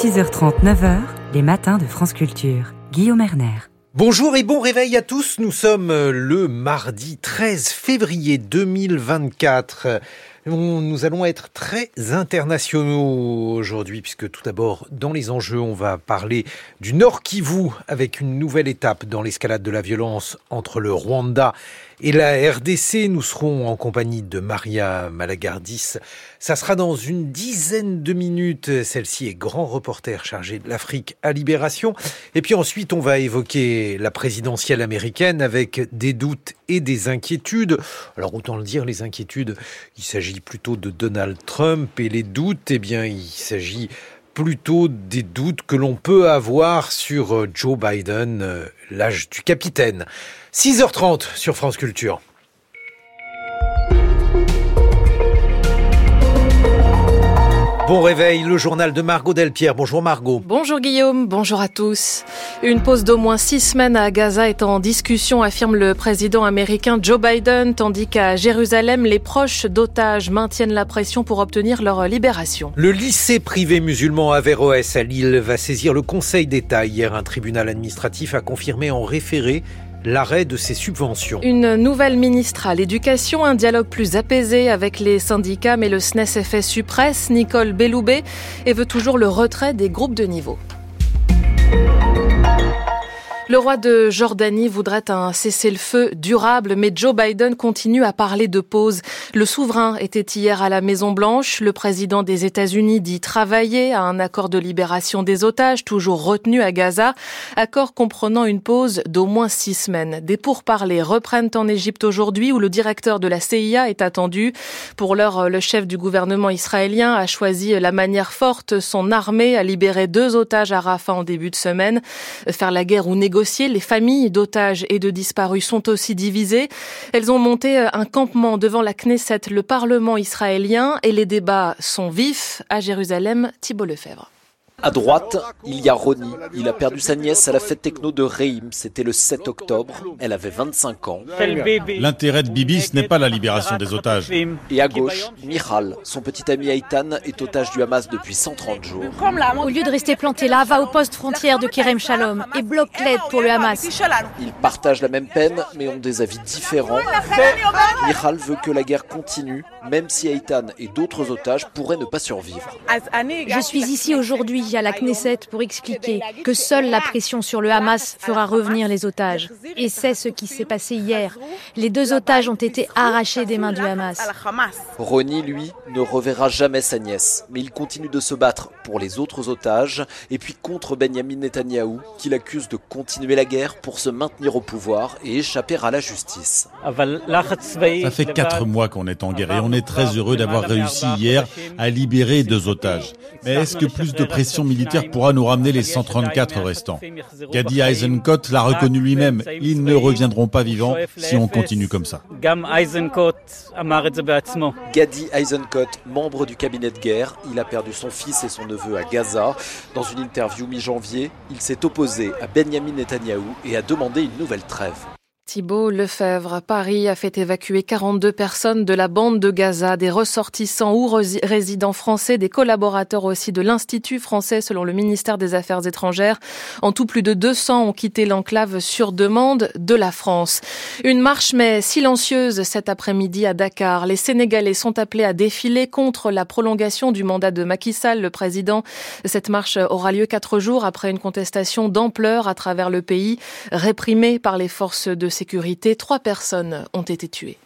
6h30, 9h, les matins de France Culture. Guillaume Erner. Bonjour et bon réveil à tous. Nous sommes le mardi 13 février 2024. Nous allons être très internationaux aujourd'hui, puisque tout d'abord, dans les enjeux, on va parler du Nord Kivu avec une nouvelle étape dans l'escalade de la violence entre le Rwanda et la RDC. Nous serons en compagnie de Maria Malagardis. Ça sera dans une dizaine de minutes. Celle-ci est grand reporter chargé de l'Afrique à Libération. Et puis ensuite, on va évoquer la présidentielle américaine avec des doutes et des inquiétudes. Alors autant le dire, les inquiétudes, il s'agit plutôt de Donald Trump et les doutes, eh bien, il s'agit plutôt des doutes que l'on peut avoir sur euh, Joe Biden, euh, l'âge du capitaine. 6h30 sur France Culture. Bon réveil, le journal de Margot Delpierre. Bonjour Margot. Bonjour Guillaume, bonjour à tous. Une pause d'au moins six semaines à Gaza est en discussion, affirme le président américain Joe Biden, tandis qu'à Jérusalem, les proches d'otages maintiennent la pression pour obtenir leur libération. Le lycée privé musulman Averroès à Lille va saisir le Conseil d'État. Hier, un tribunal administratif a confirmé en référé l'arrêt de ces subventions. Une nouvelle ministre à l'éducation, un dialogue plus apaisé avec les syndicats, mais le SNES FSU presse, Nicole Belloubet, et veut toujours le retrait des groupes de niveau. Le roi de Jordanie voudrait un cessez-le-feu durable, mais Joe Biden continue à parler de pause. Le souverain était hier à la Maison-Blanche. Le président des États-Unis dit travailler à un accord de libération des otages, toujours retenu à Gaza. Accord comprenant une pause d'au moins six semaines. Des pourparlers reprennent en Égypte aujourd'hui, où le directeur de la CIA est attendu. Pour l'heure, le chef du gouvernement israélien a choisi la manière forte, son armée a libéré deux otages à Rafah en début de semaine. Les familles d'otages et de disparus sont aussi divisées. Elles ont monté euh, un campement devant la Knesset, le Parlement israélien, et les débats sont vifs. À Jérusalem, Thibault Lefebvre. À droite, il y a Ronnie. Il a perdu sa nièce à la fête techno de Reim. C'était le 7 octobre. Elle avait 25 ans. L'intérêt de Bibi, ce n'est pas la libération des otages. Et à gauche, Michal. Son petit ami Aïtan est otage du Hamas depuis 130 jours. Au lieu de rester planté là, va au poste frontière de Kerem Shalom et bloque l'aide pour le Hamas. Ils partagent la même peine, mais ont des avis différents. Michal veut que la guerre continue, même si Aïtan et d'autres otages pourraient ne pas survivre. Je suis ici aujourd'hui à la Knesset pour expliquer que seule la pression sur le Hamas fera revenir les otages. Et c'est ce qui s'est passé hier. Les deux otages ont été arrachés des mains du Hamas. Ronnie, lui, ne reverra jamais sa nièce, mais il continue de se battre pour les autres otages et puis contre Benjamin Netanyahou, qui l'accuse de continuer la guerre pour se maintenir au pouvoir et échapper à la justice. Ça fait quatre mois qu'on est en guerre et on est très heureux d'avoir réussi hier à libérer deux otages. Mais est-ce que plus de pression militaire pourra nous ramener les 134 restants Gadi Eisenkot l'a reconnu lui-même. Ils ne reviendront pas vivants si on continue comme ça. Gadi Eisenkot, membre du cabinet de guerre, il a perdu son fils et son neveu à Gaza. Dans une interview mi-janvier, il s'est opposé à Benjamin Netanyahou et a demandé une nouvelle trêve. Thibault Lefebvre, Paris a fait évacuer 42 personnes de la bande de Gaza, des ressortissants ou résidents français, des collaborateurs aussi de l'Institut français selon le ministère des Affaires étrangères. En tout, plus de 200 ont quitté l'enclave sur demande de la France. Une marche mais silencieuse cet après-midi à Dakar. Les Sénégalais sont appelés à défiler contre la prolongation du mandat de Macky Sall, le président. Cette marche aura lieu quatre jours après une contestation d'ampleur à travers le pays, réprimée par les forces de sécurité, trois personnes ont été tuées.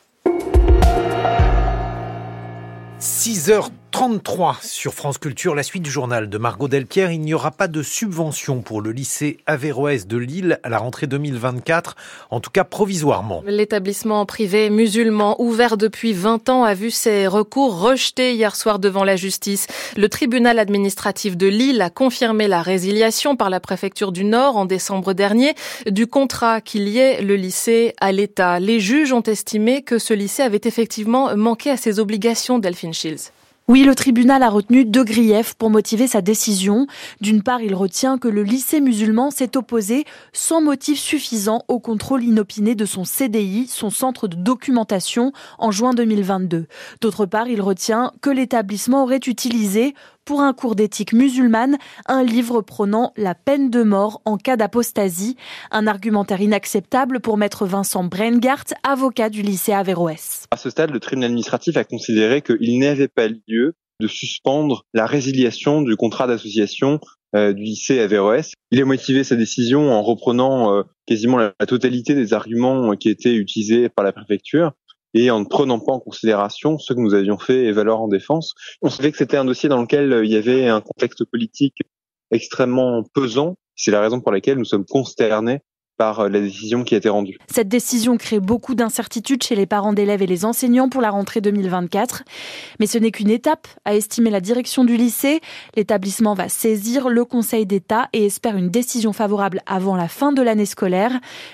6h33 sur France Culture, la suite du journal de Margot Delpierre. Il n'y aura pas de subvention pour le lycée Averroès de Lille à la rentrée 2024, en tout cas provisoirement. L'établissement privé musulman ouvert depuis 20 ans a vu ses recours rejetés hier soir devant la justice. Le tribunal administratif de Lille a confirmé la résiliation par la préfecture du Nord en décembre dernier du contrat qui liait le lycée à l'État. Les juges ont estimé que ce lycée avait effectivement manqué à ses obligations, Delphine Shields. Oui, le tribunal a retenu deux griefs pour motiver sa décision. D'une part, il retient que le lycée musulman s'est opposé sans motif suffisant au contrôle inopiné de son CDI, son centre de documentation, en juin 2022. D'autre part, il retient que l'établissement aurait utilisé pour un cours d'éthique musulmane, un livre prônant la peine de mort en cas d'apostasie. Un argumentaire inacceptable pour maître Vincent Brengart, avocat du lycée Averroès. À ce stade, le tribunal administratif a considéré qu'il n'avait pas lieu de suspendre la résiliation du contrat d'association euh, du lycée Averroès. Il a motivé sa décision en reprenant euh, quasiment la, totalité des arguments qui étaient utilisés par la préfecture et en ne prenant pas en considération ce que nous avions fait et valoir en défense. On savait que c'était un dossier dans lequel euh, il y avait un contexte politique extrêmement pesant. C'est la raison pour laquelle nous sommes consternés par euh, la décision qui a été rendue. Cette décision crée beaucoup d'incertitudes chez les parents d'élèves et les enseignants pour la rentrée 2024. Mais ce n'est qu'une étape, a estimé la direction du lycée. L'établissement va saisir le Conseil d'État et espère une décision favorable avant la fin de l'année scolaire.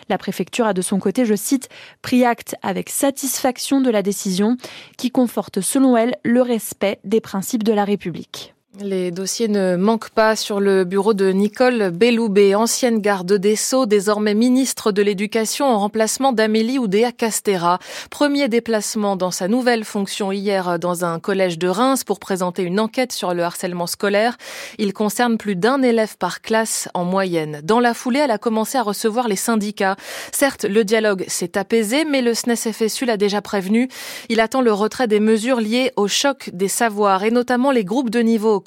La préfecture a de son côté, je cite, pris acte avec satisfaction de la décision qui conforte selon elle le respect des principes de la République. Les dossiers ne manquent pas sur le bureau de Nicole Belloubet, ancienne garde des Sceaux, désormais ministre de l'Éducation en remplacement d'Amélie Oudéa Castera. Premier déplacement dans sa nouvelle fonction hier dans un collège de Reims pour présenter une enquête sur le harcèlement scolaire. Il concerne plus d'un élève par classe en moyenne. Dans la foulée, elle a commencé à recevoir les syndicats. Certes, le dialogue s'est apaisé, mais le SNES-FSU l'a déjà prévenu. Il attend le retrait des mesures liées au choc des savoirs et notamment les groupes de niveau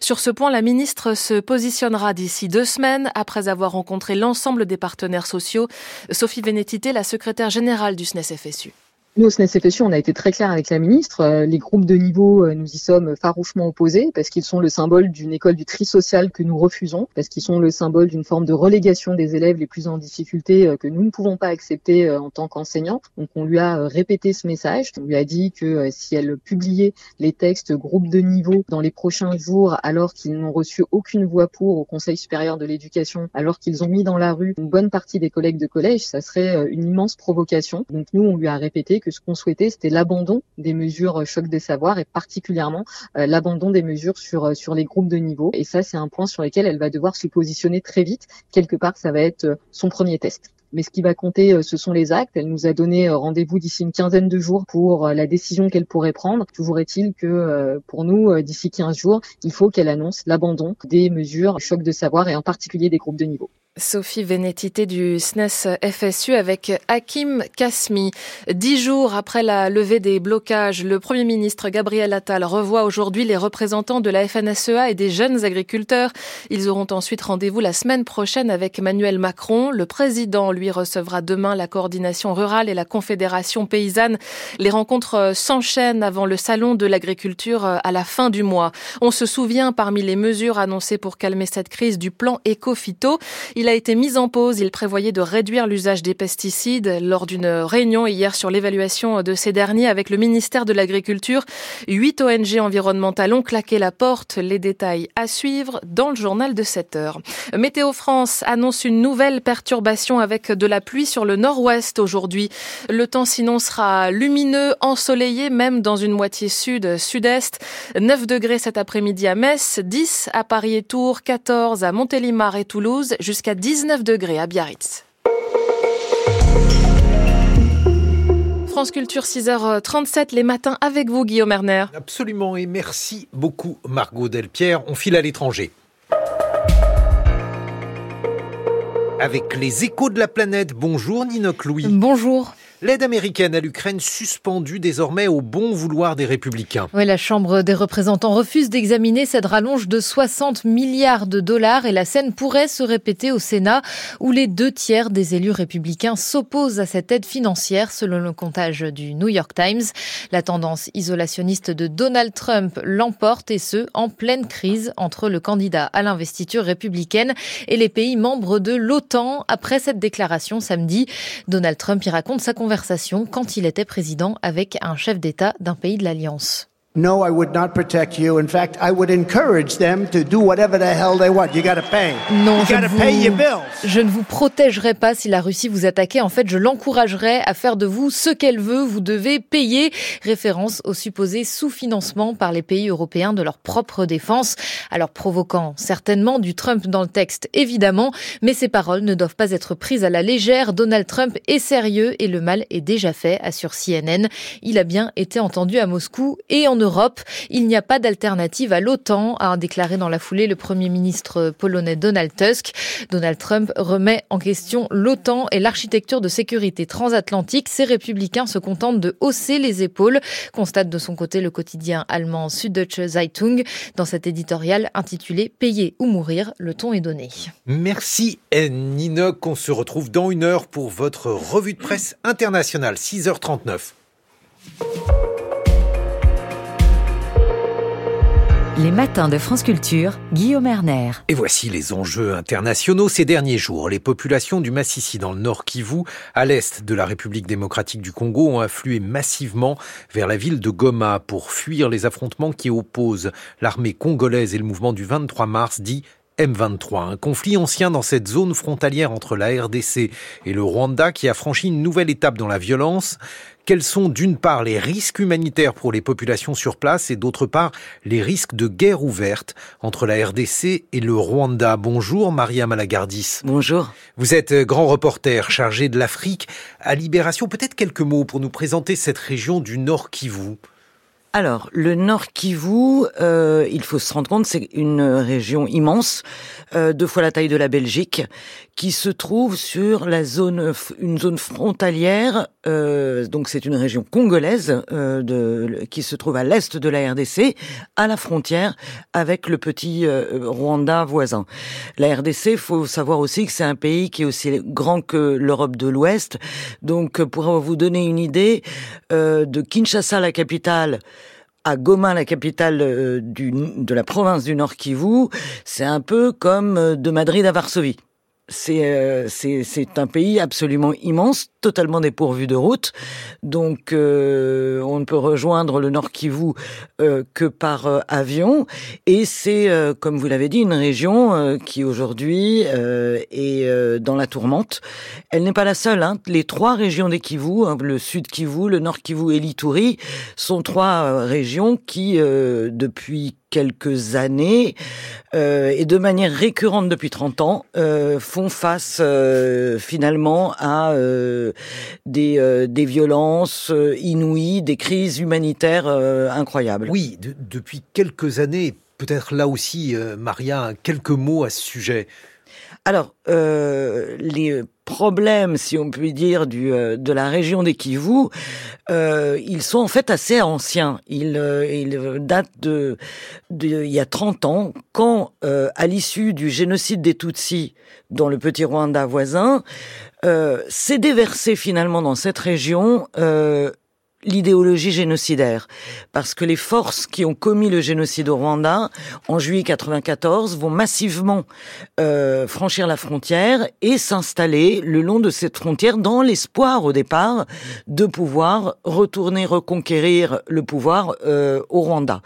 Sur ce point, la ministre se positionnera d'ici deux semaines après avoir rencontré l'ensemble des partenaires sociaux. Sophie Vénétité, la secrétaire générale du SNES-FSU. Nous, au SNES-FSU, on a été très clair avec la ministre. Euh, les groupes de niveau, euh, nous y sommes farouchement opposés parce qu'ils sont le symbole d'une école du tri social que nous refusons, parce qu'ils sont le symbole d'une forme de relégation des élèves les plus en difficulté euh, que nous ne pouvons pas accepter en tant qu'enseignants. Donc, on lui a répété ce message. On lui a dit que si elle publiait les textes groupes de niveau dans les prochains jours, alors qu'ils n'ont reçu aucune voix pour au Conseil supérieur de l'éducation, alors qu'ils ont mis dans la rue une bonne partie des collègues de collège, ça serait une immense provocation. Donc, nous, on lui a répété que ce qu'on souhaitait, c'était l'abandon des mesures choc des savoirs et particulièrement euh, l'abandon des mesures sur, euh, sur les groupes de niveau. Et ça, c'est un point sur lequel elle va devoir se positionner très vite. Quelque part, ça va être euh, son premier test. Mais ce qui va compter, ce sont les actes. Elle nous a donné rendez-vous d'ici une quinzaine de jours pour la décision qu'elle pourrait prendre. Toujours est-il que pour nous, d'ici 15 jours, il faut qu'elle annonce l'abandon des mesures choc de savoir et en particulier des groupes de niveau. Sophie Vénétité du SNES FSU avec Hakim Kasmi. Dix jours après la levée des blocages, le Premier ministre Gabriel Attal revoit aujourd'hui les représentants de la FNSEA et des jeunes agriculteurs. Ils auront ensuite rendez-vous la semaine prochaine avec Emmanuel Macron. Le président, lui, recevra demain la coordination rurale et la confédération paysanne. Les rencontres s'enchaînent avant le salon de l'agriculture à la fin du mois. On se souvient parmi les mesures annoncées pour calmer cette crise du plan éco-phyto. Il a été mis en pause. Il prévoyait de réduire l'usage des pesticides lors d'une réunion hier sur l'évaluation de ces derniers avec le ministère de l'Agriculture. Huit ONG environnementales ont claqué la porte. Les détails à suivre dans le journal de 7 heures. Météo France annonce une nouvelle perturbation avec de la pluie sur le nord-ouest aujourd'hui. Le temps sinon sera lumineux, ensoleillé, même dans une moitié sud-sud-est. 9 degrés cet après-midi à Metz, 10 à Paris et Tours, 14 à Montélimar et Toulouse, jusqu'à 19 degrés à Biarritz. France Culture 6h37 les matins avec vous Guillaume Erner. Absolument et merci beaucoup Margot Delpierre. On file à l'étranger. Avec les échos de la planète, bonjour Ninoc Louis. Bonjour. L'aide américaine à l'Ukraine suspendue désormais au bon vouloir des républicains. Oui, la Chambre des représentants refuse d'examiner cette rallonge de 60 milliards de dollars et la scène pourrait se répéter au Sénat où les deux tiers des élus républicains s'opposent à cette aide financière selon le comptage du New York Times. La tendance isolationniste de Donald Trump l'emporte et ce en pleine crise entre le candidat à l'investiture républicaine et les pays membres de l'OTAN. Après cette déclaration samedi, Donald Trump y raconte sa conversation conversation quand il était président avec un chef d'État d'un pays de l'Alliance. No, I would not protect you. In fact, I would encourage them to do whatever the hell they want. You got to pay. Non, je, ne pay your bills. je ne vous protégerai pas si la Russie vous attaquait. En fait, je l'encouragerai à faire de vous ce qu'elle veut. Vous devez payer. Référence au supposé sous-financement par les pays européens de leur propre défense. Alors provoquant certainement du Trump dans le texte, évidemment, mais ces paroles ne doivent pas être prises à la légère. Donald Trump est sérieux et le mal est déjà fait, assure CNN. Il a bien été entendu à Moscou et en Europe. Il n'y a pas d'alternative à l'OTAN, a déclaré dans la foulée le Premier ministre polonais Donald Tusk. Donald Trump remet en question l'OTAN et l'architecture de sécurité transatlantique. Ces républicains se contentent de hausser les épaules, constate de son côté le quotidien allemand Süddeutsche Zeitung. Dans cet éditorial intitulé Payer ou mourir, le ton est donné. Merci Ninoc. On se retrouve dans une heure pour votre revue de presse internationale, 6h39. Les matins de France Culture, Guillaume Erner. Et voici les enjeux internationaux ces derniers jours. Les populations du Massissi dans le nord Kivu, à l'est de la République démocratique du Congo, ont afflué massivement vers la ville de Goma pour fuir les affrontements qui opposent l'armée congolaise et le mouvement du 23 mars dit M23, un conflit ancien dans cette zone frontalière entre la RDC et le Rwanda qui a franchi une nouvelle étape dans la violence. Quels sont d'une part les risques humanitaires pour les populations sur place et d'autre part les risques de guerre ouverte entre la RDC et le Rwanda Bonjour Maria Malagardis. Bonjour. Vous êtes grand reporter chargé de l'Afrique à Libération. Peut-être quelques mots pour nous présenter cette région du Nord Kivu. Alors, le Nord Kivu, euh, il faut se rendre compte, c'est une région immense, euh, deux fois la taille de la Belgique, qui se trouve sur la zone, une zone frontalière. Euh, donc, c'est une région congolaise euh, de, qui se trouve à l'est de la RDC, à la frontière avec le petit euh, Rwanda voisin. La RDC, faut savoir aussi que c'est un pays qui est aussi grand que l'Europe de l'Ouest. Donc, pour vous donner une idée, euh, de Kinshasa, la capitale à Goma, la capitale euh, du, de la province du Nord Kivu, c'est un peu comme euh, de Madrid à Varsovie. C'est c'est un pays absolument immense, totalement dépourvu de route. Donc, euh, on ne peut rejoindre le Nord Kivu euh, que par euh, avion. Et c'est, euh, comme vous l'avez dit, une région euh, qui aujourd'hui est dans la tourmente. Elle n'est pas la seule. Hein. Les trois régions des Kivu, hein, le Sud Kivu, le Nord Kivu et l'Ituri, sont trois régions qui, depuis quelques années euh, et de manière récurrente depuis 30 ans euh, font face euh, finalement à des, euh, des violences euh, inouïes, des crises humanitaires euh, incroyables. Oui, de, depuis quelques années, peut-être là aussi, Maria, quelques mots à ce sujet. Alors, euh, les problèmes, si on peut dire, du, euh, de la région des Kivu, euh, ils sont en fait assez anciens. Ils, ils datent de, de, il y a 30 ans, quand, à l'issue du génocide des Tutsis dans le petit Rwanda voisin, s'est déversé finalement dans cette région l'idéologie génocidaire. Parce que les forces qui ont commis le génocide au Rwanda, en juillet 94, vont massivement euh, franchir la frontière et s'installer le long de cette frontière dans l'espoir au départ de pouvoir retourner reconquérir le pouvoir euh, au Rwanda.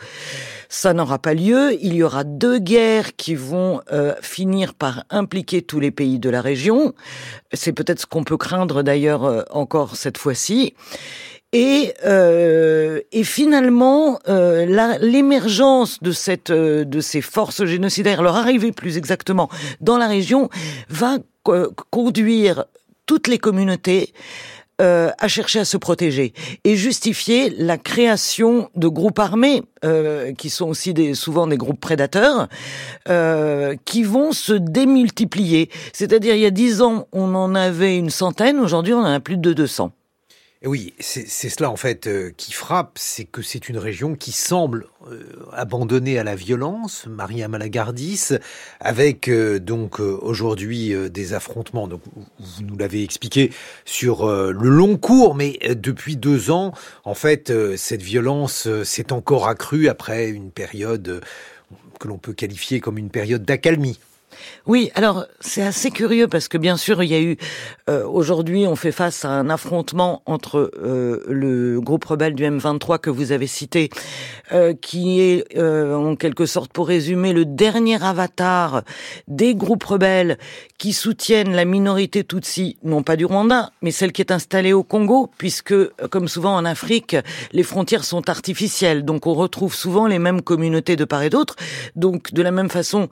Ça n'aura pas lieu. Il y aura deux guerres qui vont euh, finir par impliquer tous les pays de la région. C'est peut-être ce qu'on peut craindre d'ailleurs euh, encore cette fois-ci. Et, euh, finalement, euh, l'émergence euh, de ces forces génocidaires, leur arrivée plus exactement dans la région, va conduire toutes les communautés euh, à chercher à se protéger et justifier la création de groupes armés euh, qui sont aussi des, souvent des groupes prédateurs euh, qui vont se démultiplier. C'est-à-dire il y a dix ans on en avait une centaine, aujourd'hui on en a plus de 200. Oui, c'est cela en fait euh, qui frappe, c'est que c'est une région qui semble euh, abandonnée à la violence, Maria Malagardis, avec euh, donc euh, aujourd'hui des affrontements. Donc vous nous l'avez expliqué sur le long cours, mais depuis deux ans, en fait, cette violence s'est encore accrue après une période que l'on peut qualifier comme une période d'accalmie. Oui, alors c'est assez curieux parce que bien sûr il y a eu euh, aujourd'hui on fait face à un affrontement entre euh, le groupe rebelle du M23 que vous avez cité, euh, qui est euh, en quelque sorte pour résumer le dernier avatar des groupes rebelles qui soutiennent la minorité Tutsi, non pas du Rwanda, mais celle qui est installée au Congo, puisque comme souvent en Afrique les frontières sont artificielles, donc on retrouve souvent les mêmes communautés de part et d'autre. Donc de la même façon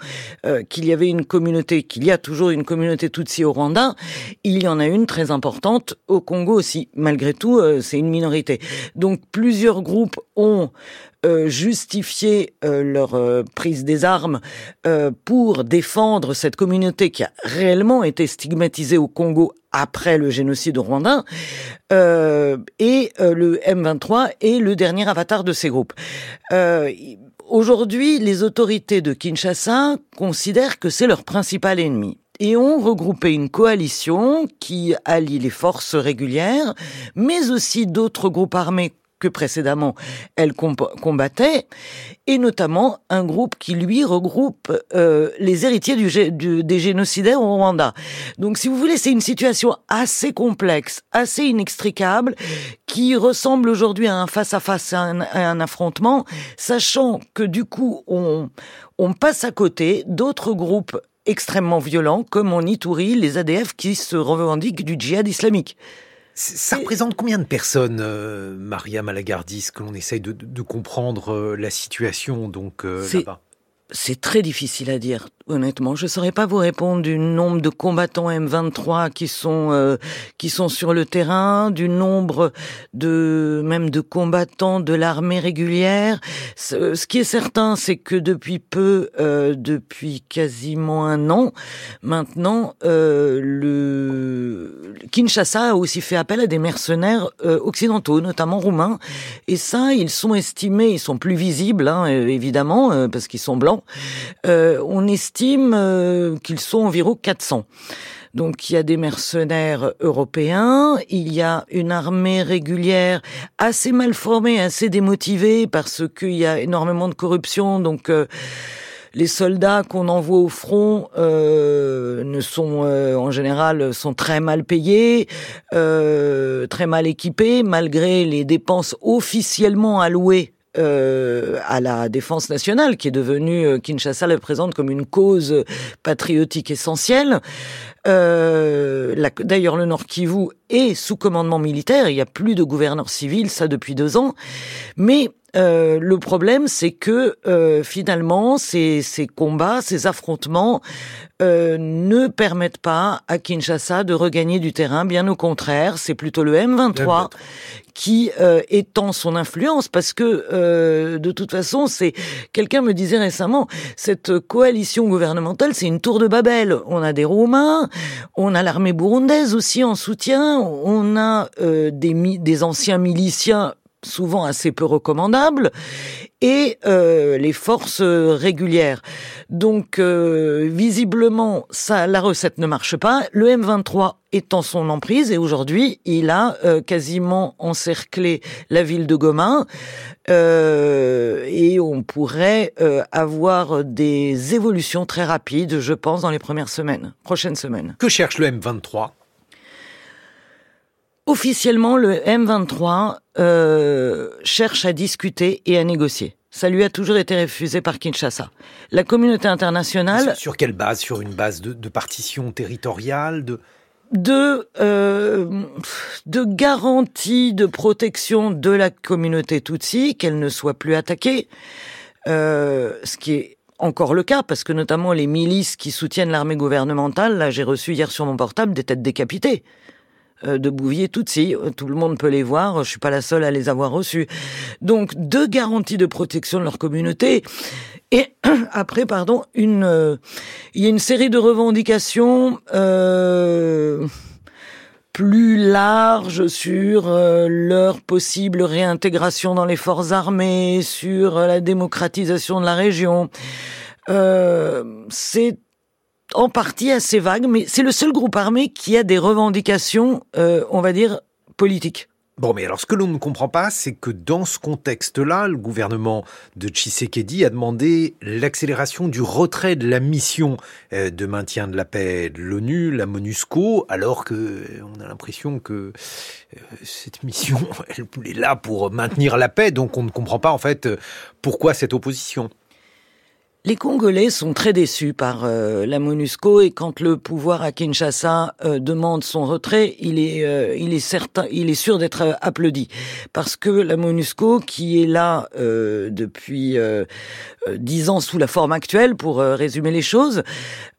euh, qu'il y avait une communauté, qu'il y a toujours une communauté Tutsi au Rwanda, il y en a une très importante au Congo aussi. Malgré tout, c'est une minorité. Donc plusieurs groupes ont euh, justifié euh, leur euh, prise des armes pour défendre cette communauté qui a réellement été stigmatisée au Congo après le génocide rwandin, et le M23 est le dernier avatar de ces groupes. Aujourd'hui, les autorités de Kinshasa considèrent que c'est leur principal ennemi et ont regroupé une coalition qui allie les forces régulières, mais aussi d'autres groupes armés que précédemment elle combattait, et notamment un groupe qui lui regroupe euh, les héritiers du, des génocidaires au Rwanda. Donc si vous voulez, c'est une situation assez complexe, assez inextricable, qui ressemble aujourd'hui à un face-à-face, à, un affrontement, sachant que du coup on, on passe à côté d'autres groupes extrêmement violents, comme en Ituri, les ADF qui se revendiquent du djihad islamique. Ça représente combien de personnes, euh, Maria Malagardis, que l'on essaye de, comprendre euh, la situation donc euh, là-bas? C'est très difficile à dire honnêtement, je saurais pas vous répondre du nombre de combattants M23 qui sont euh, qui sont sur le terrain, du nombre de même de combattants de l'armée régulière. Ce, qui est certain, c'est que depuis peu, euh, depuis quasiment un an maintenant, euh, le Kinshasa a aussi fait appel à des mercenaires occidentaux, notamment roumains. Et ça, ils sont estimés, ils sont plus visibles, hein, évidemment, parce qu'ils sont blancs. On estime euh, qu'ils sont environ 400. Donc il y a des mercenaires européens, il y a une armée régulière assez mal formée, assez démotivée parce qu'il y a énormément de corruption. Donc euh, les soldats qu'on envoie au front euh, ne sont en général sont très mal payés, très mal équipés malgré les dépenses officiellement allouées euh, à la défense nationale, qui est devenue, euh, Kinshasa le présente comme une cause patriotique essentielle. Euh, D'ailleurs, le Nord Kivu est sous commandement militaire, il n'y a plus de gouverneur civil, ça depuis deux ans. Mais euh, le problème, c'est que euh, finalement, ces, ces, combats, ces affrontements euh, ne permettent pas à Kinshasa de regagner du terrain. Bien au contraire, c'est plutôt le M23 qui euh, étend son influence parce que euh, de toute façon, c'est quelqu'un me disait récemment, cette coalition gouvernementale, c'est une tour de Babel. On a des Roumains, on a l'armée burundaise aussi en soutien, on a des, des anciens miliciens souvent assez peu recommandables, et euh, les forces régulières. Donc euh, visiblement, ça, la recette ne marche pas. Le M23 est en son emprise et aujourd'hui, il a euh, quasiment encerclé la ville de Goma et on pourrait avoir des évolutions très rapides, je pense, dans les premières semaines, prochaines semaines. Que cherche le M23 Officiellement, le M23 euh, cherche à discuter et à négocier. Ça lui a toujours été refusé par Kinshasa. La communauté internationale... Sur, quelle base? Sur une base de, partition territoriale de... De, euh, de garantie de protection de la communauté Tutsi, qu'elle ne soit plus attaquée, euh, ce qui est encore le cas, parce que notamment les milices qui soutiennent l'armée gouvernementale, là j'ai reçu hier sur mon portable des têtes décapitées. Euh, de Bouvier Tutsi. Tout le monde peut les voir. Je suis pas la seule à les avoir reçus. Donc, deux garanties de protection de leur communauté. Et après, pardon, une, euh, il y a une série de revendications euh, plus larges sur leur possible réintégration dans les forces armées, sur la démocratisation de la région. c'est en partie assez vague, mais c'est le seul groupe armé qui a des revendications, euh, on va dire, politiques. Bon, mais alors ce que l'on ne comprend pas, c'est que dans ce contexte-là, le gouvernement de Tshisekedi a demandé l'accélération du retrait de la mission euh, de maintien de la paix de l'ONU, la MONUSCO, alors que euh, on a l'impression que cette mission, elle est là pour maintenir la paix, donc on ne comprend pas en fait pourquoi cette opposition. Les Congolais sont très déçus par euh, la MONUSCO et quand le pouvoir à Kinshasa euh, demande son retrait, il est, euh, certain, il est sûr d'être applaudi parce que la MONUSCO, qui est là depuis dix ans sous la forme actuelle, pour résumer les choses,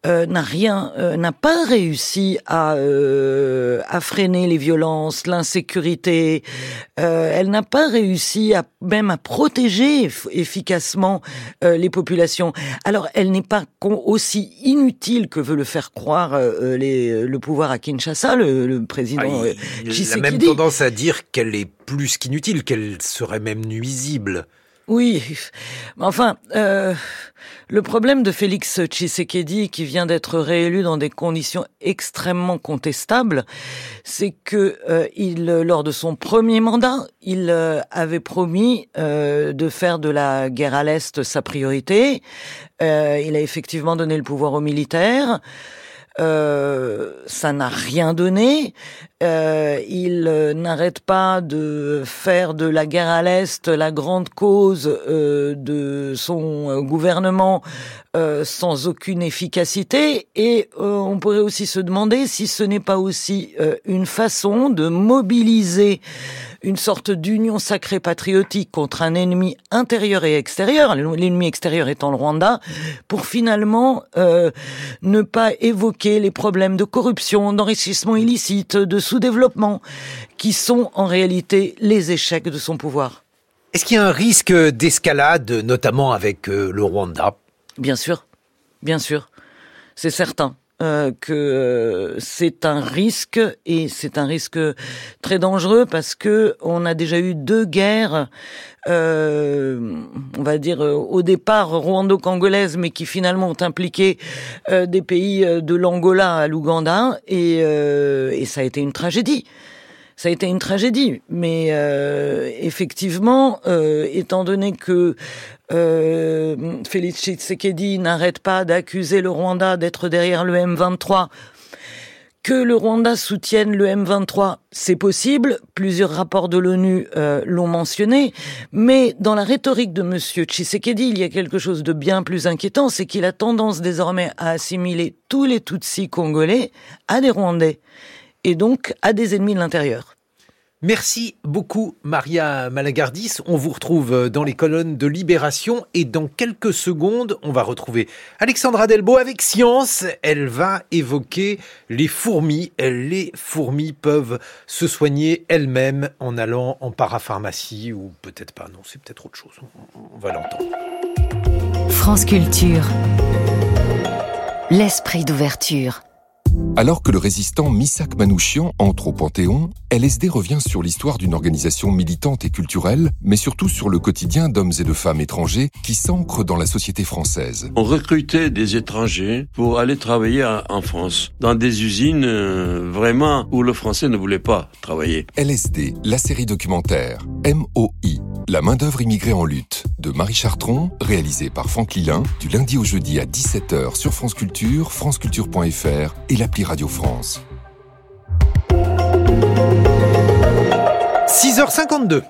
euh, n'a rien, euh, n'a pas réussi à, euh, à freiner les violences, l'insécurité. elle n'a pas réussi à même à protéger efficacement les populations. Alors, elle n'est pas aussi inutile que veut le faire croire les, le pouvoir à Kinshasa, le, président. Ah, il, a même tendance à dire qu'elle est plus qu'inutile, qu'elle serait même nuisible. Oui, enfin, euh, le problème de Félix Tshisekedi, qui vient d'être réélu dans des conditions extrêmement contestables, c'est que euh, il, lors de son premier mandat, il euh, avait promis de faire de la guerre à l'est sa priorité. il a effectivement donné le pouvoir aux militaires. Ça n'a rien donné. Euh, il euh, n'arrête pas de faire de la guerre à l'Est la grande cause euh, de son gouvernement sans aucune efficacité. Et on pourrait aussi se demander si ce n'est pas aussi une façon de mobiliser une sorte d'union sacrée patriotique contre un ennemi intérieur et extérieur, l'ennemi extérieur étant le Rwanda, pour finalement euh, ne pas évoquer les problèmes de corruption, d'enrichissement illicite, de sous-développement, qui sont en réalité les échecs de son pouvoir. Est-ce qu'il y a un risque d'escalade, notamment avec euh, le Rwanda? Bien sûr, bien sûr, c'est certain. Euh, que euh, c'est un risque et c'est un risque très dangereux parce que on a déjà eu deux guerres, euh, on va dire au départ rwando-congolaises, mais qui finalement ont impliqué des pays de l'Angola à l'Ouganda et, et ça a été une tragédie ça a été une tragédie. Mais euh, effectivement, euh, étant donné que euh, Félix Tshisekedi n'arrête pas d'accuser le Rwanda d'être derrière le M23, que le Rwanda soutienne le M23, c'est possible. Plusieurs rapports de l'ONU euh, l'ont mentionné. Mais dans la rhétorique de Monsieur Tshisekedi, il y a quelque chose de bien plus inquiétant, c'est qu'il a tendance désormais à assimiler tous les Tutsis congolais à des Rwandais et donc à des ennemis de l'intérieur. Merci beaucoup Maria Malagardis. On vous retrouve euh, dans les colonnes de Libération et dans quelques secondes, on va retrouver Alexandra Delbo avec Science. Elle va évoquer les fourmis. Les fourmis peuvent se soigner elles-mêmes en allant en parapharmacie ou peut-être pas. Non, c'est peut-être autre chose. On va l'entendre. France Culture. L'esprit d'ouverture. Alors que le résistant Misak Manouchian entre au Panthéon, LSD revient sur l'histoire d'une organisation militante et culturelle, mais surtout sur le quotidien d'hommes et de femmes étrangers qui s'ancrent dans la société française. On recrutait des étrangers pour aller travailler en France, dans des usines euh, vraiment où le français ne voulait pas travailler. LSD, la série documentaire MOI, la main-d'œuvre immigrée en lutte, de Marie Chartron, réalisée par Franck Lilin, du lundi au jeudi à 17h sur France Culture, franceculture.fr et l'appli Radio France. 6h52.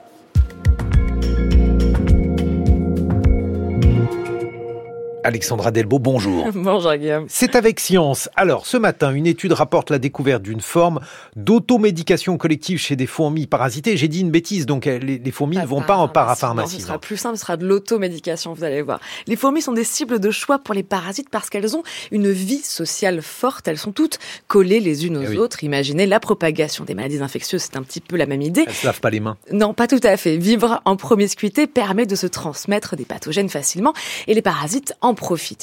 Alexandra Delbo, bonjour. bonjour Guillaume. C'est avec Science. Alors, ce matin, une étude rapporte la découverte d'une forme d'automédication collective chez des fourmis parasitées. J'ai dit une bêtise, donc euh, les, fourmis ne vont pas en parapharmacie. Non, ce sera plus simple, ce sera de l'automédication, vous allez voir. Les fourmis sont des cibles de choix pour les parasites parce qu'elles ont une vie sociale forte. Elles sont toutes collées les unes aux eh autres. Imaginez la propagation des maladies infectieuses, c'est un petit peu la même idée. Elles se lavent pas les mains. Non, pas tout à fait. Vivre en promiscuité permet de se transmettre des pathogènes facilement et les parasites en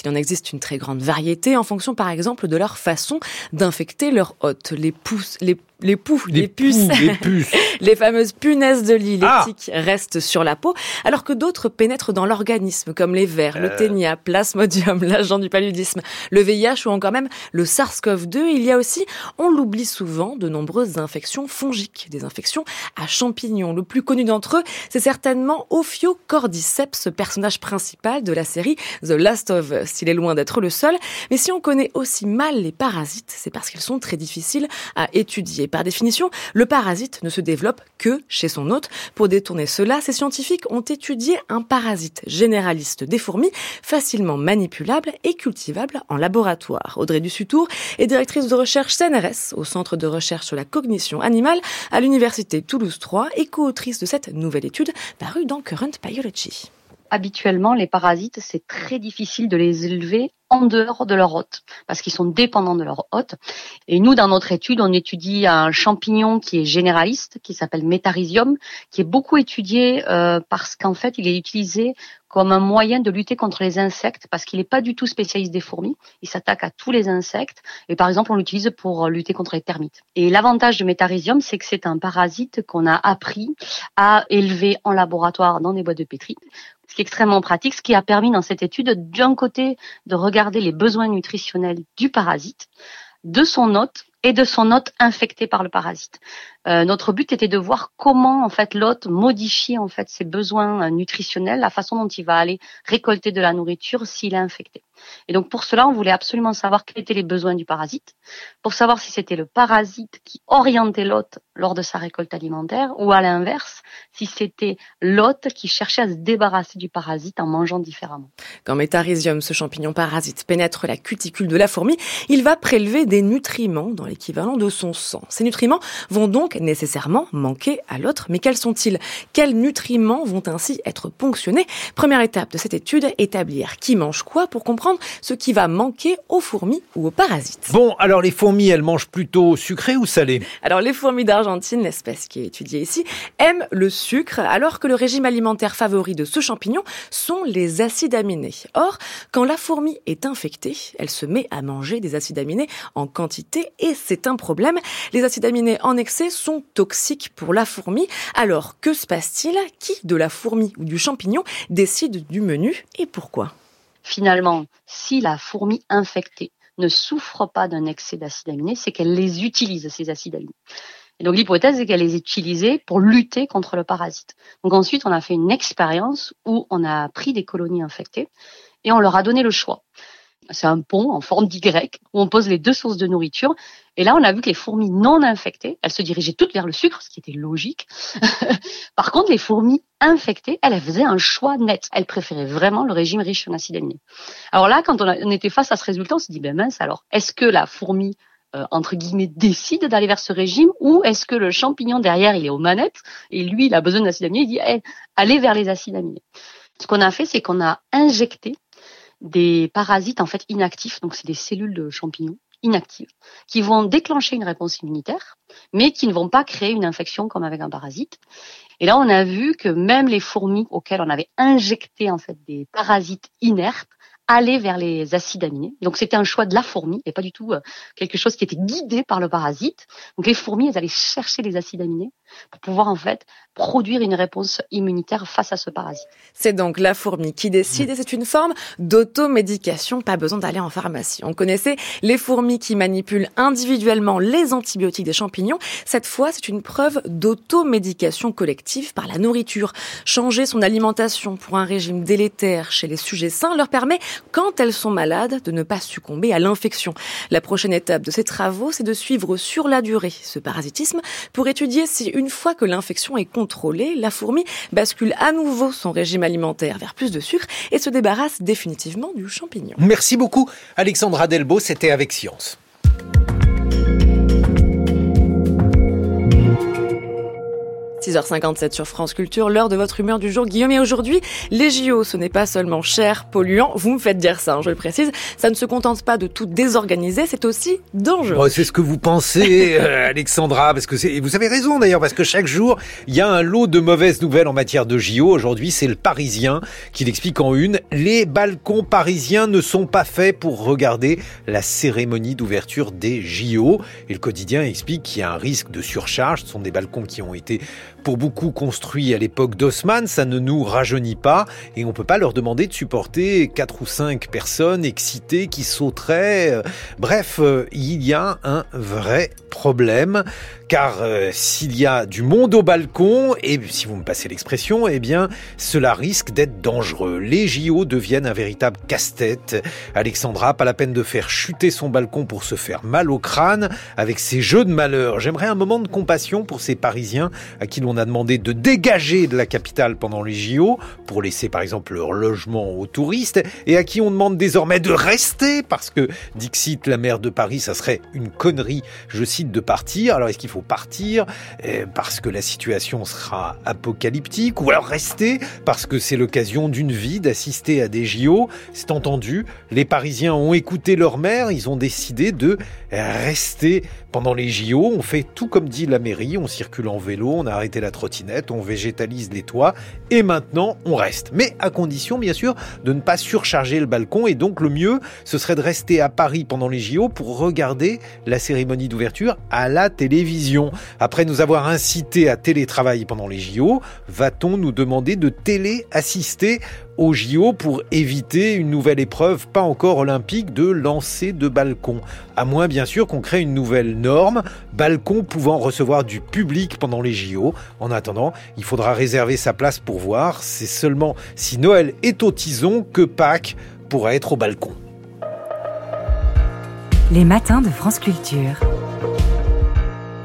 Il en existe une très grande variété en fonction, par exemple, de leur façon d'infecter leur hôte. Les pousses, les les poux, les, puces, les, puces. les fameuses punaises de lit, les ah tiques restent sur la peau, alors que d'autres pénètrent dans l'organisme, comme les vers, le euh. ténia, plasmodium, l'agent du paludisme, le VIH ou encore même le SARS-CoV-2. Il y a aussi, on l'oublie souvent, de nombreuses infections fongiques, des infections à champignons. Le plus connu d'entre eux, c'est certainement Ophiocordyceps, personnage principal de la série The Last of Us. Il est loin d'être le seul, mais si on connaît aussi mal les parasites, c'est parce qu'ils sont très difficiles à étudier par définition, le parasite ne se développe que chez son hôte. Pour détourner cela, ces scientifiques ont étudié un parasite généraliste des fourmis, facilement manipulable et cultivable en laboratoire. Audrey Dussutour est directrice de recherche CNRS au Centre de recherche sur la cognition animale à l'Université Toulouse 3 et co-autrice de cette nouvelle étude parue dans Current Biology. Habituellement, les parasites, c'est très difficile de les élever en dehors de leur hôte, parce qu'ils sont dépendants de leur hôte. Et nous, dans notre étude, on étudie un champignon qui est généraliste, qui s'appelle Metarhizium, qui est beaucoup étudié euh, parce qu'en fait, il est utilisé comme un moyen de lutter contre les insectes, parce qu'il n'est pas du tout spécialiste des fourmis. Il s'attaque à tous les insectes. Et par exemple, on l'utilise pour lutter contre les termites. Et l'avantage de Metarhizium, c'est que c'est un parasite qu'on a appris à élever en laboratoire dans des boîtes de pétri ce qui est extrêmement pratique, ce qui a permis dans cette étude d'un côté de regarder les besoins nutritionnels du parasite, de son hôte et de son hôte infecté par le parasite. Euh, notre but était de voir comment en fait l'hôte modifie en fait ses besoins euh, nutritionnels, la façon dont il va aller récolter de la nourriture s'il est infecté. Et donc pour cela, on voulait absolument savoir quels étaient les besoins du parasite, pour savoir si c'était le parasite qui orientait l'hôte lors de sa récolte alimentaire, ou à l'inverse, si c'était l'hôte qui cherchait à se débarrasser du parasite en mangeant différemment. Quand Metarhizium, ce champignon parasite, pénètre la cuticule de la fourmi, il va prélever des nutriments dans l'équivalent de son sang. Ces nutriments vont donc nécessairement manquer à l'autre. Mais quels sont-ils? Quels nutriments vont ainsi être ponctionnés? Première étape de cette étude, établir qui mange quoi pour comprendre ce qui va manquer aux fourmis ou aux parasites. Bon, alors les fourmis, elles mangent plutôt sucré ou salé? Alors les fourmis d'Argentine, l'espèce qui est étudiée ici, aiment le sucre, alors que le régime alimentaire favori de ce champignon sont les acides aminés. Or, quand la fourmi est infectée, elle se met à manger des acides aminés en quantité et c'est un problème. Les acides aminés en excès sont toxiques pour la fourmi. Alors, que se passe-t-il? Qui de la fourmi ou du champignon décide du menu et pourquoi? Finalement, si la fourmi infectée ne souffre pas d'un excès d'acides aminés, c'est qu'elle les utilise, ces acides aminés. Et donc l'hypothèse est qu'elle les utilisait pour lutter contre le parasite. Donc ensuite, on a fait une expérience où on a pris des colonies infectées et on leur a donné le choix c'est un pont en forme d'Y où on pose les deux sources de nourriture. Et là, on a vu que les fourmis non infectées, elles se dirigeaient toutes vers le sucre, ce qui était logique. Par contre, les fourmis infectées, elles, faisaient un choix net. Elles préféraient vraiment le régime riche en acides aminés. Alors là, quand on, était face à ce résultat, on s'est dit, ben mince, alors, est-ce que la fourmi euh, entre guillemets, décide d'aller vers ce régime ou est-ce que le champignon derrière, il est aux manettes et lui, il a besoin d'acides aminés, il dit, hey, allez vers les acides aminés. Ce qu'on a fait, c'est qu'on a injecté des parasites en fait inactifs, donc c'est des cellules de champignons inactives, qui vont déclencher une réponse immunitaire, mais qui ne vont pas créer une infection comme avec un parasite. Et là, on a vu que même les fourmis auxquelles on avait injecté en fait des parasites inertes aller vers les acides aminés. Donc c'était un choix de la fourmi et pas du tout euh, quelque chose qui était guidé par le parasite. Donc les fourmis, elles allaient chercher les acides aminés pour pouvoir en fait produire une réponse immunitaire face à ce parasite. C'est donc la fourmi qui décide et c'est une forme d'automédication, pas besoin d'aller en pharmacie. On connaissait les fourmis qui manipulent individuellement les antibiotiques des champignons. Cette fois, c'est une preuve d'automédication collective par la nourriture. Changer son alimentation pour un régime délétère chez les sujets sains leur permet quand elles sont malades, de ne pas succomber à l'infection. La prochaine étape de ces travaux, c'est de suivre sur la durée ce parasitisme pour étudier si une fois que l'infection est contrôlée, la fourmi bascule à nouveau son régime alimentaire vers plus de sucre et se débarrasse définitivement du champignon. Merci beaucoup Alexandra Delbo, c'était avec Science. 6h57 sur France Culture, l'heure de votre humeur du jour. Guillaume, et aujourd'hui, les JO, ce n'est pas seulement cher, polluant, vous me faites dire ça, hein, je le précise, ça ne se contente pas de tout désorganiser, c'est aussi dangereux. c'est ce que vous pensez, euh, Alexandra, parce que c'est, vous avez raison d'ailleurs, parce que chaque jour, il y a un lot de mauvaises nouvelles en matière de JO. Aujourd'hui, c'est le Parisien qui l'explique en une. Les balcons parisiens ne sont pas faits pour regarder la cérémonie d'ouverture des JO. Et le quotidien explique qu'il y a un risque de surcharge. Ce sont des balcons qui ont été pour beaucoup construits à l'époque d'Haussmann, ça ne nous rajeunit pas et on peut pas leur demander de supporter quatre ou cinq personnes excitées qui sauteraient. Bref, euh, il y a un vrai problème car euh, s'il y a du monde au balcon, et si vous me passez l'expression, eh bien, cela risque d'être dangereux. Les JO deviennent un véritable casse-tête. Alexandra, pas la peine de faire chuter son balcon pour se faire mal au crâne avec ces jeux de malheur. J'aimerais un moment de compassion pour ces Parisiens à qui l'on a demandé de dégager de la capitale pendant les JO pour laisser par exemple leur logement aux touristes et à qui on demande désormais de rester parce que Dixit, la maire de Paris, ça serait une connerie, je cite, de partir. Alors est-ce qu'il faut partir euh, parce que la situation sera apocalyptique, ou alors rester parce que c'est l'occasion d'une vie d'assister à des JO. C'est entendu, les Parisiens ont écouté leur maire, ils ont décidé de rester pendant les JO. On fait tout comme dit la mairie, on circule en vélo, on a arrêté la trottinette, on végétalise les toits, et maintenant on reste. Mais à condition, bien sûr, de ne pas surcharger le balcon, et donc le mieux, ce serait de rester à Paris pendant les JO pour regarder la cérémonie d'ouverture à la télévision. Après nous avoir incité à télétravailler pendant les JO, va-t-on nous demander de télé-assister aux JO pour éviter une nouvelle épreuve pas encore olympique de lancer de balcon. À moins bien sûr qu'on crée une nouvelle norme, balcon pouvant recevoir du public pendant les JO. En attendant, il faudra réserver sa place pour voir. C'est seulement si Noël est au tison que Pâques pourra être au balcon. Les matins de France Culture.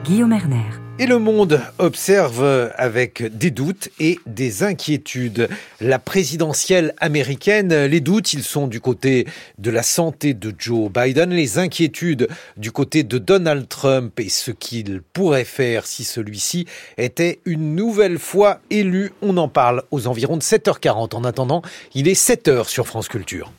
Guillaume Erner. Et le monde observe avec des doutes et des inquiétudes. La présidentielle américaine, les doutes, ils sont du côté de la santé de Joe Biden, les inquiétudes du côté de Donald Trump et ce qu'il pourrait faire si celui-ci était une nouvelle fois élu. On en parle aux environs de 7h40. En attendant, il est 7h sur France Culture.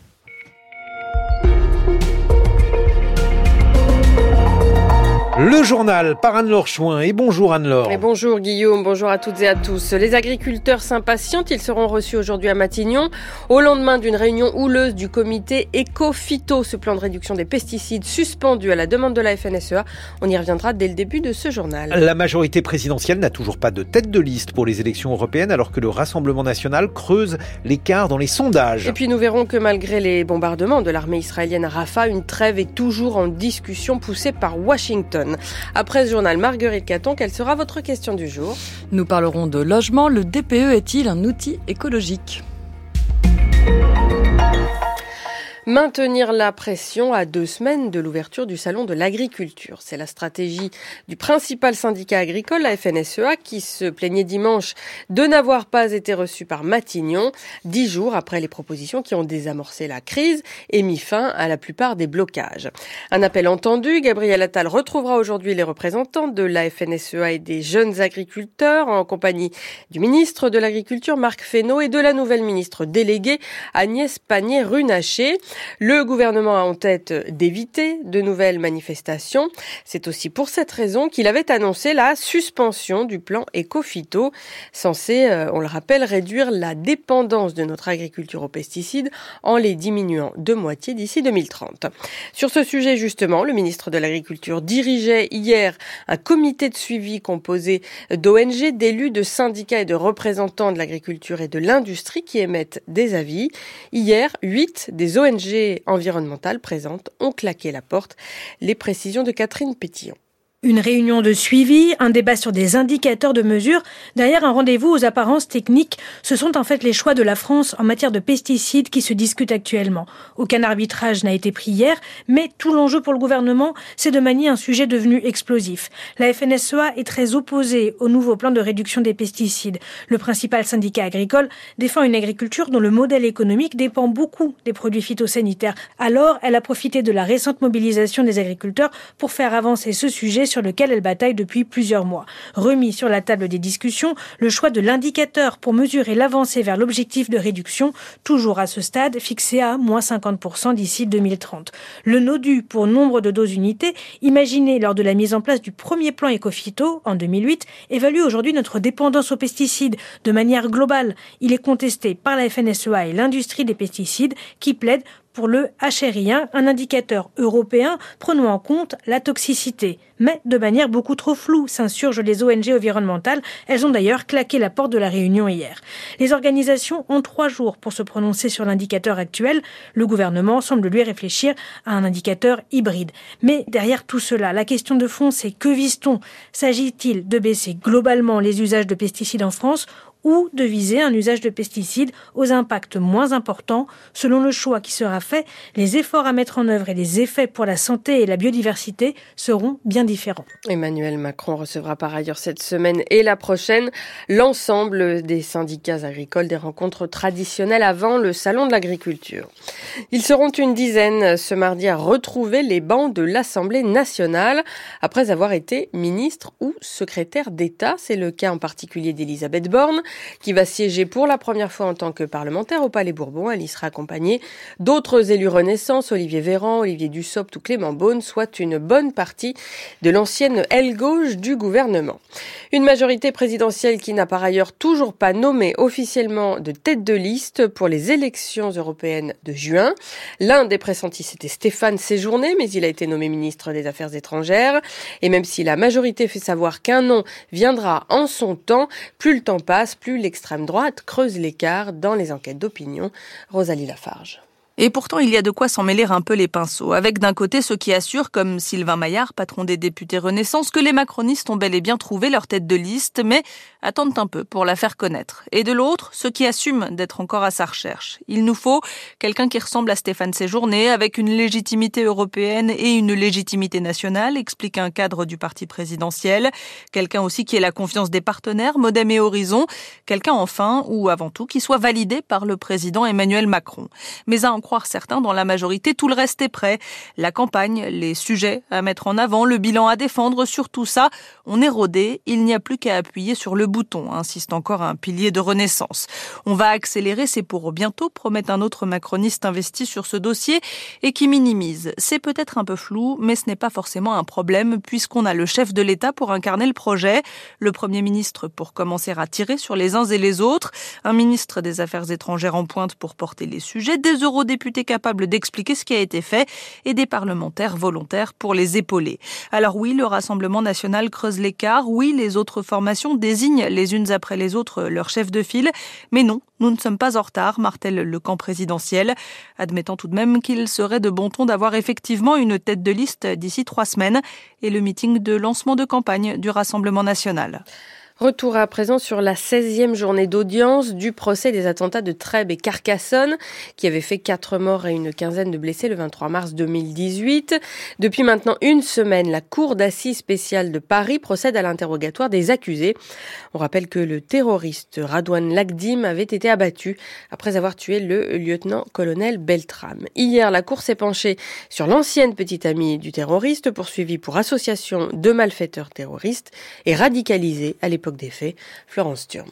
Le journal par Anne-Laure Chouin. Et bonjour Anne-Laure. Et bonjour Guillaume, bonjour à toutes et à tous. Les agriculteurs s'impatientent, ils seront reçus aujourd'hui à Matignon au lendemain d'une réunion houleuse du comité Eco-Phyto, ce plan de réduction des pesticides suspendu à la demande de la FNSEA. On y reviendra dès le début de ce journal. La majorité présidentielle n'a toujours pas de tête de liste pour les élections européennes alors que le Rassemblement national creuse l'écart dans les sondages. Et puis nous verrons que malgré les bombardements de l'armée israélienne à Rafah, une trêve est toujours en discussion poussée par Washington. Après ce journal, Marguerite Caton, quelle sera votre question du jour? Nous parlerons de logement. Le DPE est-il un outil écologique? Maintenir la pression à deux semaines de l'ouverture du salon de l'agriculture. C'est la stratégie du principal syndicat agricole, la FNSEA, qui se plaignait dimanche de n'avoir pas été reçu par Matignon, dix jours après les propositions qui ont désamorcé la crise et mis fin à la plupart des blocages. Un appel entendu, Gabriel Attal retrouvera aujourd'hui les représentants de la FNSEA et des jeunes agriculteurs en compagnie du ministre de l'Agriculture, Marc Fesneau, et de la nouvelle ministre déléguée, Agnès Pannier-Runacher. Le gouvernement a en tête d'éviter de nouvelles manifestations. C'est aussi pour cette raison qu'il avait annoncé la suspension du plan Ecofito, censé, euh, on le rappelle, réduire la dépendance de notre agriculture aux pesticides en les diminuant de moitié d'ici 2030. Sur ce sujet, justement, le ministre de l'Agriculture dirigeait hier un comité de suivi composé d'ONG, d'élus, de syndicats et de représentants de l'agriculture et de l'industrie qui émettent des avis. Hier, huit des ONG environnementales présentes ont claqué la porte. Les précisions de Catherine Pétillon. Une réunion de suivi, un débat sur des indicateurs de mesure, derrière un rendez-vous aux apparences techniques, ce sont en fait les choix de la France en matière de pesticides qui se discutent actuellement. Aucun arbitrage n'a été pris hier, mais tout l'enjeu pour le gouvernement, c'est de manier un sujet devenu explosif. La FNSEA est très opposée au nouveau plan de réduction des pesticides. Le principal syndicat agricole défend une agriculture dont le modèle économique dépend beaucoup des produits phytosanitaires. Alors, elle a profité de la récente mobilisation des agriculteurs pour faire avancer ce sujet sur lequel elle bataille depuis plusieurs mois. Remis sur la table des discussions, le choix de l'indicateur pour mesurer l'avancée vers l'objectif de réduction, toujours à ce stade fixé à moins 50% d'ici 2030. Le NODU pour nombre de doses unités, imaginé lors de la mise en place du premier plan Ecofito en 2008, évalue aujourd'hui notre dépendance aux pesticides de manière globale. Il est contesté par la FNSEA et l'industrie des pesticides qui plaident pour le HRI1, un indicateur européen prenant en compte la toxicité. Mais de manière beaucoup trop floue, s'insurgent les ONG environnementales. Elles ont d'ailleurs claqué la porte de la réunion hier. Les organisations ont trois jours pour se prononcer sur l'indicateur actuel. Le gouvernement semble lui réfléchir à un indicateur hybride. Mais derrière tout cela, la question de fond, c'est que vise-t-on? S'agit-il de baisser globalement les usages de pesticides en France ou de viser un usage de pesticides aux impacts moins importants. Selon le choix qui sera fait, les efforts à mettre en œuvre et les effets pour la santé et la biodiversité seront bien différents. Emmanuel Macron recevra par ailleurs cette semaine et la prochaine l'ensemble des syndicats agricoles des rencontres traditionnelles avant le salon de l'agriculture. Ils seront une dizaine ce mardi à retrouver les bancs de l'Assemblée nationale après avoir été ministre ou secrétaire d'État. C'est le cas en particulier d'Elisabeth Borne qui va siéger pour la première fois en tant que parlementaire au Palais Bourbon. Elle y sera accompagnée d'autres élus Renaissance, Olivier Véran, Olivier Dussopt ou Clément Beaune, soit une bonne partie de l'ancienne aile gauche du gouvernement. Une majorité présidentielle qui n'a par ailleurs toujours pas nommé officiellement de tête de liste pour les élections européennes de juin. L'un des pressentis, c'était Stéphane Séjourné, mais il a été nommé ministre des Affaires étrangères. Et même si la majorité fait savoir qu'un nom viendra en son temps, plus le temps passe, l'extrême droite creuse l'écart dans les enquêtes d'opinion. Rosalie Lafarge. Et pourtant, il y a de quoi s'en mêler un peu les pinceaux, avec d'un côté ceux qui assurent, comme Sylvain Maillard, patron des députés Renaissance, que les macronistes ont bel et bien trouvé leur tête de liste, mais attendent un peu pour la faire connaître. Et de l'autre, ceux qui assument d'être encore à sa recherche. Il nous faut quelqu'un qui ressemble à Stéphane Séjourné, avec une légitimité européenne et une légitimité nationale, explique un cadre du parti présidentiel. Quelqu'un aussi qui ait la confiance des partenaires, Modem et Horizon. Quelqu'un enfin, ou avant tout, qui soit validé par le président Emmanuel Macron. Mais à croire certains dans la majorité, tout le reste est prêt. La campagne, les sujets à mettre en avant, le bilan à défendre, sur tout ça, on est rodé, il n'y a plus qu'à appuyer sur le bouton, insiste encore un pilier de renaissance. On va accélérer, c'est pour bientôt, promet un autre macroniste investi sur ce dossier et qui minimise. C'est peut-être un peu flou, mais ce n'est pas forcément un problème puisqu'on a le chef de l'État pour incarner le projet, le Premier ministre pour commencer à tirer sur les uns et les autres, un ministre des Affaires étrangères en pointe pour porter les sujets, des eurodéputés députés capables d'expliquer ce qui a été fait et des parlementaires volontaires pour les épauler. Alors oui, le Rassemblement national creuse l'écart, oui, les autres formations désignent les unes après les autres leur chef de file, mais non, nous ne sommes pas en retard, martèle le camp présidentiel, admettant tout de même qu'il serait de bon ton d'avoir effectivement une tête de liste d'ici trois semaines et le meeting de lancement de campagne du Rassemblement national. Retour à présent sur la 16e journée d'audience du procès des attentats de Trèbes et Carcassonne, qui avait fait quatre morts et une quinzaine de blessés le 23 mars 2018. Depuis maintenant une semaine, la Cour d'assises spéciale de Paris procède à l'interrogatoire des accusés. On rappelle que le terroriste Radouane Lagdim avait été abattu après avoir tué le lieutenant-colonel Beltram. Hier, la Cour s'est penchée sur l'ancienne petite amie du terroriste, poursuivie pour association de malfaiteurs terroristes et radicalisée à l'époque des faits. Florence Thurm.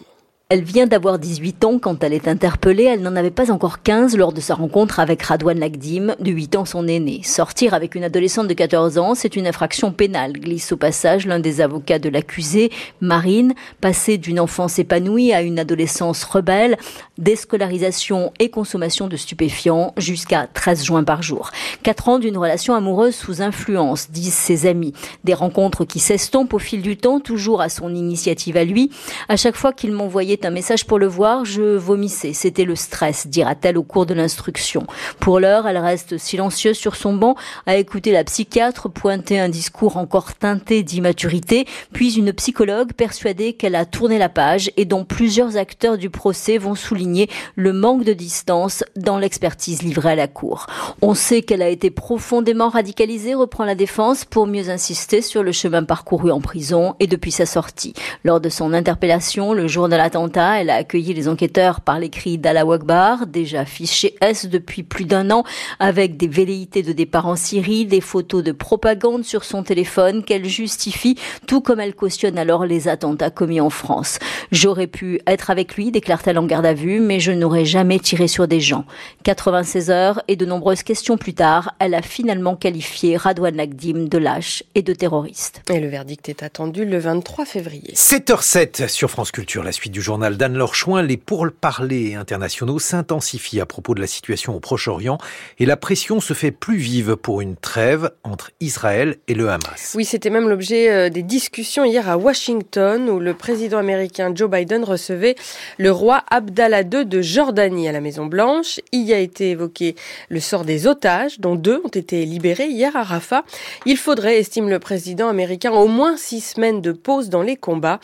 Elle vient d'avoir 18 ans quand elle est interpellée. Elle n'en avait pas encore 15 lors de sa rencontre avec Radouane Lagdim, de 8 ans son aîné. Sortir avec une adolescente de 14 ans, c'est une infraction pénale, glisse au passage l'un des avocats de l'accusé, Marine, passer d'une enfance épanouie à une adolescence rebelle, déscolarisation et consommation de stupéfiants jusqu'à 13 juin par jour. 4 ans d'une relation amoureuse sous influence, disent ses amis. Des rencontres qui s'estompent au fil du temps, toujours à son initiative à lui. À chaque fois qu'il m'envoyait un message pour le voir, je vomissais. C'était le stress, dira-t-elle au cours de l'instruction. Pour l'heure, elle reste silencieuse sur son banc, à écouter la psychiatre pointer un discours encore teinté d'immaturité, puis une psychologue persuadée qu'elle a tourné la page et dont plusieurs acteurs du procès vont souligner le manque de distance dans l'expertise livrée à la cour. On sait qu'elle a été profondément radicalisée, reprend la défense, pour mieux insister sur le chemin parcouru en prison et depuis sa sortie. Lors de son interpellation, le jour de elle a accueilli les enquêteurs par les cris d'Allah Akbar, déjà fiché S depuis plus d'un an, avec des velléités de départ en Syrie, des photos de propagande sur son téléphone qu'elle justifie, tout comme elle cautionne alors les attentats commis en France. J'aurais pu être avec lui, déclare-t-elle en garde à vue, mais je n'aurais jamais tiré sur des gens. 96 heures et de nombreuses questions plus tard, elle a finalement qualifié Radouane Lagdim de lâche et de terroriste. Et le verdict est attendu le 23 février. 7h07 sur France Culture, la suite du jour journal d'Anne-Laure Chouin, les pourparlers internationaux s'intensifient à propos de la situation au Proche-Orient et la pression se fait plus vive pour une trêve entre Israël et le Hamas. Oui, c'était même l'objet euh, des discussions hier à Washington où le président américain Joe Biden recevait le roi Abdallah II de Jordanie à la Maison-Blanche. Il y a été évoqué le sort des otages, dont deux ont été libérés hier à Rafah. Il faudrait, estime le président américain, au moins six semaines de pause dans les combats.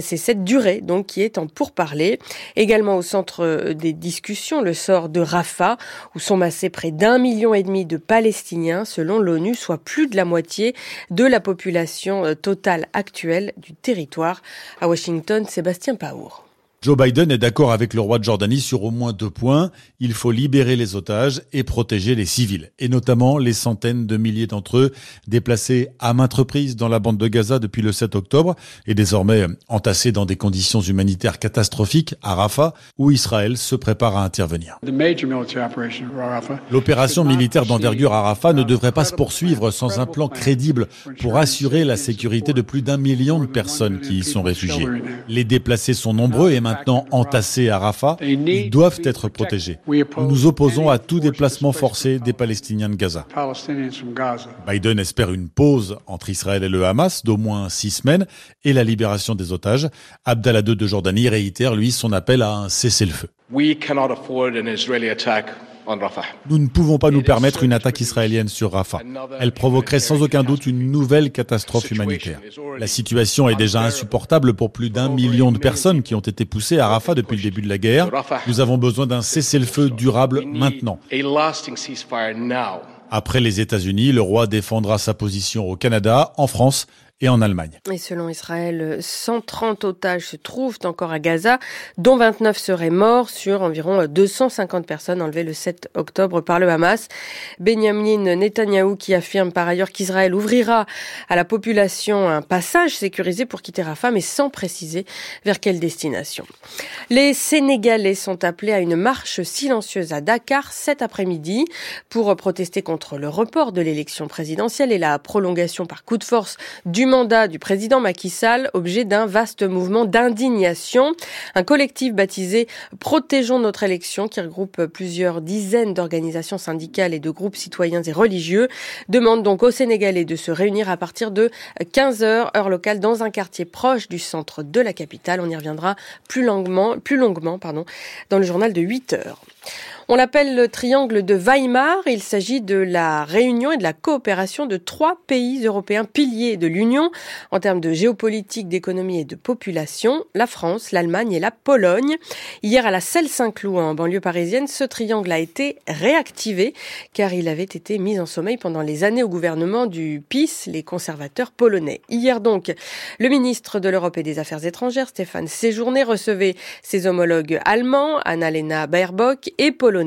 C'est cette durée donc qui est en pour parler. Également au centre des discussions, le sort de Rafah, où sont massés près d'un million et demi de Palestiniens, selon l'ONU, soit plus de la moitié de la population totale actuelle du territoire. À Washington, Sébastien Paour. Joe Biden est d'accord avec le roi de Jordanie sur au moins deux points. Il faut libérer les otages et protéger les civils, et notamment les centaines de milliers d'entre eux déplacés à maintes reprises dans la bande de Gaza depuis le 7 octobre et désormais entassés dans des conditions humanitaires catastrophiques à Rafah, où Israël se prépare à intervenir. L'opération militaire d'envergure à Rafah ne devrait pas se poursuivre sans un plan crédible pour assurer la sécurité de plus d'un million de personnes qui y sont réfugiées. Les déplacés sont nombreux et maintenant entassés à Rafah, ils doivent être protégés. Nous nous opposons à tout déplacement forcé des Palestiniens de Gaza. Biden espère une pause entre Israël et le Hamas d'au moins six semaines et la libération des otages. Abdallah II de Jordanie réitère, lui, son appel à un cessez-le-feu. Nous ne pouvons pas nous permettre une attaque israélienne sur Rafah. Elle provoquerait sans aucun doute une nouvelle catastrophe humanitaire. La situation est déjà insupportable pour plus d'un million de personnes qui ont été poussées à Rafah depuis le début de la guerre. Nous avons besoin d'un cessez-le-feu durable maintenant. Après les États-Unis, le roi défendra sa position au Canada, en France et en Allemagne. Et selon Israël, 130 otages se trouvent encore à Gaza, dont 29 seraient morts sur environ 250 personnes enlevées le 7 octobre par le Hamas. Benjamin Netanyahou qui affirme par ailleurs qu'Israël ouvrira à la population un passage sécurisé pour quitter Rafah, mais sans préciser vers quelle destination. Les Sénégalais sont appelés à une marche silencieuse à Dakar cet après-midi pour protester contre le report de l'élection présidentielle et la prolongation par coup de force du mandat du président Macky Sall, objet d'un vaste mouvement d'indignation. Un collectif baptisé Protégeons notre élection, qui regroupe plusieurs dizaines d'organisations syndicales et de groupes citoyens et religieux, demande donc aux Sénégalais de se réunir à partir de 15 heures, heure locale, dans un quartier proche du centre de la capitale. On y reviendra plus longuement, plus longuement, pardon, dans le journal de 8 heures. On l'appelle le triangle de Weimar. Il s'agit de la réunion et de la coopération de trois pays européens piliers de l'Union en termes de géopolitique, d'économie et de population, la France, l'Allemagne et la Pologne. Hier à la Selle-Saint-Cloud, en banlieue parisienne, ce triangle a été réactivé car il avait été mis en sommeil pendant les années au gouvernement du PIS, les conservateurs polonais. Hier donc, le ministre de l'Europe et des Affaires étrangères, Stéphane Séjourné, recevait ses homologues allemands, Annalena Baerbock et polonais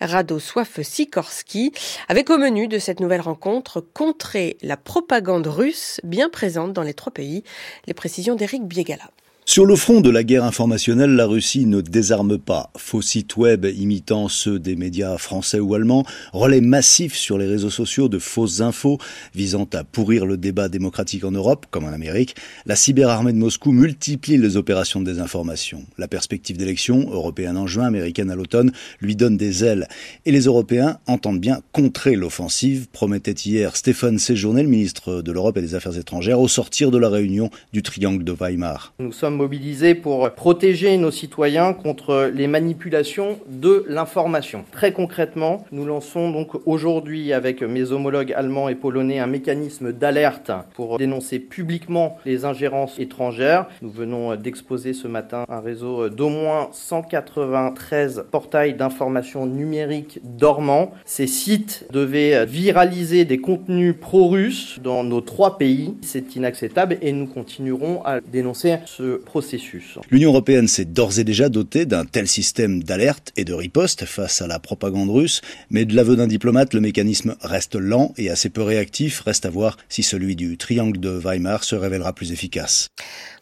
Radosław Sikorski, avec au menu de cette nouvelle rencontre contrer la propagande russe bien présente dans les trois pays. Les précisions d'Éric Biegala. Sur le front de la guerre informationnelle, la Russie ne désarme pas. Faux sites web imitant ceux des médias français ou allemands, relais massifs sur les réseaux sociaux de fausses infos visant à pourrir le débat démocratique en Europe, comme en Amérique, la cyberarmée de Moscou multiplie les opérations de désinformation. La perspective d'élection, européenne en juin, américaine à l'automne, lui donne des ailes. Et les Européens entendent bien contrer l'offensive, promettait hier Stéphane Séjourné, le ministre de l'Europe et des Affaires étrangères, au sortir de la réunion du triangle de Weimar. Mobilisés pour protéger nos citoyens contre les manipulations de l'information. Très concrètement, nous lançons donc aujourd'hui avec mes homologues allemands et polonais un mécanisme d'alerte pour dénoncer publiquement les ingérences étrangères. Nous venons d'exposer ce matin un réseau d'au moins 193 portails d'information numérique dormants. Ces sites devaient viraliser des contenus pro-russes dans nos trois pays. C'est inacceptable et nous continuerons à dénoncer ce processus. L'Union européenne s'est d'ores et déjà dotée d'un tel système d'alerte et de riposte face à la propagande russe, mais de l'aveu d'un diplomate, le mécanisme reste lent et assez peu réactif. Reste à voir si celui du triangle de Weimar se révélera plus efficace.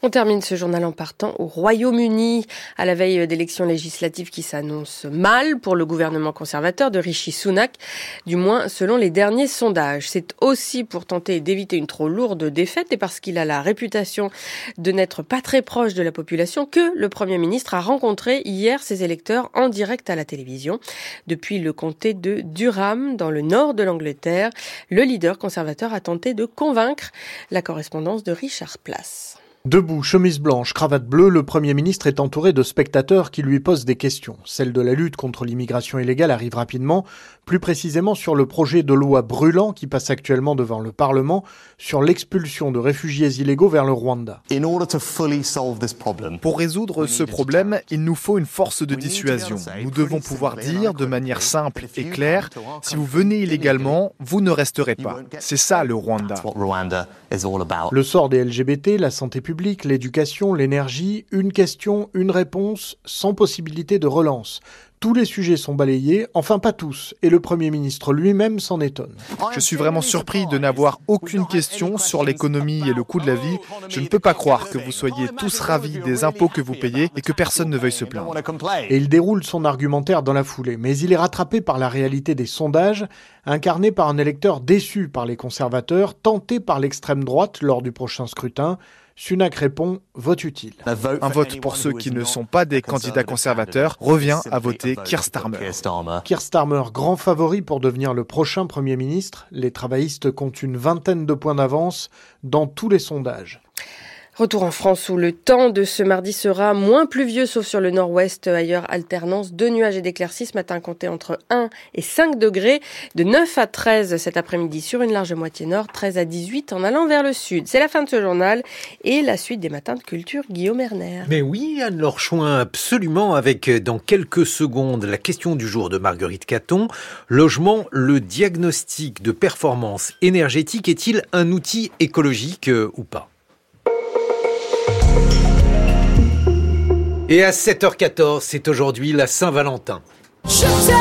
On termine ce journal en partant au Royaume-Uni, à la veille d'élections législatives qui s'annoncent mal pour le gouvernement conservateur de Rishi Sunak, du moins selon les derniers sondages. C'est aussi pour tenter d'éviter une trop lourde défaite et parce qu'il a la réputation de n'être pas très proche de la population que le Premier ministre a rencontré hier ses électeurs en direct à la télévision. Depuis le comté de Durham, dans le nord de l'Angleterre, le leader conservateur a tenté de convaincre la correspondance de Richard Place. Debout, chemise blanche, cravate bleue, le Premier ministre est entouré de spectateurs qui lui posent des questions. Celle de la lutte contre l'immigration illégale arrive rapidement, plus précisément sur le projet de loi brûlant qui passe actuellement devant le Parlement sur l'expulsion de réfugiés illégaux vers le Rwanda. Pour résoudre ce problème, il nous faut une force de dissuasion. Nous devons pouvoir dire de manière simple et claire, si vous venez illégalement, vous ne resterez pas. C'est ça le Rwanda. Le sort des LGBT, la santé publique, l'éducation, l'énergie, une question, une réponse, sans possibilité de relance. Tous les sujets sont balayés, enfin pas tous, et le Premier ministre lui-même s'en étonne. Je suis vraiment surpris de n'avoir aucune question sur l'économie et le coût de la vie. Je ne peux pas croire que vous soyez tous ravis des impôts que vous payez et que personne ne veuille se plaindre. Et il déroule son argumentaire dans la foulée, mais il est rattrapé par la réalité des sondages, incarné par un électeur déçu par les conservateurs, tenté par l'extrême droite lors du prochain scrutin, Sunak répond vote utile. Un vote pour ceux qui ne sont pas des candidats conservateurs revient à voter Keir Starmer. Keir Starmer, grand favori pour devenir le prochain Premier ministre. Les travaillistes comptent une vingtaine de points d'avance dans tous les sondages. Retour en France où le temps de ce mardi sera moins pluvieux sauf sur le nord-ouest. Ailleurs, alternance de nuages et d'éclaircies ce matin compté entre 1 et 5 degrés. De 9 à 13 cet après-midi sur une large moitié nord, 13 à 18 en allant vers le sud. C'est la fin de ce journal et la suite des matins de culture Guillaume Erner. Mais oui, Anne-Laure Chouin, absolument, avec dans quelques secondes la question du jour de Marguerite Caton. Logement, le diagnostic de performance énergétique est-il un outil écologique euh, ou pas? Et à 7h14, c'est aujourd'hui la Saint-Valentin. Je t'aime,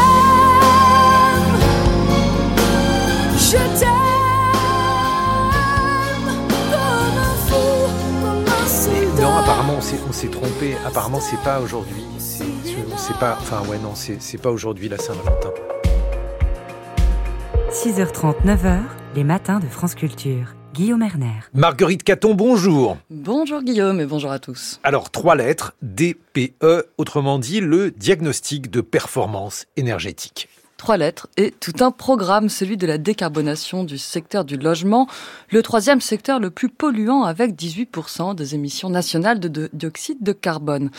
je t'aime Non, apparemment, on s'est trompé. Apparemment, c'est pas aujourd'hui. C'est pas. Enfin, ouais, non, c'est pas aujourd'hui la Saint-Valentin. 6h30, 9h, les matins de France Culture. Guillaume Erner. Marguerite Caton, bonjour. Bonjour Guillaume et bonjour à tous. Alors, trois lettres, DPE, autrement dit le diagnostic de performance énergétique trois lettres et tout un programme, celui de la décarbonation du secteur du logement, le troisième secteur le plus polluant avec 18% des émissions nationales de dioxyde de carbone.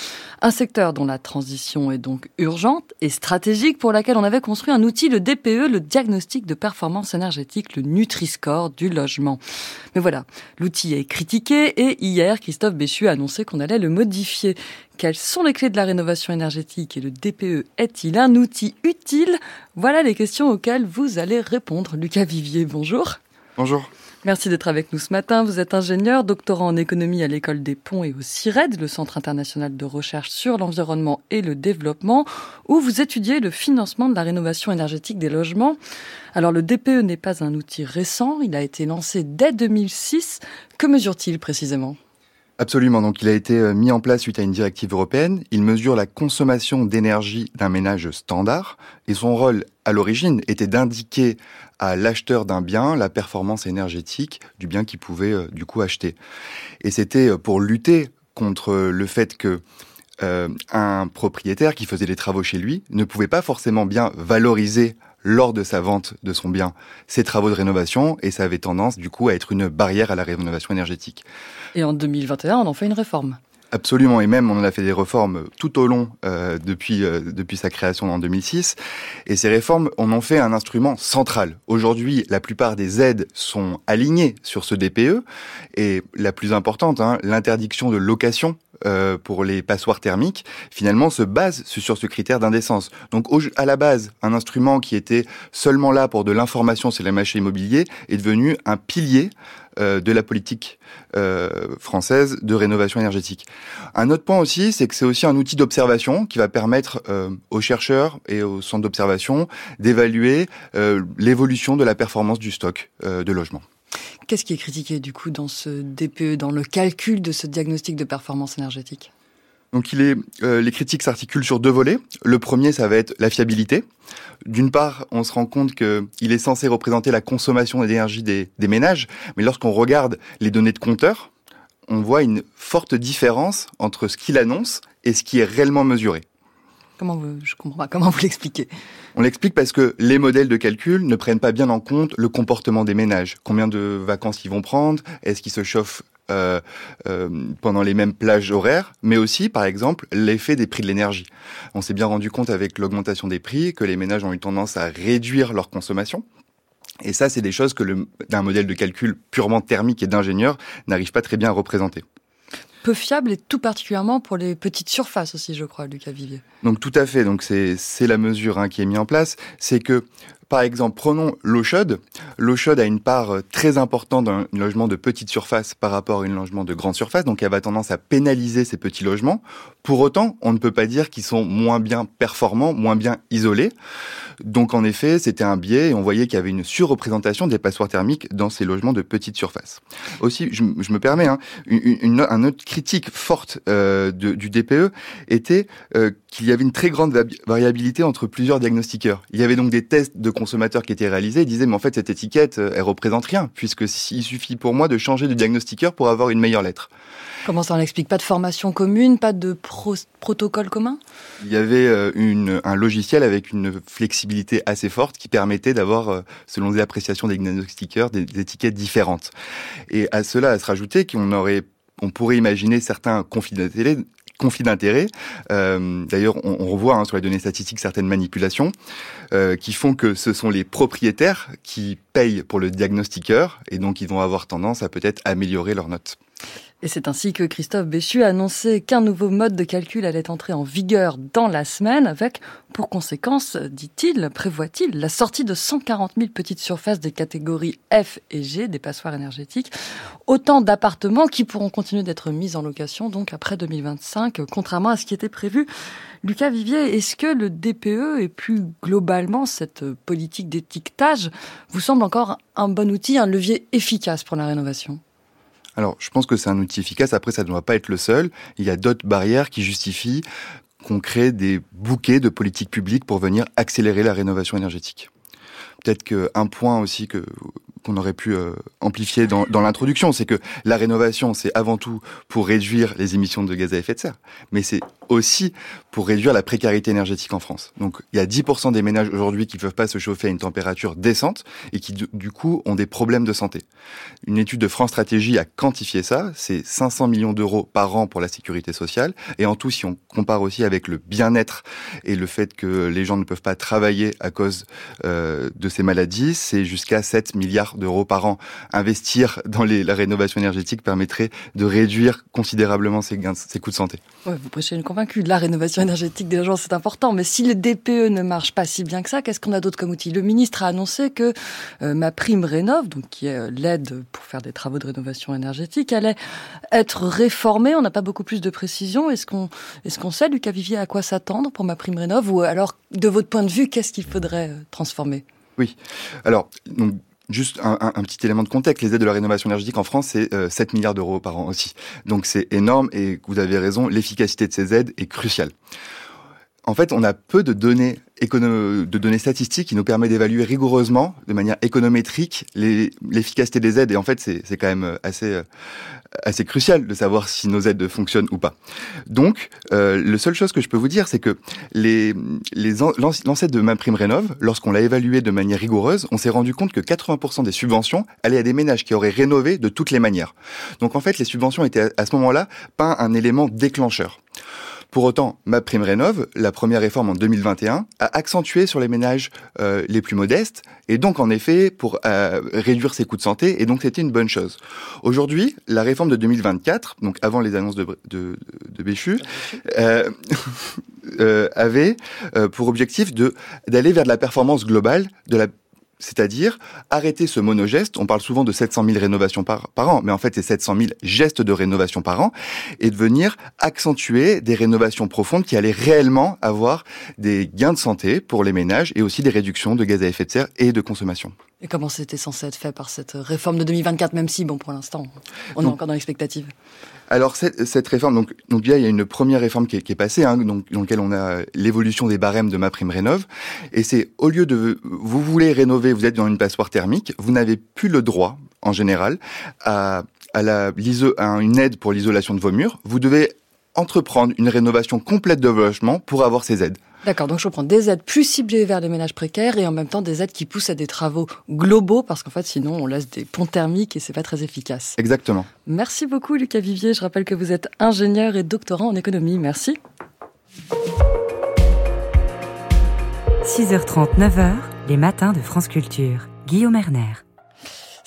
Un secteur dont la transition est donc urgente et stratégique pour laquelle on avait construit un outil, le DPE, le diagnostic de performance énergétique, le Nutri-Score du logement. Mais voilà, l'outil est critiqué et hier, Christophe Béchu a annoncé qu'on allait le modifier. Quelles sont les clés de la rénovation énergétique et le DPE est-il un outil utile? Voilà les questions auxquelles vous allez répondre. Lucas Vivier, bonjour. Bonjour. Merci d'être avec nous ce matin. Vous êtes ingénieur, doctorant en économie à l'école des ponts et au CIRED, le Centre international de recherche sur l'environnement et le développement, où vous étudiez le financement de la rénovation énergétique des logements. Alors le DPE n'est pas un outil récent, il a été lancé dès 2006. Que mesure-t-il précisément? Absolument. Donc, il a été euh, mis en place suite à une directive européenne. Il mesure la consommation d'énergie d'un ménage standard et son rôle à l'origine était d'indiquer à l'acheteur d'un bien la performance énergétique du bien qu'il pouvait euh, du coup acheter. Et c'était euh, pour lutter contre le fait que un propriétaire qui faisait des travaux chez lui ne pouvait pas forcément bien valoriser lors de sa vente de son bien ses travaux de rénovation et ça avait tendance du coup à être une barrière à la rénovation énergétique. Et en 2021, on en fait une réforme. Absolument, et même on en a fait des réformes tout au long euh, depuis euh, depuis sa création en 2006. Et ces réformes, on en fait un instrument central. Aujourd'hui, la plupart des aides sont alignées sur ce DPE, et la plus importante, hein, l'interdiction de location euh, pour les passoires thermiques, finalement, se base sur ce critère d'indécence. Donc, à la base, un instrument qui était seulement là pour de l'information sur les marchés immobiliers est devenu un pilier euh, de la politique euh, française de rénovation énergétique. Un autre point aussi, c'est que c'est aussi un outil d'observation qui va permettre aux chercheurs et aux centres d'observation d'évaluer l'évolution de la performance du stock de logement. Qu'est-ce qui est critiqué du coup dans ce DPE, dans le calcul de ce diagnostic de performance énergétique? Donc il est, euh, les critiques s'articulent sur deux volets. Le premier, ça va être la fiabilité. D'une part, on se rend compte qu'il est censé représenter la consommation d'énergie des, des ménages, mais lorsqu'on regarde les données de compteur, on voit une forte différence entre ce qu'il annonce et ce qui est réellement mesuré. Comment vous, comprends pas. Comment vous l'expliquez On l'explique parce que les modèles de calcul ne prennent pas bien en compte le comportement des ménages. Combien de vacances ils vont prendre Est-ce qu'ils se chauffent euh, euh, pendant les mêmes plages horaires, mais aussi, par exemple, l'effet des prix de l'énergie. On s'est bien rendu compte avec l'augmentation des prix que les ménages ont eu tendance à réduire leur consommation. Et ça, c'est des choses que d'un modèle de calcul purement thermique et d'ingénieur n'arrive pas très bien à représenter peu fiable et tout particulièrement pour les petites surfaces aussi, je crois, Lucas Vivier. Donc tout à fait, donc c'est la mesure hein, qui est mise en place, c'est que par exemple, prenons l'eau chaude. L'eau chaude a une part euh, très importante d'un logement de petite surface par rapport à un logement de grande surface, donc elle va tendance à pénaliser ces petits logements. Pour autant, on ne peut pas dire qu'ils sont moins bien performants, moins bien isolés. Donc en effet, c'était un biais et on voyait qu'il y avait une surreprésentation des passoires thermiques dans ces logements de petite surface. Aussi, je, me permets, hein, une, autre critique forte euh, du DPE était euh, qu'il y avait une très grande variabilité entre plusieurs diagnostiqueurs. Il y avait donc des tests de consommateurs qui étaient réalisés. Ils disaient, mais en fait, cette étiquette, euh, elle représente rien, puisque il suffit pour moi de changer de diagnostiqueur pour avoir une meilleure lettre. Comment ça, on l'explique? Pas de formation commune, pas de protocole commun? Il y avait euh, une, un logiciel avec une flexibilité assez forte qui permettait d'avoir, euh, selon les appréciations des diagnostiqueurs, des, des étiquettes différentes. Et à cela, à se rajouter qu'on aurait on pourrait imaginer certains conflits conflit d'intérêts. Euh, D'ailleurs, on, on, revoit hein, sur les données statistiques certaines manipulations euh, qui font que ce sont les propriétaires qui payent pour le diagnostiqueur et donc ils vont avoir tendance à peut-être améliorer leurs notes. Et c'est ainsi que Christophe Béchu a annoncé qu'un nouveau mode de calcul allait entrer en vigueur dans la semaine avec, pour conséquence, dit-il, prévoit-il, la sortie de 140 000 petites surfaces des catégories F et G des passoires énergétiques. Autant d'appartements qui pourront continuer d'être mis en location donc après 2025, contrairement à ce qui était prévu. Lucas Vivier, est-ce que le DPE et plus globalement cette politique d'étiquetage vous semble encore un bon outil, un levier efficace pour la rénovation? Alors, je pense que c'est un outil efficace. Après, ça ne doit pas être le seul. Il y a d'autres barrières qui justifient qu'on crée des bouquets de politiques publiques pour venir accélérer la rénovation énergétique. Peut-être qu'un point aussi que qu'on aurait pu euh, amplifier dans, dans l'introduction, c'est que la rénovation, c'est avant tout pour réduire les émissions de gaz à effet de serre, mais c'est aussi pour réduire la précarité énergétique en France. Donc il y a 10% des ménages aujourd'hui qui ne peuvent pas se chauffer à une température décente et qui du coup ont des problèmes de santé. Une étude de France Stratégie a quantifié ça, c'est 500 millions d'euros par an pour la sécurité sociale et en tout si on compare aussi avec le bien-être et le fait que les gens ne peuvent pas travailler à cause euh, de ces maladies, c'est jusqu'à 7 milliards d'euros par an. Investir dans les, la rénovation énergétique permettrait de réduire considérablement ces, gains, ces coûts de santé. Ouais, vous prêchez une convaincu. La rénovation énergétique des logements, c'est important. Mais si le DPE ne marche pas si bien que ça, qu'est-ce qu'on a d'autre comme outil? Le ministre a annoncé que euh, ma prime rénov, donc qui est euh, l'aide pour faire des travaux de rénovation énergétique, allait être réformée. On n'a pas beaucoup plus de précision. Est-ce qu'on est-ce qu'on sait, Lucas Vivier, à quoi s'attendre pour ma prime rénov Ou alors, de votre point de vue, qu'est-ce qu'il faudrait euh, transformer? Oui. Alors, donc, Juste un, un, petit élément de contexte, les aides de la rénovation énergétique en France, c'est 7 milliards d'euros par an aussi. Donc c'est énorme et vous avez raison, l'efficacité de ces aides est cruciale. En fait, on a peu de données de données statistiques qui nous permet d'évaluer rigoureusement, de manière économétrique, l'efficacité des aides. Et en fait, c'est quand même assez assez crucial de savoir si nos aides fonctionnent ou pas. Donc, euh, le seule chose que je peux vous dire, c'est que les les l'ancêtre de ma prime rénov, lorsqu'on l'a évalué de manière rigoureuse, on s'est rendu compte que 80% des subventions allaient à des ménages qui auraient rénové de toutes les manières. Donc en fait, les subventions étaient à ce moment-là pas un élément déclencheur. Pour autant, ma prime rénov, la première réforme en 2021, a accentué sur les ménages euh, les plus modestes, et donc en effet pour euh, réduire ses coûts de santé, et donc c'était une bonne chose. Aujourd'hui, la réforme de 2024, donc avant les annonces de, de, de Béchu, euh, euh avait pour objectif de d'aller vers de la performance globale, de la c'est-à-dire arrêter ce monogeste. On parle souvent de 700 000 rénovations par, par an, mais en fait c'est 700 000 gestes de rénovation par an, et de venir accentuer des rénovations profondes qui allaient réellement avoir des gains de santé pour les ménages et aussi des réductions de gaz à effet de serre et de consommation. Et comment c'était censé être fait par cette réforme de 2024, même si, bon, pour l'instant, on est encore dans l'expectative? Alors cette, cette, réforme, donc, donc il y a une première réforme qui est, qui est passée, hein, donc, dans laquelle on a l'évolution des barèmes de ma prime rénov, et c'est au lieu de vous voulez rénover, vous êtes dans une passoire thermique, vous n'avez plus le droit, en général, à, à, la, à une aide pour l'isolation de vos murs. Vous devez entreprendre une rénovation complète de logement pour avoir ces aides. D'accord, donc je prends des aides plus ciblées vers les ménages précaires et en même temps des aides qui poussent à des travaux globaux parce qu'en fait sinon on laisse des ponts thermiques et c'est pas très efficace. Exactement. Merci beaucoup Lucas Vivier, je rappelle que vous êtes ingénieur et doctorant en économie. Merci. 6h30, 9h, les matins de France Culture. Guillaume Erner.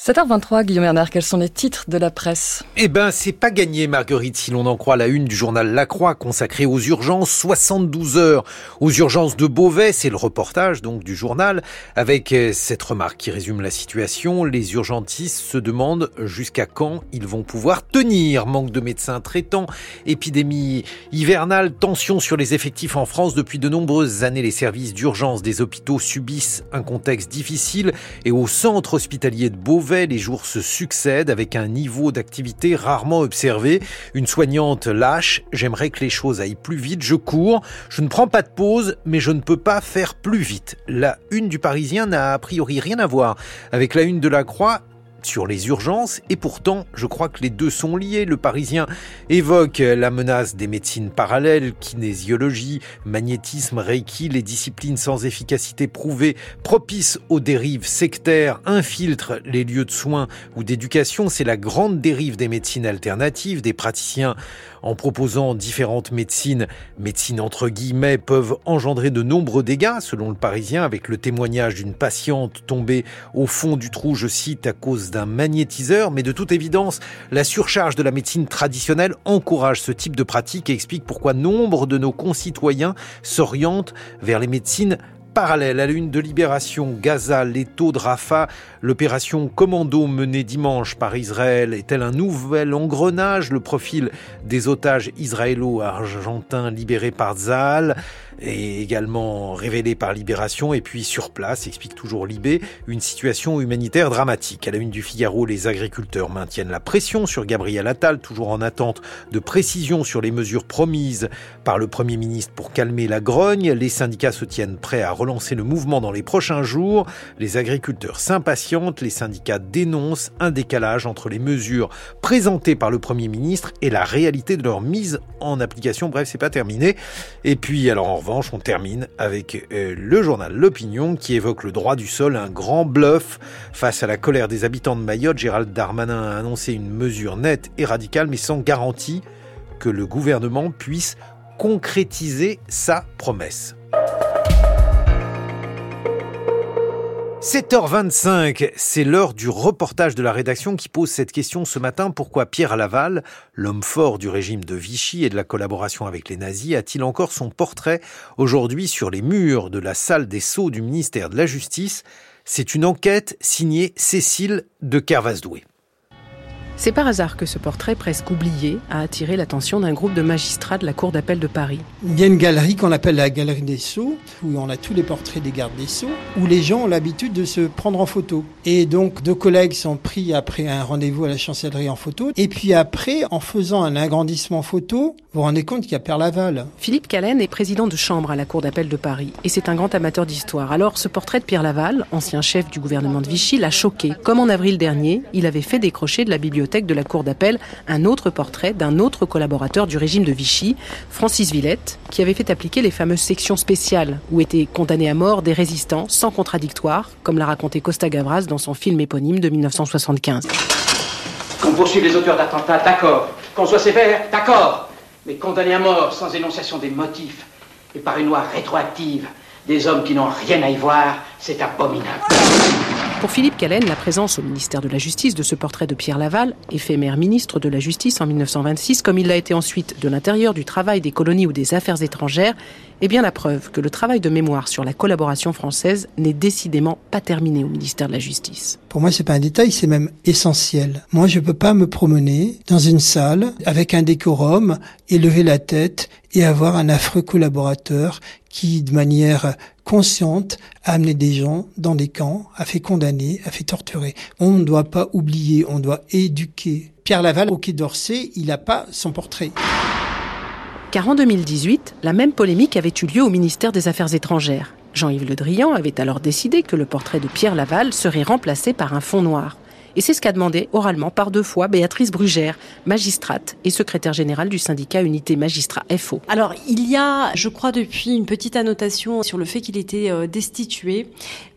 7h23, Guillaume Bernard, quels sont les titres de la presse? Eh ben, c'est pas gagné, Marguerite, si l'on en croit la une du journal La Croix consacrée aux urgences, 72 heures aux urgences de Beauvais, c'est le reportage donc du journal, avec euh, cette remarque qui résume la situation. Les urgentistes se demandent jusqu'à quand ils vont pouvoir tenir. Manque de médecins traitants, épidémie hivernale, tension sur les effectifs en France. Depuis de nombreuses années, les services d'urgence des hôpitaux subissent un contexte difficile et au centre hospitalier de Beauvais, les jours se succèdent avec un niveau d'activité rarement observé. Une soignante lâche, j'aimerais que les choses aillent plus vite, je cours, je ne prends pas de pause, mais je ne peux pas faire plus vite. La une du Parisien n'a a priori rien à voir avec la une de la Croix sur les urgences et pourtant je crois que les deux sont liés. Le Parisien évoque la menace des médecines parallèles, kinésiologie, magnétisme, reiki, les disciplines sans efficacité prouvée propices aux dérives sectaires, infiltrent les lieux de soins ou d'éducation. C'est la grande dérive des médecines alternatives, des praticiens en proposant différentes médecines, médecines entre guillemets, peuvent engendrer de nombreux dégâts, selon le Parisien, avec le témoignage d'une patiente tombée au fond du trou, je cite, à cause d'un magnétiseur. Mais de toute évidence, la surcharge de la médecine traditionnelle encourage ce type de pratique et explique pourquoi nombre de nos concitoyens s'orientent vers les médecines parallèle à l'une de Libération, Gaza, les taux de Rafah, l'opération commando menée dimanche par Israël est-elle un nouvel engrenage? Le profil des otages israélo-argentins libérés par Zahal? Est également révélé par Libération et puis sur place, explique toujours Libé, une situation humanitaire dramatique. À la une du Figaro, les agriculteurs maintiennent la pression sur Gabriel Attal, toujours en attente de précisions sur les mesures promises par le Premier ministre pour calmer la grogne. Les syndicats se tiennent prêts à relancer le mouvement dans les prochains jours. Les agriculteurs s'impatientent, les syndicats dénoncent un décalage entre les mesures présentées par le Premier ministre et la réalité de leur mise en application. Bref, c'est pas terminé. Et puis, alors en revanche, on termine avec euh, le journal L'Opinion qui évoque le droit du sol, un grand bluff face à la colère des habitants de Mayotte. Gérald Darmanin a annoncé une mesure nette et radicale, mais sans garantie que le gouvernement puisse concrétiser sa promesse. 7h25, c'est l'heure du reportage de la rédaction qui pose cette question ce matin. Pourquoi Pierre Laval, l'homme fort du régime de Vichy et de la collaboration avec les nazis, a-t-il encore son portrait aujourd'hui sur les murs de la salle des sceaux du ministère de la Justice? C'est une enquête signée Cécile de Kervasdoué. C'est par hasard que ce portrait presque oublié a attiré l'attention d'un groupe de magistrats de la Cour d'appel de Paris. Il y a une galerie qu'on appelle la galerie des Sceaux, où on a tous les portraits des gardes des Sceaux, où les gens ont l'habitude de se prendre en photo. Et donc deux collègues sont pris après un rendez-vous à la chancellerie en photo. Et puis après, en faisant un agrandissement photo, vous vous rendez compte qu'il y a Père Laval. Philippe Callen est président de chambre à la Cour d'appel de Paris, et c'est un grand amateur d'histoire. Alors ce portrait de Pierre Laval, ancien chef du gouvernement de Vichy, l'a choqué. Comme en avril dernier, il avait fait décrocher de la bibliothèque de la Cour d'appel un autre portrait d'un autre collaborateur du régime de Vichy, Francis Villette, qui avait fait appliquer les fameuses sections spéciales où étaient condamnés à mort des résistants sans contradictoire, comme l'a raconté Costa Gavras dans son film éponyme de 1975. Qu'on poursuive les auteurs d'attentats, d'accord. Qu'on soit sévère, d'accord. Mais condamner à mort sans énonciation des motifs et par une loi rétroactive des hommes qui n'ont rien à y voir, c'est abominable. Pour Philippe Callen, la présence au ministère de la Justice de ce portrait de Pierre Laval, éphémère ministre de la Justice en 1926, comme il l'a été ensuite de l'intérieur, du travail, des colonies ou des affaires étrangères, est bien la preuve que le travail de mémoire sur la collaboration française n'est décidément pas terminé au ministère de la Justice. Pour moi, c'est pas un détail, c'est même essentiel. Moi, je peux pas me promener dans une salle avec un décorum et lever la tête et avoir un affreux collaborateur qui, de manière consciente, a amené des gens dans des camps, a fait condamner, a fait torturer. On ne doit pas oublier, on doit éduquer. Pierre Laval, au Quai d'Orsay, il n'a pas son portrait. Car en 2018, la même polémique avait eu lieu au ministère des Affaires étrangères. Jean-Yves Le Drian avait alors décidé que le portrait de Pierre Laval serait remplacé par un fond noir. Et c'est ce qu'a demandé oralement par deux fois Béatrice Brugère, magistrate et secrétaire générale du syndicat Unité Magistrat FO. Alors, il y a, je crois, depuis une petite annotation sur le fait qu'il était euh, destitué,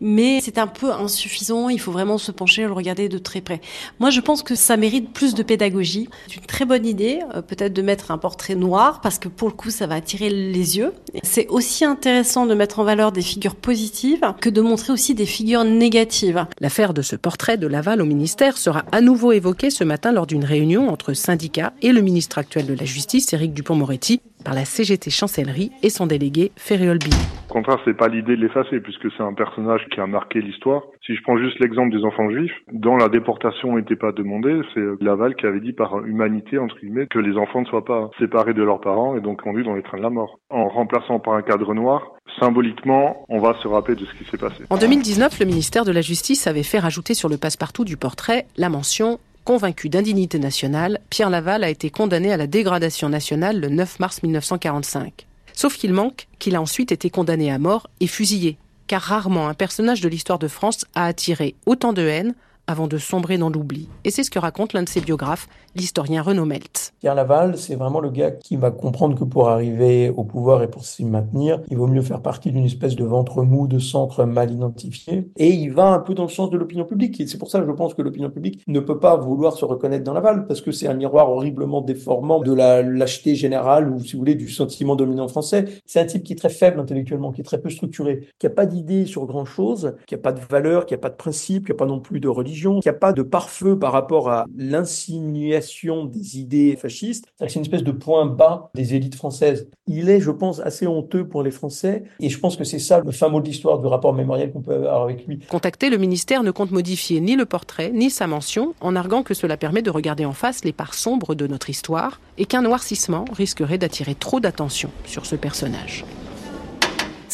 mais c'est un peu insuffisant. Il faut vraiment se pencher et le regarder de très près. Moi, je pense que ça mérite plus de pédagogie. C'est une très bonne idée, euh, peut-être de mettre un portrait noir, parce que pour le coup, ça va attirer les yeux. C'est aussi intéressant de mettre en valeur des figures positives que de montrer aussi des figures négatives. L'affaire de ce portrait de Laval au ministère sera à nouveau évoquée ce matin lors d'une réunion entre syndicats et le ministre actuel de la Justice, Éric Dupont-Moretti, par la CGT Chancellerie et son délégué Ferriol Billy. Au contraire, c'est pas l'idée de l'effacer puisque c'est un personnage qui a marqué l'histoire. Si je prends juste l'exemple des enfants juifs, dans la déportation n'était pas demandée, c'est Laval qui avait dit par humanité entre guillemets que les enfants ne soient pas séparés de leurs parents et donc conduits dans les trains de la mort. En remplaçant par un cadre noir, symboliquement, on va se rappeler de ce qui s'est passé. En 2019, le ministère de la Justice avait fait rajouter sur le passe-partout du portrait la mention Convaincu d'indignité nationale, Pierre Laval a été condamné à la dégradation nationale le 9 mars 1945. Sauf qu'il manque qu'il a ensuite été condamné à mort et fusillé, car rarement un personnage de l'histoire de France a attiré autant de haine, avant de sombrer dans l'oubli. Et c'est ce que raconte l'un de ses biographes, l'historien Renaud Meltz. Pierre Laval, c'est vraiment le gars qui va comprendre que pour arriver au pouvoir et pour s'y maintenir, il vaut mieux faire partie d'une espèce de ventre mou, de centre mal identifié. Et il va un peu dans le sens de l'opinion publique. Et c'est pour ça que je pense que l'opinion publique ne peut pas vouloir se reconnaître dans Laval, parce que c'est un miroir horriblement déformant de la lâcheté générale, ou si vous voulez, du sentiment dominant français. C'est un type qui est très faible intellectuellement, qui est très peu structuré, qui n'a pas d'idée sur grand-chose, qui n'a pas de valeur, qui n'a pas de principe, qui n'a pas non plus de religion qu'il n'y a pas de pare-feu par rapport à l'insinuation des idées fascistes. C'est une espèce de point bas des élites françaises. Il est, je pense, assez honteux pour les Français et je pense que c'est ça le fin mot de l'histoire du rapport mémoriel qu'on peut avoir avec lui. Contacté, le ministère ne compte modifier ni le portrait ni sa mention en arguant que cela permet de regarder en face les parts sombres de notre histoire et qu'un noircissement risquerait d'attirer trop d'attention sur ce personnage.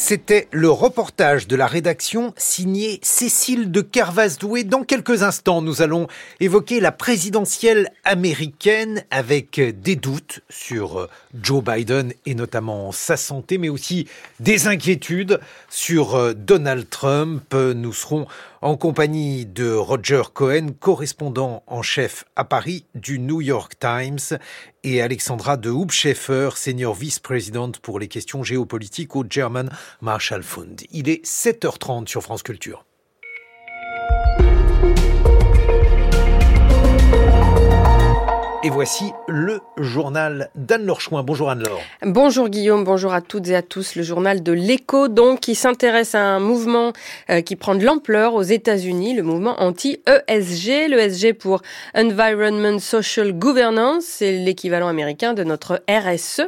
C'était le reportage de la rédaction signé Cécile de Kervasdoué. Dans quelques instants, nous allons évoquer la présidentielle américaine avec des doutes sur Joe Biden et notamment sa santé, mais aussi des inquiétudes sur Donald Trump. Nous serons en compagnie de Roger Cohen, correspondant en chef à Paris du New York Times, et Alexandra de Hubscheffer, senior vice-présidente pour les questions géopolitiques au German Marshall Fund. Il est 7h30 sur France Culture. Et voici le journal d'Anne-Laure Chouin. Bonjour Anne-Laure. Bonjour Guillaume, bonjour à toutes et à tous. Le journal de l'écho, donc, qui s'intéresse à un mouvement euh, qui prend de l'ampleur aux États-Unis, le mouvement anti-ESG. L'ESG pour Environment Social Governance, c'est l'équivalent américain de notre RSE,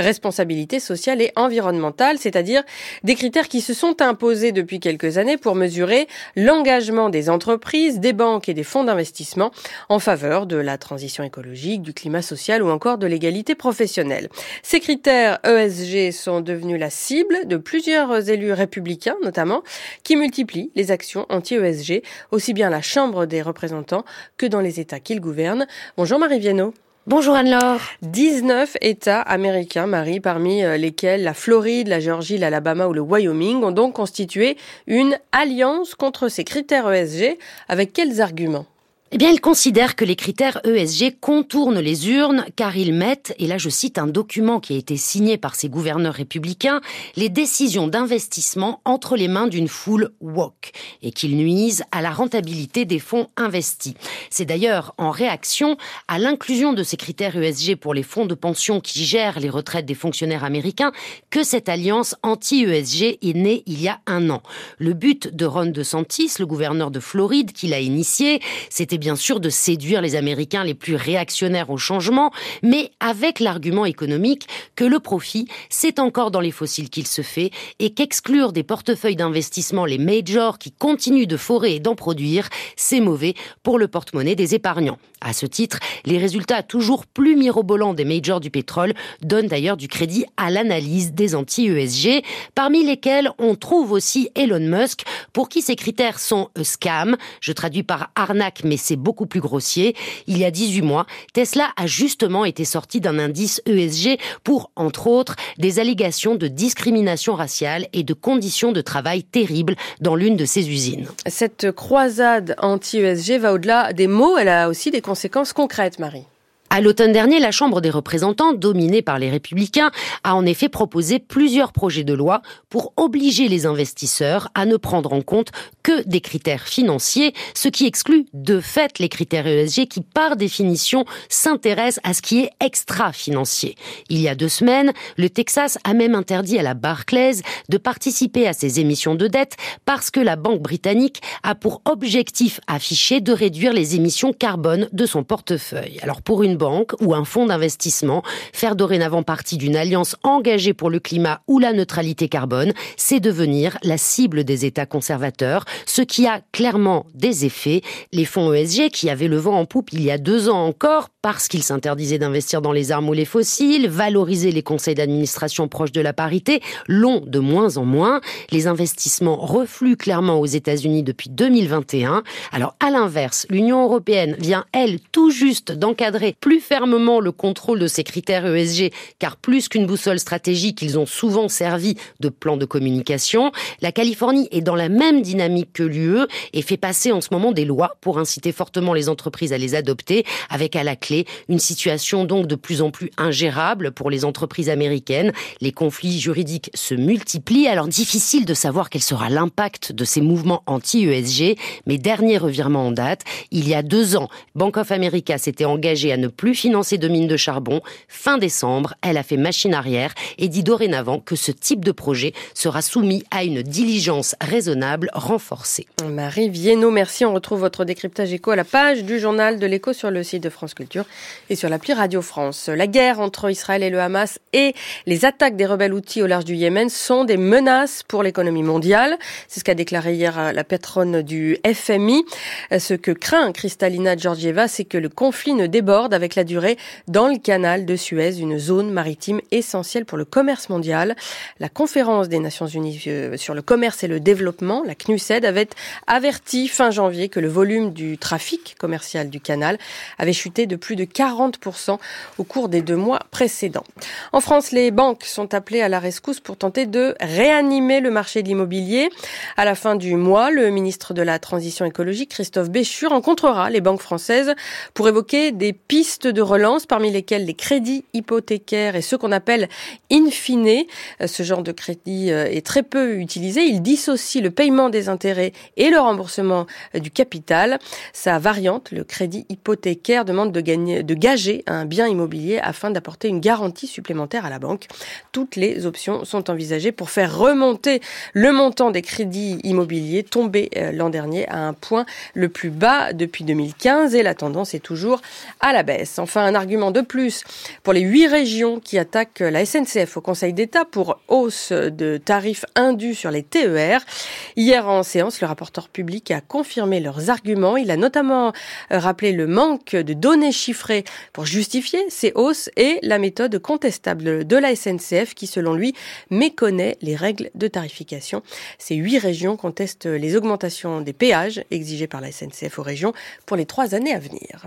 responsabilité sociale et environnementale, c'est-à-dire des critères qui se sont imposés depuis quelques années pour mesurer l'engagement des entreprises, des banques et des fonds d'investissement en faveur de la transition écologique du climat social ou encore de l'égalité professionnelle. Ces critères ESG sont devenus la cible de plusieurs élus républicains notamment, qui multiplient les actions anti-ESG, aussi bien à la Chambre des représentants que dans les États qu'ils gouvernent. Bonjour Marie Viennot. Bonjour Anne-Laure. 19 États américains, Marie, parmi euh, lesquels la Floride, la Géorgie, l'Alabama ou le Wyoming, ont donc constitué une alliance contre ces critères ESG. Avec quels arguments? Eh bien, il considère que les critères ESG contournent les urnes car ils mettent, et là je cite un document qui a été signé par ces gouverneurs républicains, les décisions d'investissement entre les mains d'une foule woke et qu'ils nuisent à la rentabilité des fonds investis. C'est d'ailleurs en réaction à l'inclusion de ces critères ESG pour les fonds de pension qui gèrent les retraites des fonctionnaires américains que cette alliance anti-ESG est née il y a un an. Le but de Ron DeSantis, le gouverneur de Floride, qui l'a initié, c'était bien sûr de séduire les Américains les plus réactionnaires au changement, mais avec l'argument économique que le profit, c'est encore dans les fossiles qu'il se fait et qu'exclure des portefeuilles d'investissement les majors qui continuent de forer et d'en produire, c'est mauvais pour le porte-monnaie des épargnants. À ce titre, les résultats toujours plus mirobolants des majors du pétrole donnent d'ailleurs du crédit à l'analyse des anti-ESG, parmi lesquels on trouve aussi Elon Musk, pour qui ces critères sont scam, je traduis par arnaque mais c'est c'est beaucoup plus grossier. Il y a 18 mois, Tesla a justement été sorti d'un indice ESG pour, entre autres, des allégations de discrimination raciale et de conditions de travail terribles dans l'une de ses usines. Cette croisade anti-ESG va au-delà des mots, elle a aussi des conséquences concrètes, Marie. À l'automne dernier, la Chambre des représentants, dominée par les républicains, a en effet proposé plusieurs projets de loi pour obliger les investisseurs à ne prendre en compte que des critères financiers, ce qui exclut de fait les critères ESG qui, par définition, s'intéressent à ce qui est extra-financier. Il y a deux semaines, le Texas a même interdit à la Barclays de participer à ces émissions de dette parce que la banque britannique a pour objectif affiché de réduire les émissions carbone de son portefeuille. Alors pour une banque ou un fonds d'investissement, faire dorénavant partie d'une alliance engagée pour le climat ou la neutralité carbone, c'est devenir la cible des États conservateurs, ce qui a clairement des effets. Les fonds ESG, qui avaient le vent en poupe il y a deux ans encore, parce qu'ils s'interdisaient d'investir dans les armes ou les fossiles, valoriser les conseils d'administration proches de la parité, l'ont de moins en moins. Les investissements refluent clairement aux États-Unis depuis 2021. Alors, à l'inverse, l'Union européenne vient, elle, tout juste d'encadrer plus plus fermement le contrôle de ces critères ESG, car plus qu'une boussole stratégique, ils ont souvent servi de plan de communication. La Californie est dans la même dynamique que l'UE et fait passer en ce moment des lois pour inciter fortement les entreprises à les adopter, avec à la clé une situation donc de plus en plus ingérable pour les entreprises américaines. Les conflits juridiques se multiplient, alors difficile de savoir quel sera l'impact de ces mouvements anti-ESG, mais dernier revirement en date, il y a deux ans, Bank of America s'était engagé à ne plus financer de mines de charbon. Fin décembre, elle a fait machine arrière et dit dorénavant que ce type de projet sera soumis à une diligence raisonnable renforcée. Marie Viennot, merci. On retrouve votre décryptage écho à la page du journal de l'écho sur le site de France Culture et sur l'appli Radio France. La guerre entre Israël et le Hamas et les attaques des rebelles outils au large du Yémen sont des menaces pour l'économie mondiale. C'est ce qu'a déclaré hier la patronne du FMI. Ce que craint Kristalina Georgieva, c'est que le conflit ne déborde avec la durée dans le canal de Suez, une zone maritime essentielle pour le commerce mondial. La conférence des Nations Unies euh, sur le commerce et le développement, la CNUSED, avait averti fin janvier que le volume du trafic commercial du canal avait chuté de plus de 40% au cours des deux mois précédents. En France, les banques sont appelées à la rescousse pour tenter de réanimer le marché de l'immobilier. À la fin du mois, le ministre de la Transition écologique, Christophe Béchu, rencontrera les banques françaises pour évoquer des pistes de relance, parmi lesquels les crédits hypothécaires et ceux qu'on appelle in fine. Euh, ce genre de crédit euh, est très peu utilisé. Il dissocie le paiement des intérêts et le remboursement euh, du capital. Sa variante, le crédit hypothécaire, demande de, gagner, de gager un bien immobilier afin d'apporter une garantie supplémentaire à la banque. Toutes les options sont envisagées pour faire remonter le montant des crédits immobiliers tombé l'an dernier à un point le plus bas depuis 2015 et la tendance est toujours à la baisse. Enfin, un argument de plus pour les huit régions qui attaquent la SNCF au Conseil d'État pour hausse de tarifs indus sur les TER. Hier en séance, le rapporteur public a confirmé leurs arguments. Il a notamment rappelé le manque de données chiffrées pour justifier ces hausses et la méthode contestable de la SNCF qui, selon lui, méconnaît les règles de tarification. Ces huit régions contestent les augmentations des péages exigées par la SNCF aux régions pour les trois années à venir.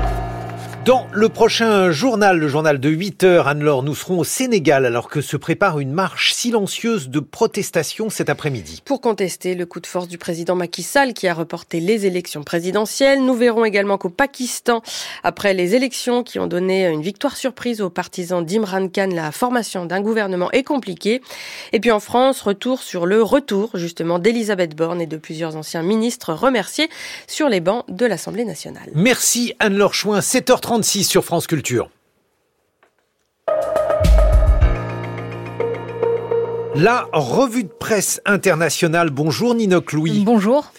Dans le prochain journal, le journal de 8 heures, Anne-Laure, nous serons au Sénégal alors que se prépare une marche silencieuse de protestation cet après-midi. Pour contester le coup de force du président Macky Sall qui a reporté les élections présidentielles, nous verrons également qu'au Pakistan, après les élections qui ont donné une victoire surprise aux partisans d'Imran Khan, la formation d'un gouvernement est compliquée. Et puis en France, retour sur le retour justement d'Elisabeth Borne et de plusieurs anciens ministres remerciés sur les bancs de l'Assemblée nationale. Merci Anne-Laure Chouin, 7h30 sur France Culture. La revue de presse internationale. Bonjour Ninoc Louis. Bonjour.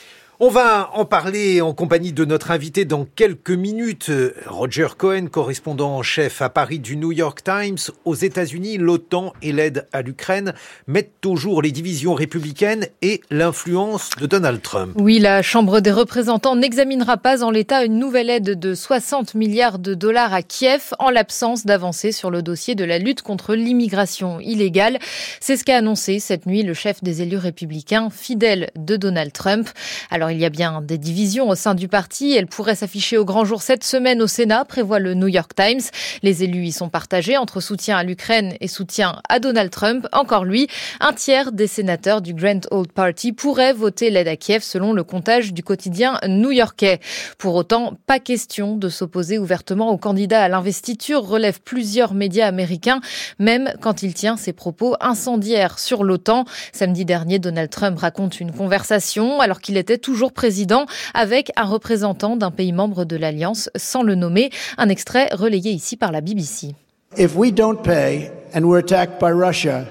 On va en parler en compagnie de notre invité dans quelques minutes. Roger Cohen, correspondant en chef à Paris du New York Times. Aux États-Unis, l'OTAN et l'aide à l'Ukraine mettent au jour les divisions républicaines et l'influence de Donald Trump. Oui, la Chambre des représentants n'examinera pas en l'état une nouvelle aide de 60 milliards de dollars à Kiev en l'absence d'avancée sur le dossier de la lutte contre l'immigration illégale. C'est ce qu'a annoncé cette nuit le chef des élus républicains fidèle de Donald Trump. Alors il y a bien des divisions au sein du parti. Elle pourrait s'afficher au grand jour cette semaine au Sénat, prévoit le New York Times. Les élus y sont partagés entre soutien à l'Ukraine et soutien à Donald Trump. Encore lui, un tiers des sénateurs du Grand Old Party pourraient voter l'aide à Kiev selon le comptage du quotidien new-yorkais. Pour autant, pas question de s'opposer ouvertement au candidat à l'investiture, relèvent plusieurs médias américains, même quand il tient ses propos incendiaires sur l'OTAN. Samedi dernier, Donald Trump raconte une conversation alors qu'il était toujours président avec un représentant d'un pays membre de l'Alliance sans le nommer. Un extrait relayé ici par la BBC. If we don't pay and we're attacked by Russia,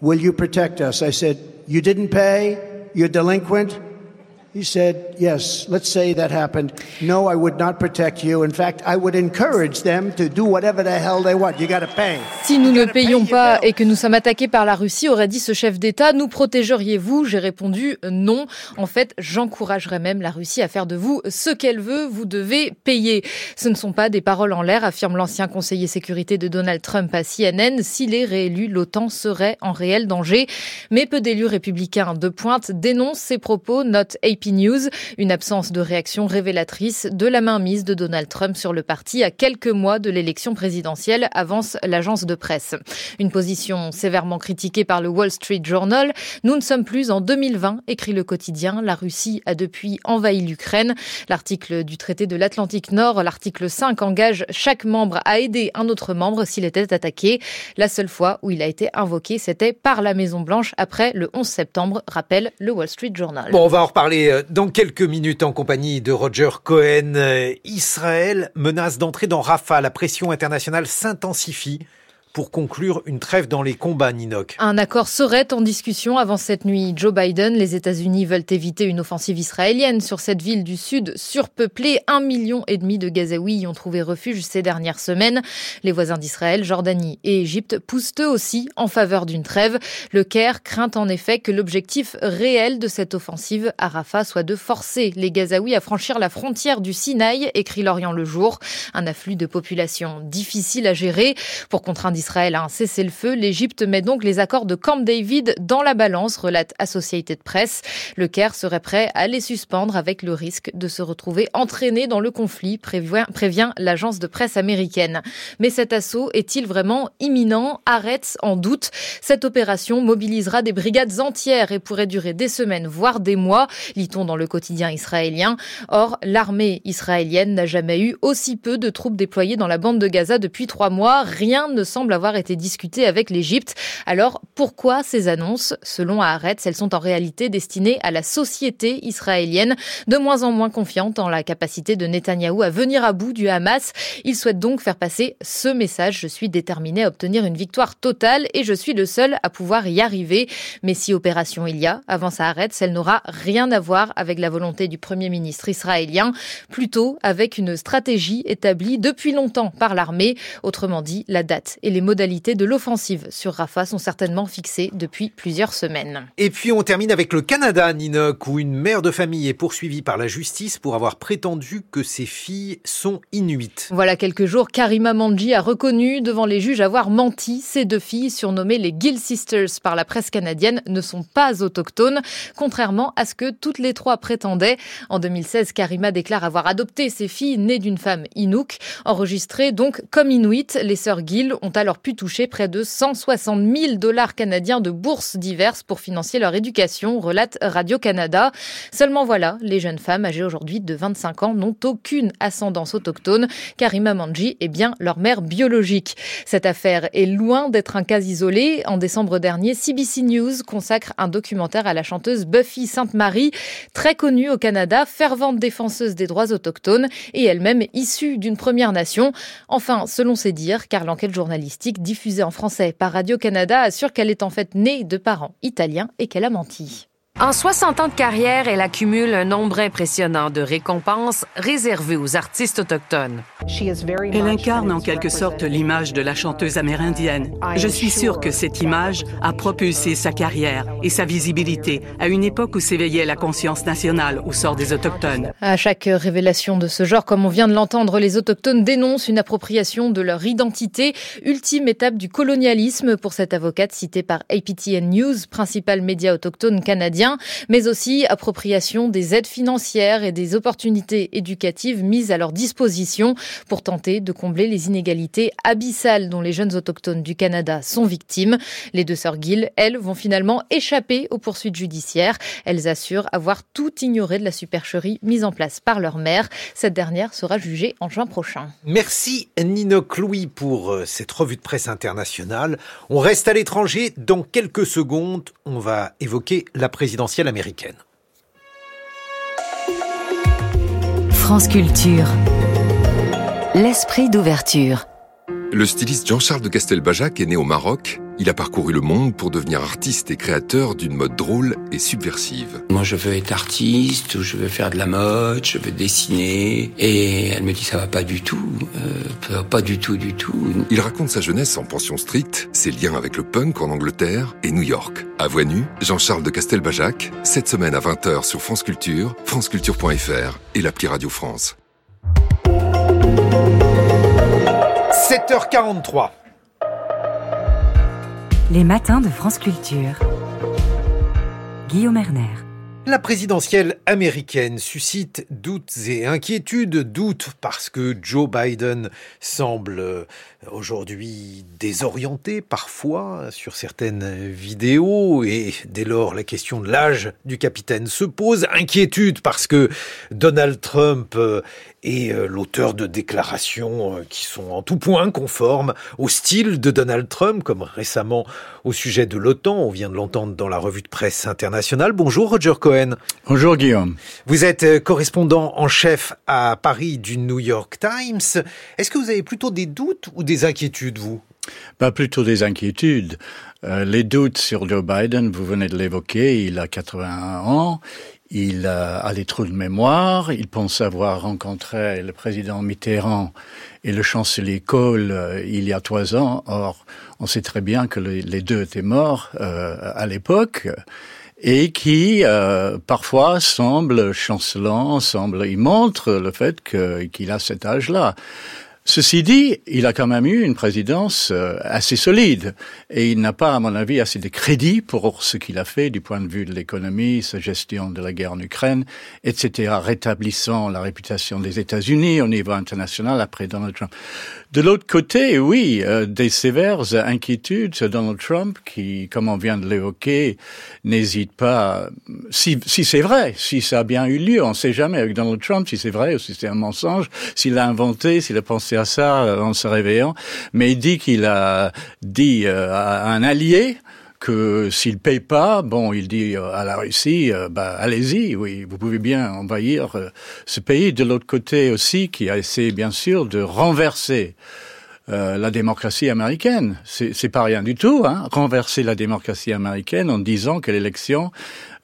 will you protect us? I said, you didn't pay, you're delinquent? He said, Yes, let's say that happened. No, I would not protect you. In fact, I would encourage them to do whatever the hell they want. You gotta pay. Si nous ne payons pas et que nous sommes attaqués par la Russie, aurait dit ce chef d'État, nous protégeriez-vous? J'ai répondu non. En fait, j'encouragerais même la Russie à faire de vous ce qu'elle veut. Vous devez payer. Ce ne sont pas des paroles en l'air, affirme l'ancien conseiller sécurité de Donald Trump à CNN. S'il est réélu, l'OTAN serait en réel danger. Mais peu d'élus républicains de pointe dénoncent ces propos, note AP News, une absence de réaction révélatrice de la mainmise de Donald Trump sur le parti à quelques mois de l'élection présidentielle, avance l'agence de presse. Une position sévèrement critiquée par le Wall Street Journal. Nous ne sommes plus en 2020, écrit le quotidien. La Russie a depuis envahi l'Ukraine. L'article du traité de l'Atlantique Nord, l'article 5, engage chaque membre à aider un autre membre s'il était attaqué. La seule fois où il a été invoqué, c'était par la Maison Blanche après le 11 septembre, rappelle le Wall Street Journal. Bon, on va en reparler euh, dans quelques minutes en compagnie de Roger Cohen. Euh, Israël menace d'entrer dans Rafah. La pression internationale s'intensifie pour conclure une trêve dans les combats, Ninok. Un accord serait en discussion avant cette nuit. Joe Biden, les États-Unis veulent éviter une offensive israélienne sur cette ville du sud surpeuplée. Un million et demi de Gazaouis y ont trouvé refuge ces dernières semaines. Les voisins d'Israël, Jordanie et Égypte poussent eux aussi en faveur d'une trêve. Le Caire craint en effet que l'objectif réel de cette offensive à Rafah soit de forcer les Gazaouis à franchir la frontière du Sinaï, écrit Lorient le jour. Un afflux de population difficile à gérer. Pour contraindre Israël a cessez-le-feu. L'Égypte met donc les accords de Camp David dans la balance, relate Associated Press. Le Caire serait prêt à les suspendre avec le risque de se retrouver entraîné dans le conflit, prévient, prévient l'agence de presse américaine. Mais cet assaut est-il vraiment imminent? Arrête en doute. Cette opération mobilisera des brigades entières et pourrait durer des semaines, voire des mois, lit-on dans le quotidien israélien. Or, l'armée israélienne n'a jamais eu aussi peu de troupes déployées dans la bande de Gaza depuis trois mois. Rien ne semble avoir été discuté avec l'Égypte. Alors pourquoi ces annonces? Selon Haaretz, elles sont en réalité destinées à la société israélienne, de moins en moins confiante en la capacité de Netanyahou à venir à bout du Hamas. Il souhaite donc faire passer ce message. Je suis déterminé à obtenir une victoire totale et je suis le seul à pouvoir y arriver. Mais si opération il y a, avant Haaretz, elle n'aura rien à voir avec la volonté du Premier ministre israélien, plutôt avec une stratégie établie depuis longtemps par l'armée. Autrement dit, la date et les modalités de l'offensive sur Rafah sont certainement fixées depuis plusieurs semaines. Et puis on termine avec le Canada, Ninok, où une mère de famille est poursuivie par la justice pour avoir prétendu que ses filles sont inuites. Voilà quelques jours, Karima Manji a reconnu devant les juges avoir menti. Ses deux filles, surnommées les Gill Sisters par la presse canadienne, ne sont pas autochtones, contrairement à ce que toutes les trois prétendaient. En 2016, Karima déclare avoir adopté ses filles nées d'une femme Inuk. Enregistrées donc comme Inuit, les sœurs Gill ont alors pu toucher près de 160 000 dollars canadiens de bourses diverses pour financer leur éducation, relate Radio-Canada. Seulement voilà, les jeunes femmes âgées aujourd'hui de 25 ans n'ont aucune ascendance autochtone. Karima Manji est bien leur mère biologique. Cette affaire est loin d'être un cas isolé. En décembre dernier, CBC News consacre un documentaire à la chanteuse Buffy Sainte-Marie, très connue au Canada, fervente défenseuse des droits autochtones et elle-même issue d'une Première Nation. Enfin, selon ses dires, car l'enquête diffusée en français par Radio-Canada assure qu'elle est en fait née de parents italiens et qu'elle a menti. En 60 ans de carrière, elle accumule un nombre impressionnant de récompenses réservées aux artistes autochtones. Elle incarne en quelque sorte l'image de la chanteuse amérindienne. Je suis sûre que cette image a propulsé sa carrière et sa visibilité à une époque où s'éveillait la conscience nationale au sort des Autochtones. À chaque révélation de ce genre, comme on vient de l'entendre, les Autochtones dénoncent une appropriation de leur identité, ultime étape du colonialisme pour cette avocate citée par APTN News, principal média autochtone canadien. Mais aussi appropriation des aides financières et des opportunités éducatives mises à leur disposition pour tenter de combler les inégalités abyssales dont les jeunes autochtones du Canada sont victimes. Les deux sœurs Gill, elles, vont finalement échapper aux poursuites judiciaires. Elles assurent avoir tout ignoré de la supercherie mise en place par leur mère. Cette dernière sera jugée en juin prochain. Merci Nino Clouy pour euh, cette revue de presse internationale. On reste à l'étranger. Dans quelques secondes, on va évoquer la présidentielle américaine. France Culture. L'esprit d'ouverture. Le styliste Jean-Charles de Castelbajac est né au Maroc. Il a parcouru le monde pour devenir artiste et créateur d'une mode drôle et subversive. Moi, je veux être artiste, ou je veux faire de la mode, je veux dessiner. Et elle me dit, ça va pas du tout. Euh, pas du tout, du tout. Il raconte sa jeunesse en pension stricte, ses liens avec le punk en Angleterre et New York. À voix nue, Jean-Charles de Castelbajac, cette semaine à 20h sur France Culture, franceculture.fr et l'appli Radio France. 7h43. Les matins de France Culture. Guillaume Erner. La présidentielle américaine suscite doutes et inquiétudes. Doutes parce que Joe Biden semble euh, aujourd'hui désorienté parfois sur certaines vidéos et dès lors la question de l'âge du capitaine se pose. Inquiétude parce que Donald Trump euh, est euh, l'auteur de déclarations qui sont en tout point conformes au style de Donald Trump, comme récemment au sujet de l'OTAN. On vient de l'entendre dans la revue de presse internationale. Bonjour Roger Cohen. Bonjour Guillaume. Vous êtes correspondant en chef à Paris du New York Times. Est-ce que vous avez plutôt des doutes ou des inquiétudes, vous? Pas plutôt des inquiétudes. Euh, les doutes sur Joe Biden, vous venez de l'évoquer, il a 81 ans, il a, des trous de mémoire, il pense avoir rencontré le président Mitterrand et le chancelier Kohl euh, il y a trois ans. Or, on sait très bien que les deux étaient morts euh, à l'époque et qui euh, parfois semble chancelant, semble, il montre le fait qu'il a cet âge-là. Ceci dit, il a quand même eu une présidence euh, assez solide et il n'a pas, à mon avis, assez de crédit pour ce qu'il a fait du point de vue de l'économie, sa gestion de la guerre en Ukraine, etc., rétablissant la réputation des États-Unis au niveau international après Donald Trump. De l'autre côté, oui, euh, des sévères inquiétudes Donald Trump qui, comme on vient de l'évoquer, n'hésite pas, si, si c'est vrai, si ça a bien eu lieu, on ne sait jamais avec Donald Trump si c'est vrai ou si c'est un mensonge, s'il a inventé, s'il a pensé à ça euh, en se réveillant, mais il dit qu'il a dit euh, à un allié, que s'il paye pas, bon, il dit euh, à la Russie, euh, bah, allez-y, oui, vous pouvez bien envahir euh, ce pays. De l'autre côté aussi, qui a essayé bien sûr de renverser la démocratie américaine. C'est pas rien du tout, hein, renverser la démocratie américaine en disant que l'élection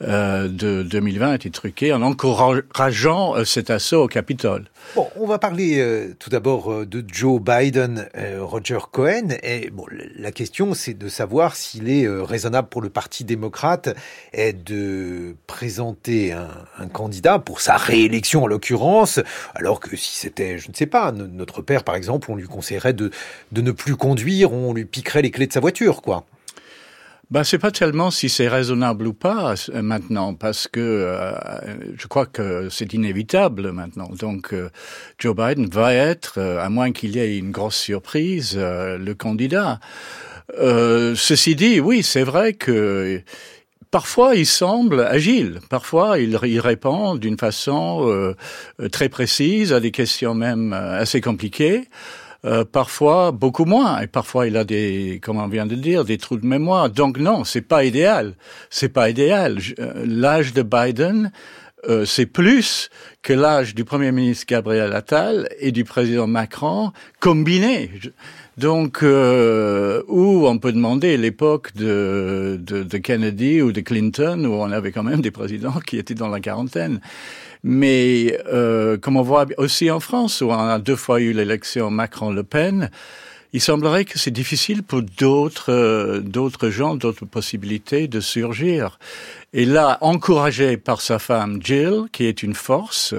euh, de 2020 été truqué en encourageant euh, cet assaut au Capitole. Bon, on va parler euh, tout d'abord de Joe Biden, Roger Cohen. Et bon, la question, c'est de savoir s'il est raisonnable pour le Parti démocrate de présenter un, un, candidat pour sa réélection en l'occurrence, alors que si c'était, je ne sais pas, notre père par exemple, on lui conseillerait de, de ne plus conduire, on lui piquerait les clés de sa voiture, quoi. Ben, c'est pas tellement si c'est raisonnable ou pas euh, maintenant, parce que euh, je crois que c'est inévitable maintenant. Donc, euh, Joe Biden va être, à moins qu'il y ait une grosse surprise, le candidat. ceci dit, oui, c'est vrai que Parfois, il semble agile. Parfois, il, il répond d'une façon très précise à des questions même assez compliquées. Euh, parfois beaucoup moins, et parfois il a des, comment on vient de dire, des trous de mémoire. Donc non, c'est pas idéal. C'est pas idéal. Euh, l'âge de Biden, euh, c'est plus que l'âge du Premier ministre Gabriel Attal et du président Macron combinés. Donc, euh, où on peut demander l'époque de, de, de, Kennedy ou de Clinton, où on avait quand même des présidents qui étaient dans la quarantaine. Mais euh, comme on voit aussi en France, où on a deux fois eu l'élection Macron-Le Pen, il semblerait que c'est difficile pour d'autres euh, d'autres gens, d'autres possibilités de surgir. Et là, encouragé par sa femme Jill, qui est une force,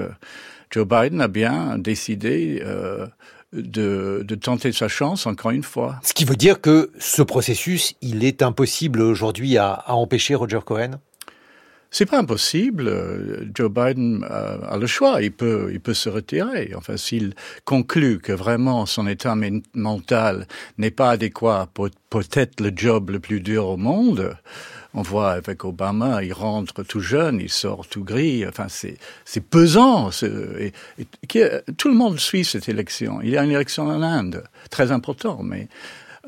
Joe Biden a bien décidé euh, de, de, tenter sa chance encore une fois. Ce qui veut dire que ce processus, il est impossible aujourd'hui à, à empêcher Roger Cohen? C'est pas impossible. Joe Biden a, le choix. Il peut, il peut se retirer. Enfin, s'il conclut que vraiment son état mental n'est pas adéquat pour peut-être le job le plus dur au monde, on voit avec Obama, il rentre tout jeune, il sort tout gris. Enfin, c'est c'est pesant. Et, tout le monde suit cette élection. Il y a une élection en Inde, très important, mais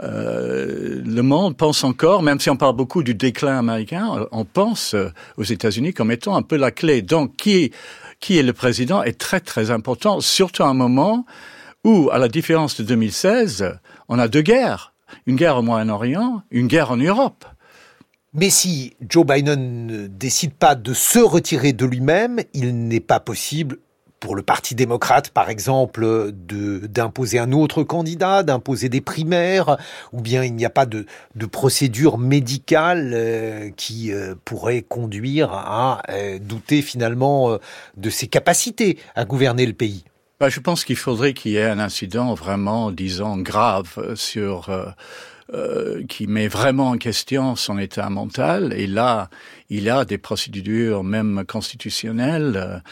euh, le monde pense encore, même si on parle beaucoup du déclin américain, on pense euh, aux États-Unis comme étant un peu la clé. Donc, qui, qui est le président est très très important, surtout à un moment où, à la différence de 2016, on a deux guerres. Une guerre au Moyen-Orient, une guerre en Europe. Mais si Joe Biden ne décide pas de se retirer de lui-même, il n'est pas possible pour le Parti démocrate, par exemple, d'imposer un autre candidat, d'imposer des primaires, ou bien il n'y a pas de, de procédure médicale euh, qui euh, pourrait conduire à euh, douter finalement de ses capacités à gouverner le pays? Bah, je pense qu'il faudrait qu'il y ait un incident vraiment, disons, grave sur qui met vraiment en question son état mental. Et là, il a des procédures même constitutionnelles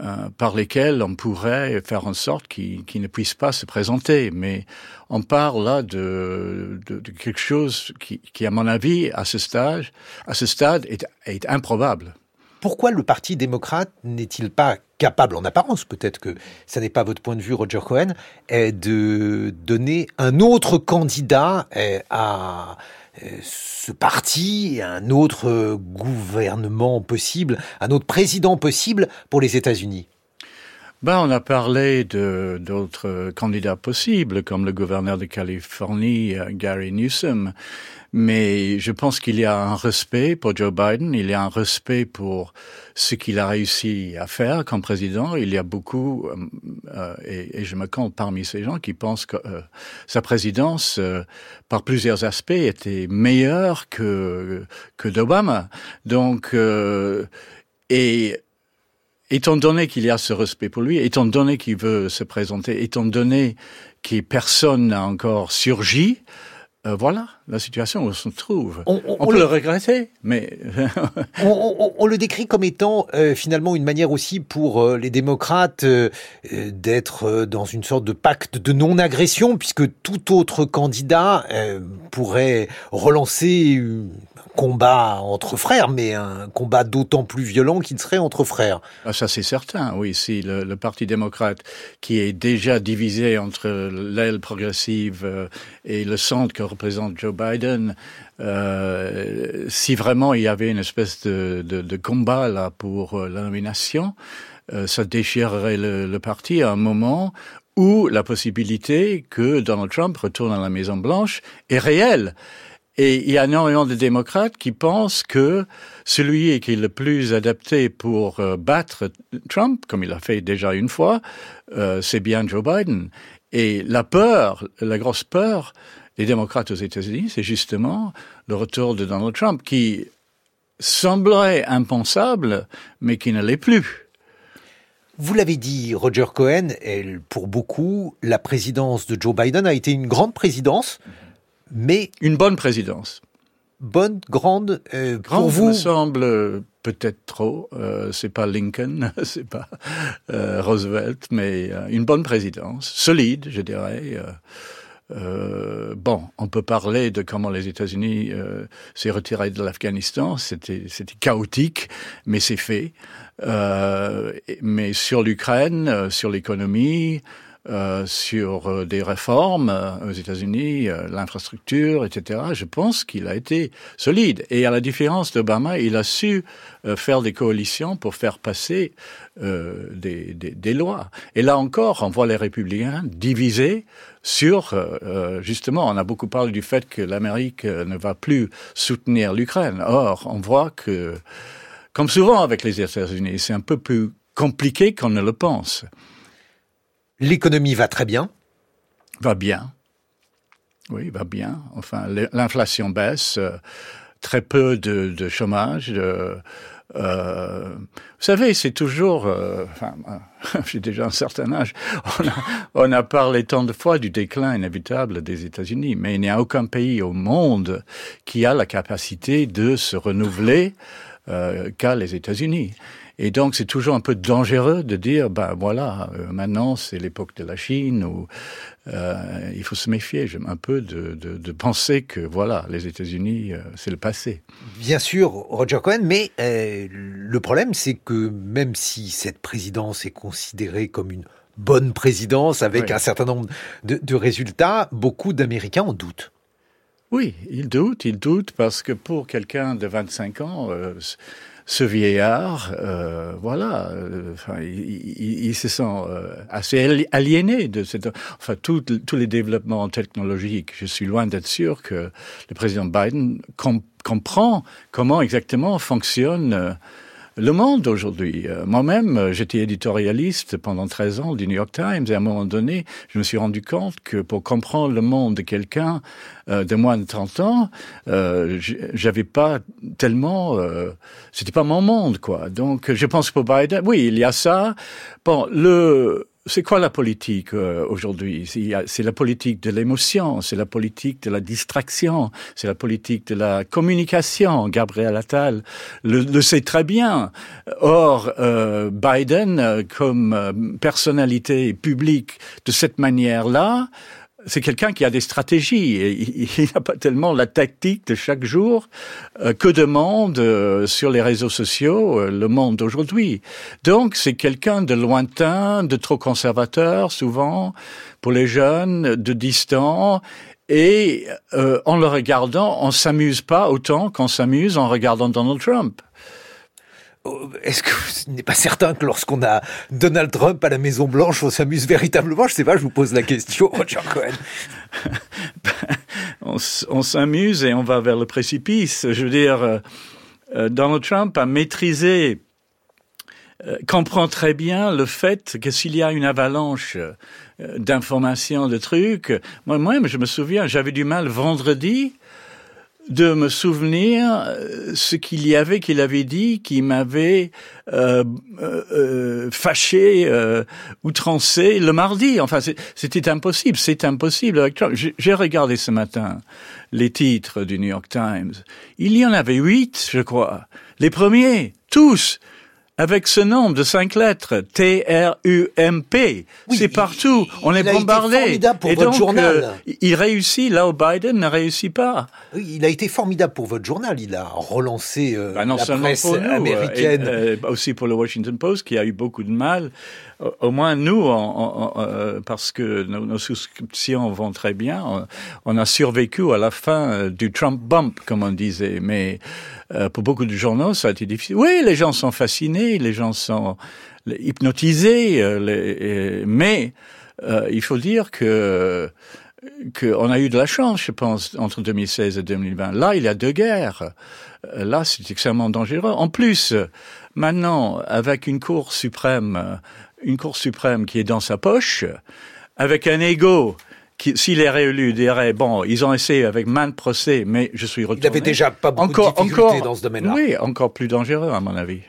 euh, par lesquels on pourrait faire en sorte qu'ils ne puissent pas se présenter. Mais on parle là de, quelque chose qui, à mon avis, à ce stade, à ce stade, est, improbable. Pourquoi le Parti démocrate n'est-il pas capable, en apparence peut-être que ça n'est pas votre point de vue, Roger Cohen, de donner un autre candidat à ce parti, un autre gouvernement possible, un autre président possible pour les États-Unis ben, on a parlé de d'autres candidats possibles, comme le gouverneur de Californie, euh, Gary Newsom. Mais je pense qu'il y a un respect pour Joe Biden, il y a un respect pour ce qu'il a réussi à faire comme président. Il y a beaucoup, euh, euh et, et, je me compte parmi ces gens qui pensent que euh, sa présidence, par plusieurs aspects, était meilleure que que d'Obama. Donc, et étant donné qu'il y a ce respect pour lui, étant donné qu'il veut se présenter, étant donné que personne n'a encore surgi, euh, voilà la situation où on se trouve. On, peut le... regretter, mais on, le décrit comme étant euh, finalement une manière aussi pour euh, les démocrates d'être dans une sorte de pacte de non-agression, puisque tout autre candidat pourrait relancer combat entre frères, mais un combat d'autant plus violent qu'il serait entre frères. Ah, ça c'est certain, oui. Si le, Parti démocrate, qui est déjà divisé entre l'aile progressive euh, et le centre que représente Joe Biden, euh, si vraiment il y avait une espèce de, combat là pour euh, la nomination, ça déchirerait le, le parti à un moment où la possibilité que Donald Trump retourne à la Maison Blanche est réelle. Et il y a énormément de démocrates qui pensent que celui qui est le plus adapté pour euh, battre Trump, comme il a fait déjà une fois, euh, c'est bien Joe Biden. Et la peur, la grosse peur des démocrates aux États-Unis, c'est justement le retour de Donald Trump, qui semblerait impensable, mais qui ne l'est plus. Vous l'avez dit, Roger Cohen, pour beaucoup, la présidence de Joe Biden a été une grande présidence mais une bonne présidence. Bonne, grande, euh, grande pour vous me semble euh, peut-être trop. Euh, c'est pas Lincoln, c'est pas euh, Roosevelt, mais euh, une bonne présidence, solide, je dirais. Euh, bon, on peut parler de comment les États-Unis euh, s'est retiré de l'Afghanistan. C'était, c'était chaotique, mais c'est fait. Euh, mais sur l'Ukraine, sur l'économie, euh, sur euh, des réformes euh, aux États-Unis, l'infrastructure, etc. Je pense qu'il a été solide. Et à la différence d'Obama, il a su faire des coalitions pour faire passer des, des, des, lois. Et là encore, on voit les républicains divisés sur, justement, on a beaucoup parlé du fait que l'Amérique ne va plus soutenir l'Ukraine. Or, on voit que, comme souvent avec les États-Unis, c'est un peu plus compliqué qu'on ne le pense. L'économie va très bien Va bien. Oui, va bien. Enfin, l'inflation baisse, euh, très peu de, chômage. Euh, vous savez, c'est toujours. Euh, j'ai déjà un certain âge. On a, on a, parlé tant de fois du déclin inévitable des États-Unis, mais il n'y a aucun pays au monde qui a la capacité de se renouveler qu'a les États-Unis. Et donc c'est toujours un peu dangereux de dire, ben voilà, euh, maintenant c'est l'époque de la Chine où euh, il faut se méfier un peu de, de, de penser que voilà, les États-Unis euh, c'est le passé. Bien sûr, Roger Cohen, mais le problème c'est que même si cette présidence est considérée comme une bonne présidence avec oui. un certain nombre de, de résultats, beaucoup d'Américains en doutent. Oui, ils doutent, ils doutent parce que pour quelqu'un de 25 ans, ce vieillard, euh, voilà, euh, il, il, il, se sent euh, assez aliéné de cette, enfin, tous les développements technologiques. Je suis loin d'être sûr que le président Biden com comprend comment exactement fonctionne euh, le monde aujourd'hui. Euh, Moi-même, j'étais éditorialiste pendant 13 ans du New York Times et à un moment donné, je me suis rendu compte que pour comprendre le monde de quelqu'un euh, de moins de 30 ans, euh, j'avais pas tellement... Euh, C'était pas mon monde, quoi. Donc, je pense pour Biden, oui, il y a ça. Bon, le c'est quoi la politique euh, aujourd'hui? C'est la politique de l'émotion, c'est la politique de la distraction, c'est la politique de la communication. Gabriel Attal le, le sait très bien. Or, euh, Biden, comme euh, personnalité publique de cette manière-là, c'est quelqu'un qui a des stratégies. Et il n'a pas tellement la tactique de chaque jour euh, que demande euh, sur les réseaux sociaux euh, le monde d'aujourd'hui. Donc c'est quelqu'un de lointain, de trop conservateur souvent pour les jeunes, de distant. Et en le regardant, on s'amuse pas autant qu'on s'amuse en regardant Donald Trump. Est-ce que ce n'est pas certain que lorsqu'on a Donald Trump à la Maison Blanche, on s'amuse véritablement? Je sais pas, je vous pose la question, Roger Cohen. on, s'amuse et on va vers le précipice. Je veux dire, euh, Donald Trump a maîtrisé, euh, comprend très bien le fait que s'il y a une avalanche euh, d'informations, de trucs, moi-même, je me souviens, j'avais du mal vendredi de me souvenir ce qu'il y avait qu'il avait dit qui m'avait euh, euh, fâché, euh, outrancé le mardi. Enfin, c'était impossible, c'est impossible. J'ai regardé ce matin les titres du New York Times. Il y en avait huit, je crois. Les premiers, tous, avec ce nombre de cinq lettres, T-R-U-M-P. Oui, c'est partout. Il, on est bombardé. pour Et votre donc, journal. Euh, il réussit là où Biden ne réussit pas. Oui, il a été formidable pour votre journal. Il a relancé euh, bah non la presse nous, américaine. Et, euh, aussi pour le Washington Post qui a eu beaucoup de mal. Au moins nous, on, on, on, parce que nos, nos, souscriptions vont très bien, on, a survécu à la fin du Trump bump, comme on disait. Mais euh, pour beaucoup de journaux, ça a été difficile. Oui, les gens sont fascinés, les gens sont hypnotisés, euh, les, mais euh, il faut dire que qu'on a eu de la chance, je pense, entre 2016 et 2020. Là, il y a deux guerres. Là, c'est extrêmement dangereux. En plus, maintenant, avec une Cour suprême, une Cour suprême qui est dans sa poche, avec un ego s'il est réélu, dirait bon, ils ont essayé avec main de procès, mais je suis retourné. Il n'avait déjà pas beaucoup encore, de difficultés encore, dans ce domaine-là. Oui, encore plus dangereux à mon avis.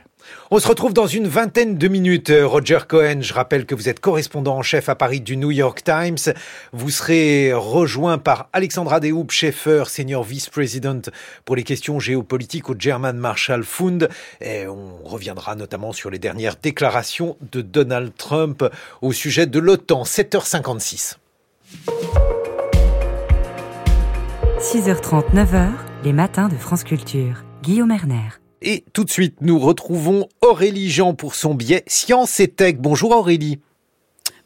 On se retrouve dans une vingtaine de minutes. Roger Cohen, je rappelle que vous êtes correspondant en chef à Paris du New York Times. Vous serez rejoint par Alexandra Dehoup Schaeffer, senior vice-president pour les questions géopolitiques au German Marshall Fund. Et on reviendra notamment sur les dernières déclarations de Donald Trump au sujet de l'OTAN. 7h56. 6h30, 9h, les matins de France Culture. Guillaume Erner. Et tout de suite, nous retrouvons Aurélie Jean pour son biais Science et Tech. Bonjour Aurélie.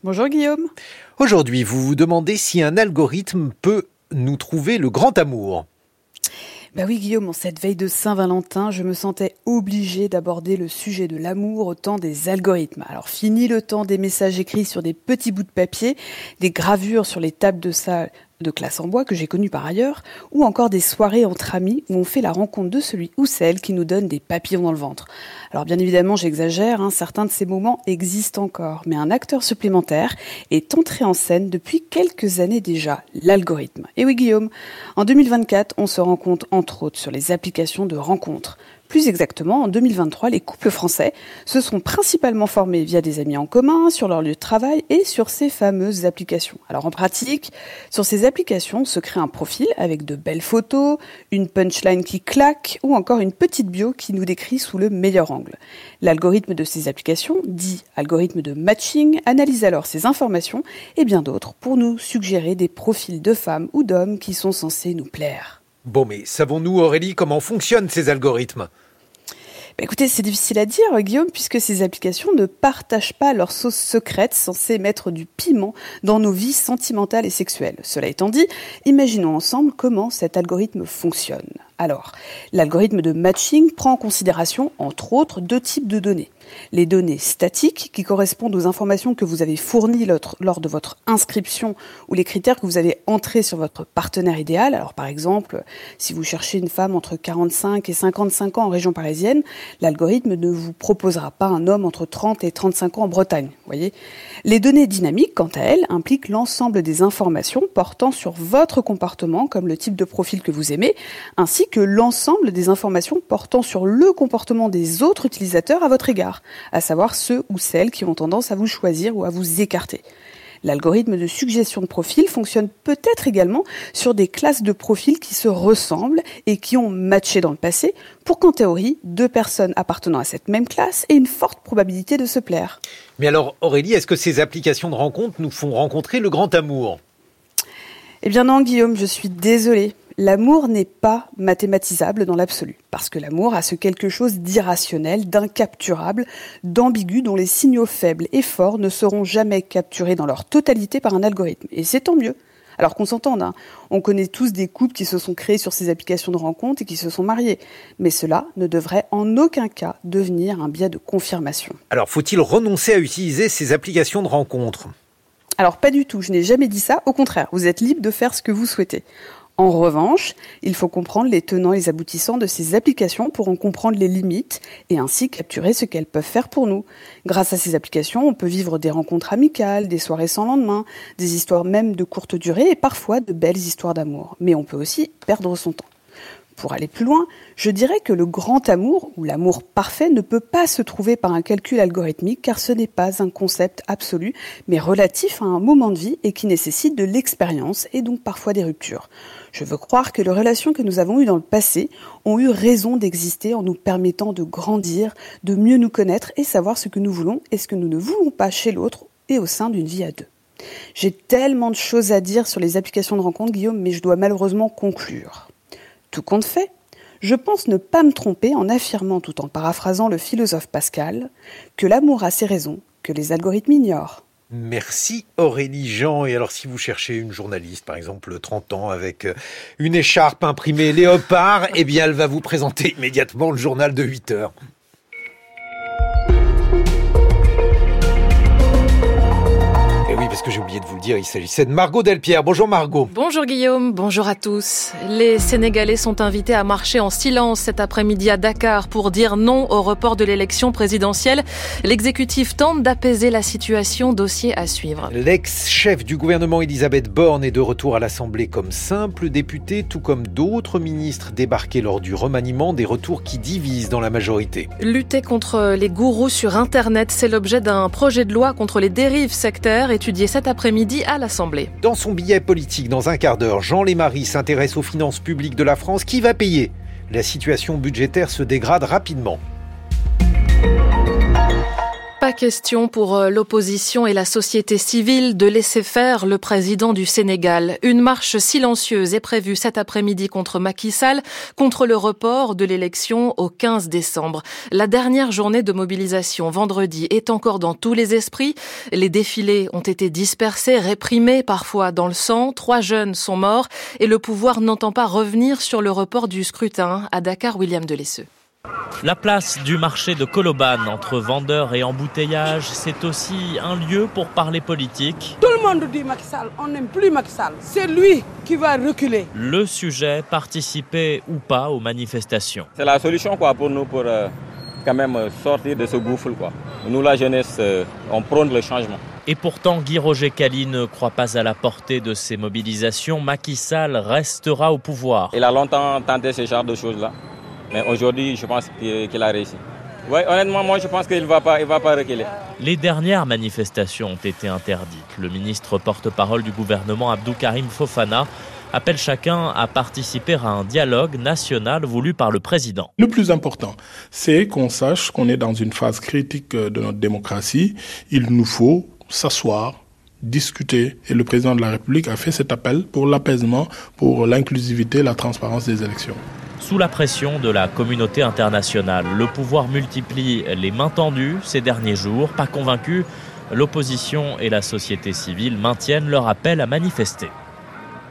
Bonjour Guillaume. Aujourd'hui, vous vous demandez si un algorithme peut nous trouver le grand amour. Bah oui Guillaume, en cette veille de Saint-Valentin, je me sentais obligée d'aborder le sujet de l'amour au temps des algorithmes. Alors fini le temps des messages écrits sur des petits bouts de papier, des gravures sur les tables de salle de classe en bois que j'ai connu par ailleurs, ou encore des soirées entre amis où on fait la rencontre de celui ou celle qui nous donne des papillons dans le ventre. Alors bien évidemment j'exagère, hein, certains de ces moments existent encore, mais un acteur supplémentaire est entré en scène depuis quelques années déjà, l'algorithme. Et oui Guillaume, en 2024 on se rend compte entre autres sur les applications de rencontres Plus exactement, en 2023, les couples français se sont principalement formés via des amis en commun, sur leur lieu de travail et sur ces fameuses applications. Alors en pratique, sur ces applications se crée un profil avec de belles photos, une punchline qui claque ou encore une petite bio qui nous décrit sous le meilleur angle. L'algorithme de ces applications, dit algorithme de matching, analyse alors ces informations et bien d'autres pour nous suggérer des profils de femmes ou d'hommes qui sont censés nous plaire. Bon, mais savons-nous, Aurélie, comment fonctionnent ces algorithmes? Écoutez, c'est difficile à dire, Guillaume, puisque ces applications ne partagent pas leur sauce secrète censée mettre du piment dans nos vies sentimentales et sexuelles. Cela étant dit, imaginons ensemble comment cet algorithme fonctionne. Alors, l'algorithme de matching prend en considération, entre autres, deux types de données les données statiques qui correspondent aux informations que vous avez fournies lors de votre inscription ou les critères que vous avez entrés sur votre partenaire idéal. Alors par exemple, si vous cherchez une femme entre 45 et 55 ans en région parisienne, l'algorithme ne vous proposera pas un homme entre 30 et 35 ans en Bretagne. Voyez les données dynamiques, quant à elles, impliquent l'ensemble des informations portant sur votre comportement, comme le type de profil que vous aimez, ainsi que l'ensemble des informations portant sur le comportement des autres utilisateurs à votre égard à savoir ceux ou celles qui ont tendance à vous choisir ou à vous écarter. L'algorithme de suggestion de profil fonctionne peut-être également sur des classes de profils qui se ressemblent et qui ont matché dans le passé pour qu'en théorie, deux personnes appartenant à cette même classe aient une forte probabilité de se plaire. Mais alors Aurélie, est-ce que ces applications de rencontres nous font rencontrer le grand amour? Eh bien non Guillaume, je suis désolée l'amour n'est pas mathématisable dans l'absolu, parce que l'amour a ce quelque chose d'irrationnel, d'incapturable, d'ambigu dont les signaux faibles et forts ne seront jamais capturés dans leur totalité par un algorithme. Et c'est tant mieux. Alors qu'on s'entende, hein. on connaît tous des couples qui se sont créés sur ces applications de rencontres et qui se sont mariés. Mais cela ne devrait en aucun cas devenir un biais de confirmation. Alors faut-il renoncer à utiliser ces applications de rencontres? Alors pas du tout, je n'ai jamais dit ça, au contraire, vous êtes libre de faire ce que vous souhaitez. En revanche, il faut comprendre les tenants et les aboutissants de ces applications pour en comprendre les limites et ainsi capturer ce qu'elles peuvent faire pour nous. Grâce à ces applications, on peut vivre des rencontres amicales, des soirées sans lendemain, des histoires même de courte durée et parfois de belles histoires d'amour. Mais on peut aussi perdre son temps. Pour aller plus loin, je dirais que le grand amour, ou l'amour parfait, ne peut pas se trouver par un calcul algorithmique car ce n'est pas un concept absolu, mais relatif à un moment de vie et qui nécessite de l'expérience et donc parfois des ruptures. Je veux croire que les relations que nous avons eues dans le passé ont eu raison d'exister en nous permettant de grandir, de mieux nous connaître et savoir ce que nous voulons et ce que nous ne voulons pas chez l'autre et au sein d'une vie à deux. J'ai tellement de choses à dire sur les applications de rencontre, Guillaume, mais je dois malheureusement conclure. Tout compte fait, je pense ne pas me tromper en affirmant, tout en paraphrasant le philosophe Pascal, que l'amour a ses raisons que les algorithmes ignorent. Merci Aurélie Jean. Et alors si vous cherchez une journaliste, par exemple 30 ans, avec euh, une écharpe imprimée léopard, eh bien elle va vous présenter immédiatement le journal de 8 heures. Parce que j'ai oublié de vous le dire, il s'agissait de Margot Delpierre. Bonjour Margot. Bonjour Guillaume, bonjour à tous. Les Sénégalais sont invités à marcher en silence cet après-midi à Dakar pour dire non au report de l'élection présidentielle. L'exécutif tente d'apaiser la situation, dossier à suivre. L'ex-chef du gouvernement Elisabeth Borne est de retour à l'Assemblée comme simple député, tout comme d'autres ministres débarqués lors du remaniement, des retours qui divisent dans la majorité. Lutter contre les gourous sur Internet, c'est l'objet d'un projet de loi contre les dérives sectaires étudié cet après-midi à l'Assemblée. Dans son billet politique, dans un quart d'heure, Jean Lémarie s'intéresse aux finances publiques de la France. Qui va payer? La situation budgétaire se dégrade rapidement. Pas question pour euh, l'opposition et la société civile de laisser faire le président du Sénégal. Une marche silencieuse est prévue cet après-midi contre Macky Sall, contre le report de l'élection au 15 décembre. La dernière journée de mobilisation vendredi est encore dans tous les esprits. Les défilés ont été dispersés, réprimés, parfois dans le sang. Trois jeunes sont morts et le pouvoir n'entend pas revenir sur le report du scrutin à Dakar, William Delesseux. La place du marché de Koloban entre vendeurs et embouteillages, c'est aussi un lieu pour parler politique. Tout le monde dit Macky Sall, on n'aime plus Macky Sall. C'est lui qui va reculer. Le sujet, participer ou pas aux manifestations. C'est la solution quoi, pour nous pour euh, quand même sortir de ce gouffre. Quoi. Nous, la jeunesse, euh, on prône le changement. Et pourtant, Guy Roger Cali ne croit pas à la portée de ces mobilisations. Macky Sall restera au pouvoir. Il a longtemps tenté ce genre de choses-là Mais aujourd'hui, je pense qu'il a réussi. Ouais, honnêtement, moi je pense qu'il ne va pas, il va pas reculer. Les dernières manifestations ont été interdites. Le ministre porte-parole du gouvernement Abdou Karim Fofana appelle chacun à participer à un dialogue national voulu par le président. Le plus important, c'est qu'on sache qu'on est dans une phase critique de notre démocratie. Il nous faut s'asseoir, discuter. Et le président de la République a fait cet appel pour l'apaisement, pour l'inclusivité, la transparence des élections. Sous la pression de la communauté internationale, le pouvoir multiplie les mains tendues ces derniers jours. Pas convaincu, l'opposition et la société civile maintiennent leur appel à manifester.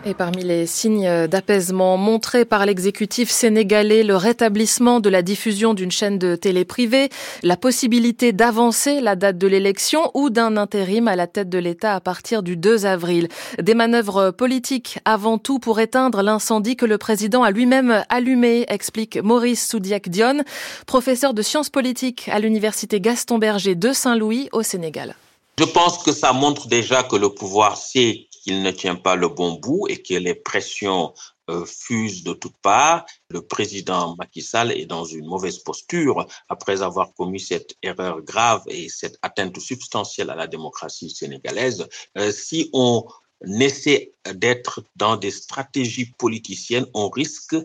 Et parmi les signes d'apaisement montrés par l'exécutif sénégalais, le rétablissement de la diffusion d'une chaîne de télé privée, la possibilité d'avancer la date de l'élection ou d'un intérim à la tête de l'État à partir du 2 avril. Des manœuvres politiques avant tout pour éteindre l'incendie que le président a lui-même allumé, explique Maurice Soudiac-Dion, professeur de sciences politiques à l'université Gaston Berger de Saint-Louis au Sénégal. Je pense que ça montre déjà que le pouvoir sait qu'il ne tient pas le bon bout et que les pressions euh, fusent de toutes parts. Le président Macky Sall est dans une mauvaise posture après avoir commis cette erreur grave et cette atteinte substantielle à la démocratie sénégalaise. Euh, si on essaie d'être dans des stratégies politiciennes, on risque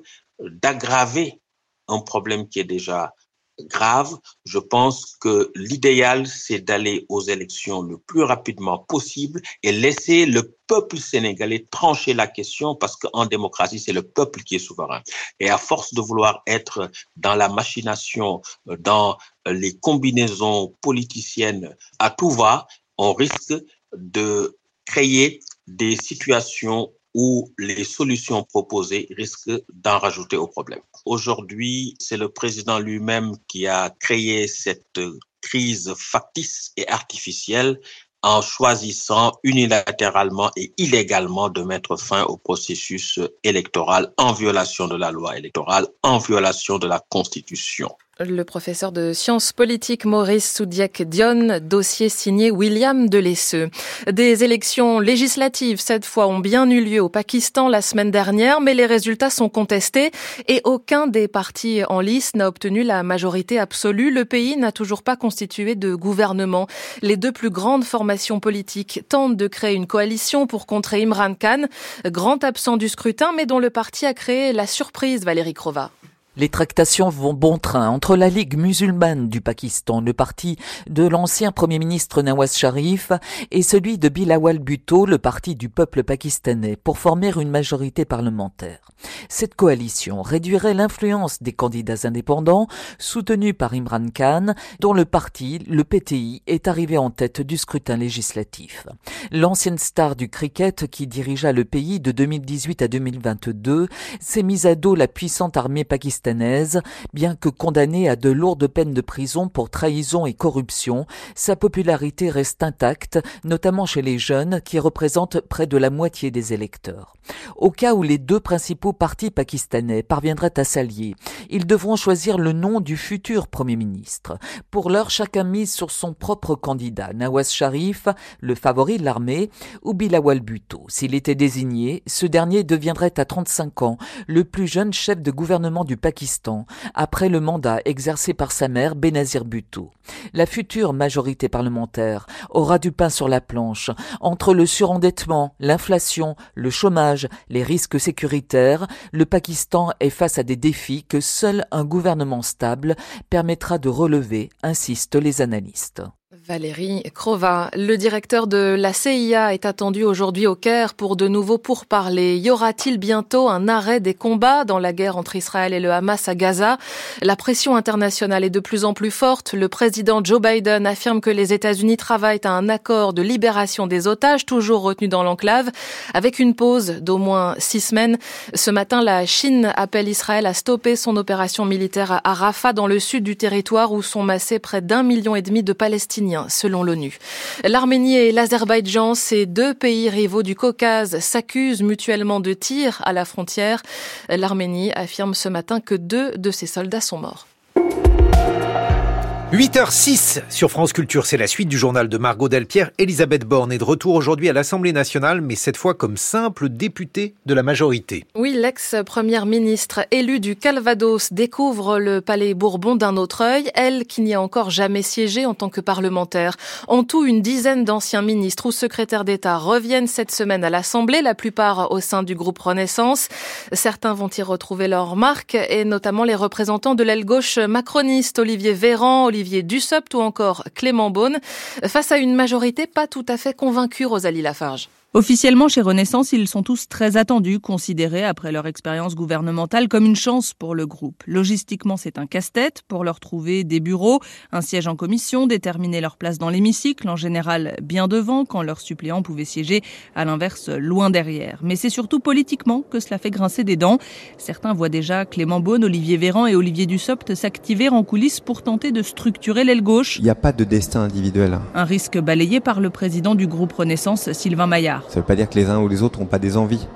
d'aggraver un problème qui est déjà grave. Je pense que l'idéal, c'est d'aller aux élections le plus rapidement possible et laisser le peuple sénégalais trancher la question parce qu'en démocratie, c'est le peuple qui est souverain. Et à force de vouloir être dans la machination, dans les combinaisons politiciennes à tout va, on risque de créer des situations où les solutions proposées risquent d'en rajouter au problème. Aujourd'hui, c'est le président lui-même qui a créé cette crise factice et artificielle en choisissant unilatéralement et illégalement de mettre fin au processus électoral en violation de la loi électorale, en violation de la Constitution. Le professeur de sciences politiques Maurice Soudiac-Dion, dossier signé William Delesseux. Des élections législatives, cette fois, ont bien eu lieu au Pakistan la semaine dernière, mais les résultats sont contestés et aucun des partis en lice n'a obtenu la majorité absolue. Le pays n'a toujours pas constitué de gouvernement. Les deux plus grandes formations politiques tentent de créer une coalition pour contrer Imran Khan, grand absent du scrutin, mais dont le parti a créé la surprise, Valérie Crova. Les tractations vont bon train entre la Ligue musulmane du Pakistan, le parti de l'ancien Premier ministre Nawaz Sharif, et celui de Bilawal Bhutto, le parti du peuple pakistanais, pour former une majorité parlementaire. Cette coalition réduirait l'influence des candidats indépendants soutenus par Imran Khan, dont le parti, le PTI, est arrivé en tête du scrutin législatif. L'ancienne star du cricket qui dirigea le pays de 2018 à 2022 s'est mise à dos la puissante armée pakistanaise bien que condamné à de lourdes peines de prison pour trahison et corruption, sa popularité reste intacte, notamment chez les jeunes qui représentent près de la moitié des électeurs. Au cas où les deux principaux partis pakistanais parviendraient à s'allier, ils devront choisir le nom du futur Premier ministre. Pour l'heure, chacun mise sur son propre candidat, Nawaz Sharif, le favori de l'armée, ou Bilawal Bhutto. S'il était désigné, ce dernier deviendrait à 35 ans le plus jeune chef de gouvernement du Pakistan Après le mandat exercé par sa mère Benazir Bhutto. La future majorité parlementaire aura du pain sur la planche entre le surendettement, l'inflation, le chômage, les risques sécuritaires. Le Pakistan est face à des défis que seul un gouvernement stable permettra de relever, insistent les analystes. Valérie Crova, le directeur de la CIA est attendu aujourd'hui au Caire pour de nouveaux pourparlers. Y aura-t-il bientôt un arrêt des combats dans la guerre entre Israël et le Hamas à Gaza? La pression internationale est de plus en plus forte. Le président Joe Biden affirme que les États-Unis travaillent à un accord de libération des otages toujours retenus dans l'enclave avec une pause d'au moins six semaines. Ce matin, la Chine appelle Israël à stopper son opération militaire à Rafah dans le sud du territoire où sont massés près d'un million et demi de Palestiniens selon l'ONU. L'Arménie et l'Azerbaïdjan, ces deux pays rivaux du Caucase, s'accusent mutuellement de tirs à la frontière. L'Arménie affirme ce matin que deux de ses soldats sont morts. 8h06 sur France Culture, c'est la suite du journal de Margot Delpierre. Elisabeth Borne est de retour aujourd'hui à l'Assemblée nationale, mais cette fois comme simple députée de la majorité. Oui, l'ex-première ministre élue du Calvados découvre le palais Bourbon d'un autre œil, elle qui n'y a encore jamais siégé en tant que parlementaire. En tout, une dizaine d'anciens ministres ou secrétaires d'État reviennent cette semaine à l'Assemblée, la plupart au sein du groupe Renaissance. Certains vont y retrouver leur marque, et notamment les représentants de l'aile gauche macroniste, Olivier Véran, Olivier Dussopt ou encore Clément Beaune, face à une majorité pas tout à fait convaincue, Rosalie Lafarge. Officiellement, chez Renaissance, ils sont tous très attendus, considérés après leur expérience gouvernementale comme une chance pour le groupe. Logistiquement, c'est un casse-tête pour leur trouver des bureaux, un siège en commission, déterminer leur place dans l'hémicycle, en général bien devant, quand leurs suppléants pouvaient siéger à l'inverse loin derrière. Mais c'est surtout politiquement que cela fait grincer des dents. Certains voient déjà Clément Beaune, Olivier Véran et Olivier Dussopt s'activer en coulisses pour tenter de structurer l'aile gauche. Il n'y a pas de destin individuel. Un risque balayé par le président du groupe Renaissance, Sylvain Maillard. Ça ne veut pas dire que les uns ou les autres n'ont pas des envies.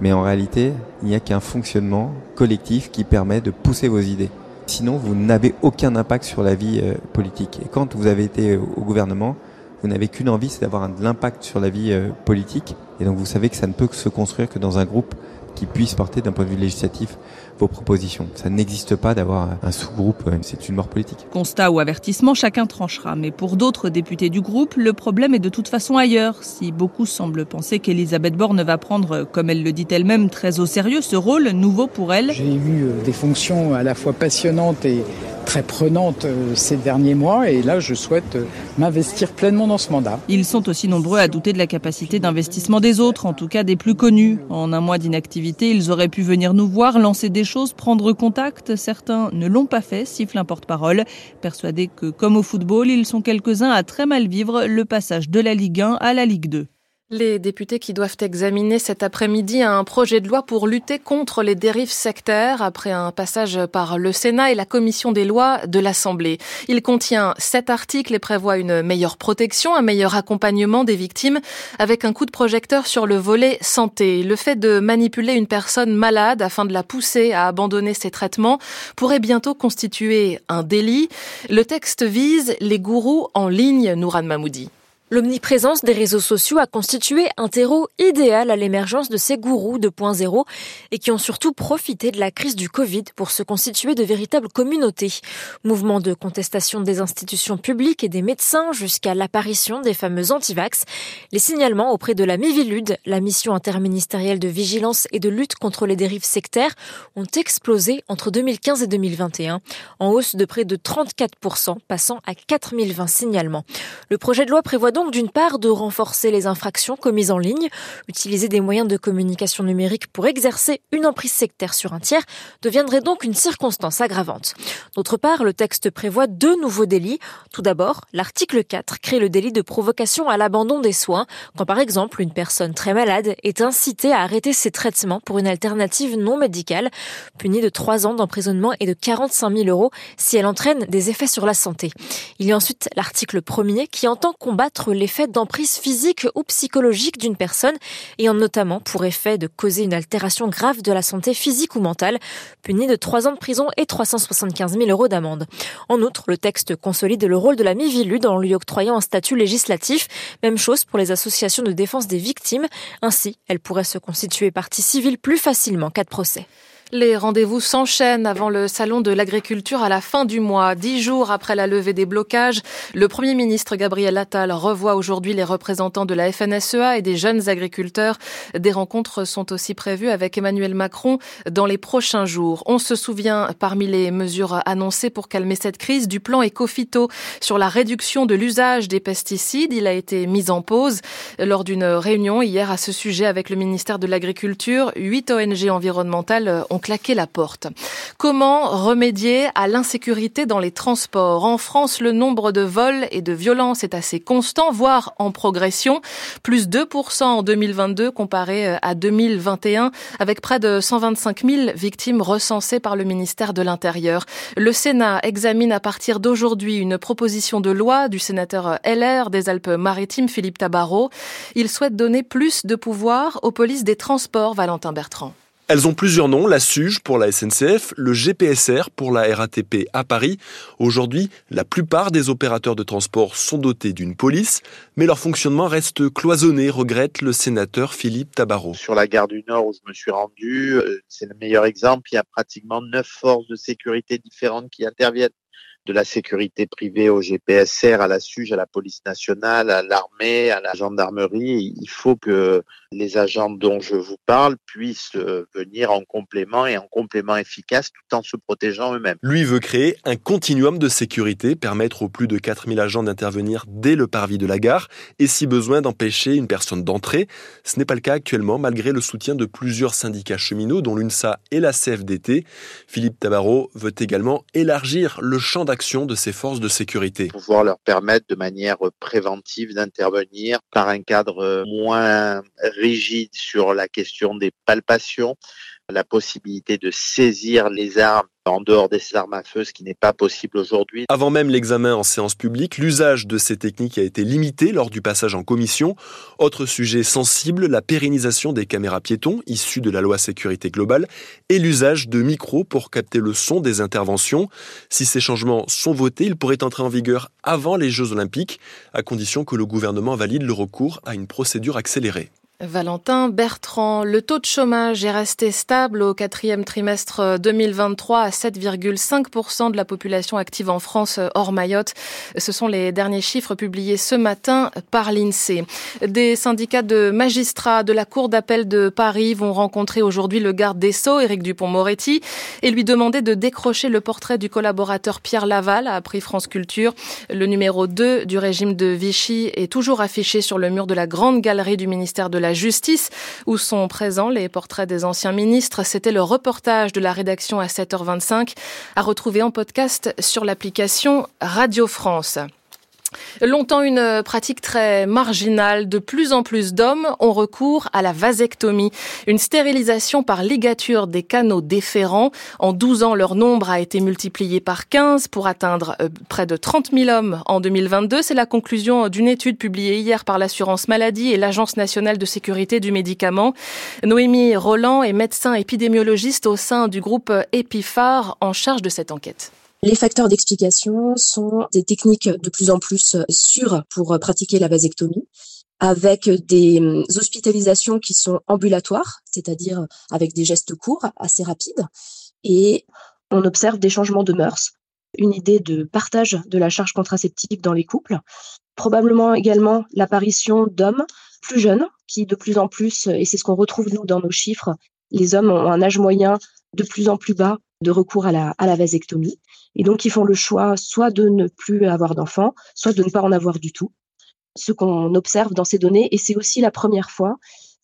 Mais en réalité, il n'y a qu'un fonctionnement collectif qui permet de pousser vos idées. Sinon, vous n'avez aucun impact sur la vie euh, politique. Et quand vous avez été au gouvernement, vous n'avez qu'une envie, c'est d'avoir de l'impact sur la vie euh, politique. Et donc vous savez que ça ne peut se construire que dans un groupe qui puisse porter d'un point de vue législatif vos propositions. Ça n'existe pas d'avoir un sous-groupe, euh, c'est une mort politique. Constat ou avertissement, chacun tranchera. Mais pour d'autres députés du groupe, le problème est de toute façon ailleurs. Si beaucoup semblent penser qu'Elisabeth Borne va prendre, comme elle le dit elle-même, très au sérieux ce rôle nouveau pour elle. J'ai eu euh, des fonctions à la fois passionnantes et très prenantes euh, ces derniers mois et là je souhaite m'investir pleinement dans ce mandat. Ils sont aussi nombreux à douter de la capacité d'investissement des autres, en tout cas des plus connus. En un mois d'inactivité, ils auraient pu venir nous voir, lancer des choses, prendre contact. Certains ne l'ont pas fait, siffle un porte-parole, persuadés que, comme au football, ils sont quelques-uns à très mal vivre le passage de la Ligue 1 à la Ligue 2. Les députés qui doivent examiner cet après-midi un projet de loi pour lutter contre les dérives sectaires après un passage par le Sénat et la commission des lois de l'Assemblée. Il contient sept articles et prévoit une meilleure protection, un meilleur accompagnement des victimes avec un coup de projecteur sur le volet santé. Le fait de manipuler une personne malade afin de la pousser à abandonner ses traitements pourrait bientôt constituer un délit. Le texte vise les gourous en ligne, Nouran Mamoudi. L'omniprésence des réseaux sociaux a constitué un terreau idéal à l'émergence de ces gourous 2.0 et qui ont surtout profité de la crise du Covid pour se constituer de véritables communautés. Mouvement de contestation des institutions publiques et des médecins jusqu'à l'apparition des fameux antivax, les signalements auprès de la Mivilude, la mission interministérielle de vigilance et de lutte contre les dérives sectaires, ont explosé entre 2015 et 2021, en hausse de près de 34%, passant à 4020 signalements. Le projet de loi prévoit donc d'une part de renforcer les infractions commises en ligne, utiliser des moyens de communication numérique pour exercer une emprise sectaire sur un tiers deviendrait donc une circonstance aggravante. D'autre part, le texte prévoit deux nouveaux délits. Tout d'abord, l'article 4 crée le délit de provocation à l'abandon des soins, quand par exemple une personne très malade est incitée à arrêter ses traitements pour une alternative non médicale, punie de trois ans d'emprisonnement et de 45 000 euros si elle entraîne des effets sur la santé. Il y a ensuite l'article 1er qui entend combattre l'effet d'emprise physique ou psychologique d'une personne, ayant notamment pour effet de causer une altération grave de la santé physique ou mentale, puni de 3 ans de prison et 375 000 euros d'amende. En outre, le texte consolide le rôle de la Mivilude en lui octroyant un statut législatif. Même chose pour les associations de défense des victimes. Ainsi, elles pourraient se constituer partie civile plus facilement qu'à de procès. Les rendez-vous s'enchaînent avant le salon de l'agriculture à la fin du mois. Dix jours après la levée des blocages, le Premier ministre Gabriel Attal revoit aujourd'hui les représentants de la FNSEA et des jeunes agriculteurs. Des rencontres sont aussi prévues avec Emmanuel Macron dans les prochains jours. On se souvient, parmi les mesures annoncées pour calmer cette crise, du plan Ecofito sur la réduction de l'usage des pesticides. Il a été mis en pause lors d'une réunion hier à ce sujet avec le ministère de l'Agriculture. Huit ONG environnementales ont claqué la porte. Comment remédier à l'insécurité dans les transports? En France, le nombre de vols et de violences est assez constant, voire en progression, plus 2% en 2022 comparé euh, à 2021, avec près de 125 000 victimes recensées par le ministère de l'Intérieur. Le Sénat examine à partir d'aujourd'hui une proposition de loi du sénateur LR des Alpes-Maritimes, Philippe Tabarot. Il souhaite donner plus de pouvoir aux polices des transports, Valentin Bertrand. Elles ont plusieurs noms, la SUGE pour la SNCF, le GPSR pour la RATP à Paris. Aujourd'hui, la plupart des opérateurs de transport sont dotés d'une police, mais leur fonctionnement reste cloisonné, regrette le sénateur Philippe Tabarot. Sur la gare du Nord où je me suis rendu, euh, c'est le meilleur exemple, il y a pratiquement neuf forces de sécurité différentes qui interviennent de la sécurité privée au GPSR, à la SUGE, à la police nationale, à l'armée, à la gendarmerie. Il faut que les agents dont je vous parle puissent euh, venir en complément et en complément efficace tout en se protégeant eux-mêmes. Lui veut créer un continuum de sécurité, permettre aux plus de 4000 agents d'intervenir dès le parvis de la gare et si besoin d'empêcher une personne d'entrer. Ce n'est pas le cas actuellement malgré le soutien de plusieurs syndicats cheminots dont l'UNSA et la CFDT. Philippe Tabarot veut également élargir le champ d'action de ces forces de sécurité. Pouvoir leur permettre de manière préventive d'intervenir par un cadre moins rigide sur la question des palpations, la possibilité de saisir les armes en dehors des armes à feu, ce qui n'est pas possible aujourd'hui. Avant même l'examen en séance publique, l'usage de ces techniques a été limité lors du passage en commission. Autre sujet sensible, la pérennisation des caméras piétons issues de la loi sécurité globale et l'usage de micros pour capter le son des interventions. Si ces changements sont votés, ils pourraient entrer en vigueur avant les Jeux olympiques, à condition que le gouvernement valide le recours à une procédure accélérée. Valentin Bertrand, le taux de chômage est resté stable au quatrième trimestre 2023 à 7,5% de la population active en France hors Mayotte. Ce sont les derniers chiffres publiés ce matin par l'INSEE. Des syndicats de magistrats de la Cour d'appel de Paris vont rencontrer aujourd'hui le garde des Sceaux, Éric Dupont-Moretti, et lui demander de décrocher le portrait du collaborateur Pierre Laval, a appris France Culture. Le numéro 2 du régime de Vichy est toujours affiché sur le mur de la grande galerie du ministère de la la justice, où sont présents les portraits des anciens ministres. C'était le reportage de la rédaction à 7h25, à retrouver en podcast sur l'application Radio France. Longtemps une pratique très marginale, de plus en plus d'hommes ont recours à la vasectomie, une stérilisation par ligature des canaux déférents. En 12 ans, leur nombre a été multiplié par 15 pour atteindre euh, près de 30 000 hommes en 2022. C'est la conclusion d'une étude publiée hier par l'assurance maladie et l'Agence nationale de sécurité du médicament. Noémie Roland est médecin épidémiologiste au sein du groupe Epiphar en charge de cette enquête. Les facteurs d'explication sont des techniques de plus en plus euh, sûres pour euh, pratiquer la vasectomie, avec des hum, hospitalisations qui sont ambulatoires, c'est-à-dire avec des gestes courts, assez rapides, et on observe des changements de mœurs, une idée de partage de la charge contraceptive dans les couples, probablement également l'apparition d'hommes plus jeunes qui de plus en plus, et c'est ce qu'on retrouve nous dans nos chiffres, les hommes ont un âge moyen de plus en plus bas de recours à la, à la vasectomie. Et donc, ils font le choix soit de ne plus avoir d'enfants, soit de ne pas en avoir du tout. Ce qu'on observe dans ces données, et c'est aussi la première fois,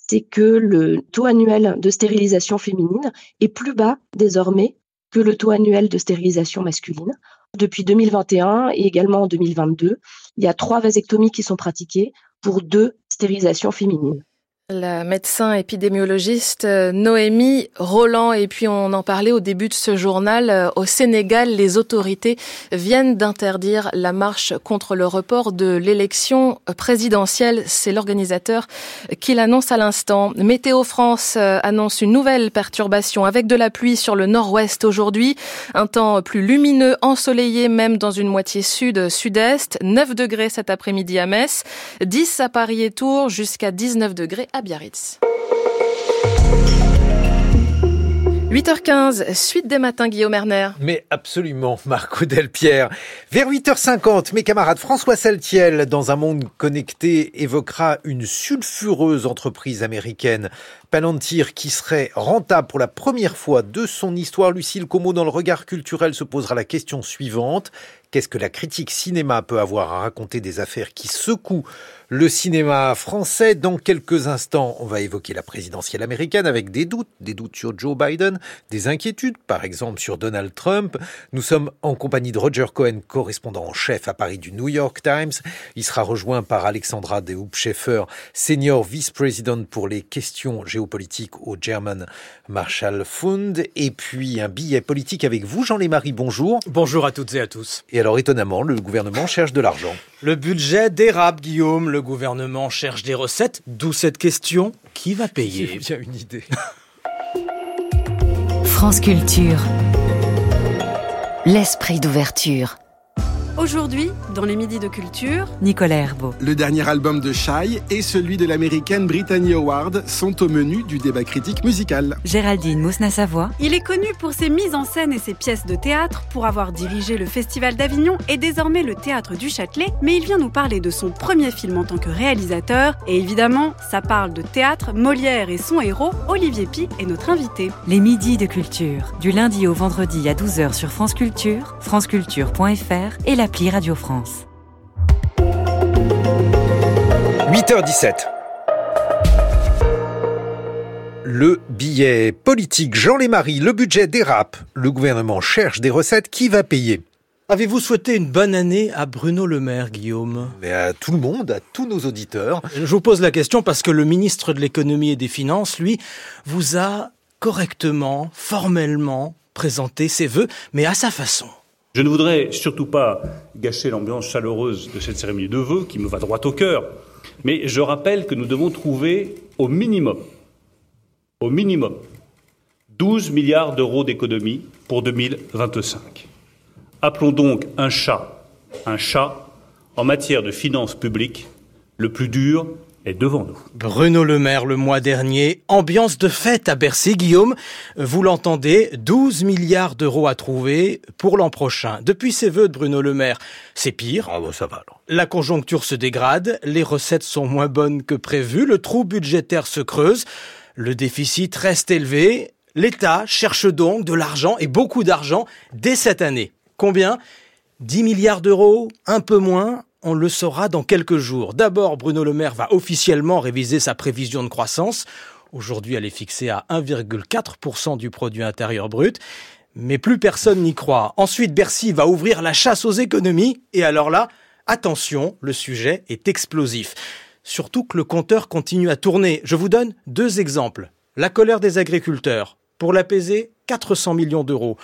c'est que le taux annuel de stérilisation féminine est plus bas désormais que le taux annuel de stérilisation masculine. Depuis 2021 et également en 2022, il y a trois vasectomies qui sont pratiquées pour deux stérilisations féminines. La médecin épidémiologiste euh, Noémie Roland. Et puis on en parlait au début de ce journal. Euh, au Sénégal, les autorités viennent d'interdire la marche contre le report de l'élection présidentielle. C'est l'organisateur qui l'annonce à l'instant. Météo France euh, annonce une nouvelle perturbation avec de la pluie sur le nord-ouest aujourd'hui. Un temps plus lumineux, ensoleillé même dans une moitié sud-sud-est. 9 degrés cet après-midi à Metz. 10 à Paris et Tours jusqu'à 19 degrés à Biarritz. 8h15, suite des matins, Guillaume Erner. Mais absolument, Marco Delpierre. Vers 8h50, mes camarades François Saltiel, dans un monde connecté, évoquera une sulfureuse entreprise américaine, Palantir, qui serait rentable pour la première fois de son histoire. Lucille Como, dans le regard culturel, se posera la question suivante. Qu'est-ce que la critique cinéma peut avoir à raconter des affaires qui secouent le cinéma français Dans quelques instants, on va évoquer la présidentielle américaine avec des doutes, des doutes sur Joe Biden, des inquiétudes, par exemple sur Donald Trump. Nous sommes en compagnie de Roger Cohen, correspondant en chef à Paris du New York Times. Il sera rejoint par Alexandra de Hoopscheffer, senior vice-présidente pour les questions géopolitiques au German Marshall Fund. Et puis un billet politique avec vous, Jean-Lémarie, bonjour. Bonjour à toutes et à tous alors étonnamment, le gouvernement cherche de l'argent. Le budget dérape, Guillaume. Le gouvernement cherche des recettes. D'où cette question qui va payer J'ai bien une idée. France Culture. L'esprit d'ouverture. Aujourd'hui, dans les Midis de Culture, Nicolas Herbeau. Le dernier album de Shai et celui de l'américaine Brittany Howard sont au menu du débat critique musical. Géraldine Mousna-Savoie. Il est connu pour ses mises en scène et ses pièces de théâtre, pour avoir dirigé le Festival d'Avignon et désormais le Théâtre du Châtelet, mais il vient nous parler de son premier film en tant que réalisateur. Et évidemment, ça parle de théâtre, Molière et son héros, Olivier Pi, est notre invité. Les Midis de Culture, du lundi au vendredi à 12h sur France Culture, franceculture.fr et la l'appli Radio France. 8h17. Le billet politique Jean Lémarie, le budget dérape. Le gouvernement cherche des recettes. Qui va payer? Avez-vous souhaité une bonne année à Bruno Le Maire, Guillaume? Mais à tout le monde, à tous nos auditeurs. Je vous pose la question parce que le ministre de l'économie et des finances, lui, vous a correctement, formellement présenté ses vœux, mais à sa façon. Je ne voudrais surtout pas gâcher l'ambiance chaleureuse de cette cérémonie de vœux qui me va droit au cœur, mais je rappelle que nous devons trouver au minimum, au minimum, 12 milliards d'euros d'économies pour 2025. Appelons donc un chat un chat en matière de finances publiques. Le plus dur est devant nous. Bruno Le Maire le mois dernier, ambiance de fête à Bercy, Guillaume. Vous l'entendez, 12 milliards d'euros à trouver pour l'an prochain. Depuis ses vœux de Bruno Le Maire, c'est pire. Ah bon, ça va alors. La conjoncture se dégrade, les recettes sont moins bonnes que prévu, le trou budgétaire se creuse, le déficit reste élevé. L'État cherche donc de l'argent et beaucoup d'argent dès cette année. Combien? 10 milliards d'euros? Un peu moins? On le saura dans quelques jours. D'abord, Bruno Le Maire va officiellement réviser sa prévision de croissance. Aujourd'hui, elle est fixée à 1,4% du produit intérieur brut. Mais plus personne n'y croit. Ensuite, Bercy va ouvrir la chasse aux économies. Et alors là, attention, le sujet est explosif. Surtout que le compteur continue à tourner. Je vous donne deux exemples. La colère des agriculteurs. Pour l'apaiser, 400 millions d'euros.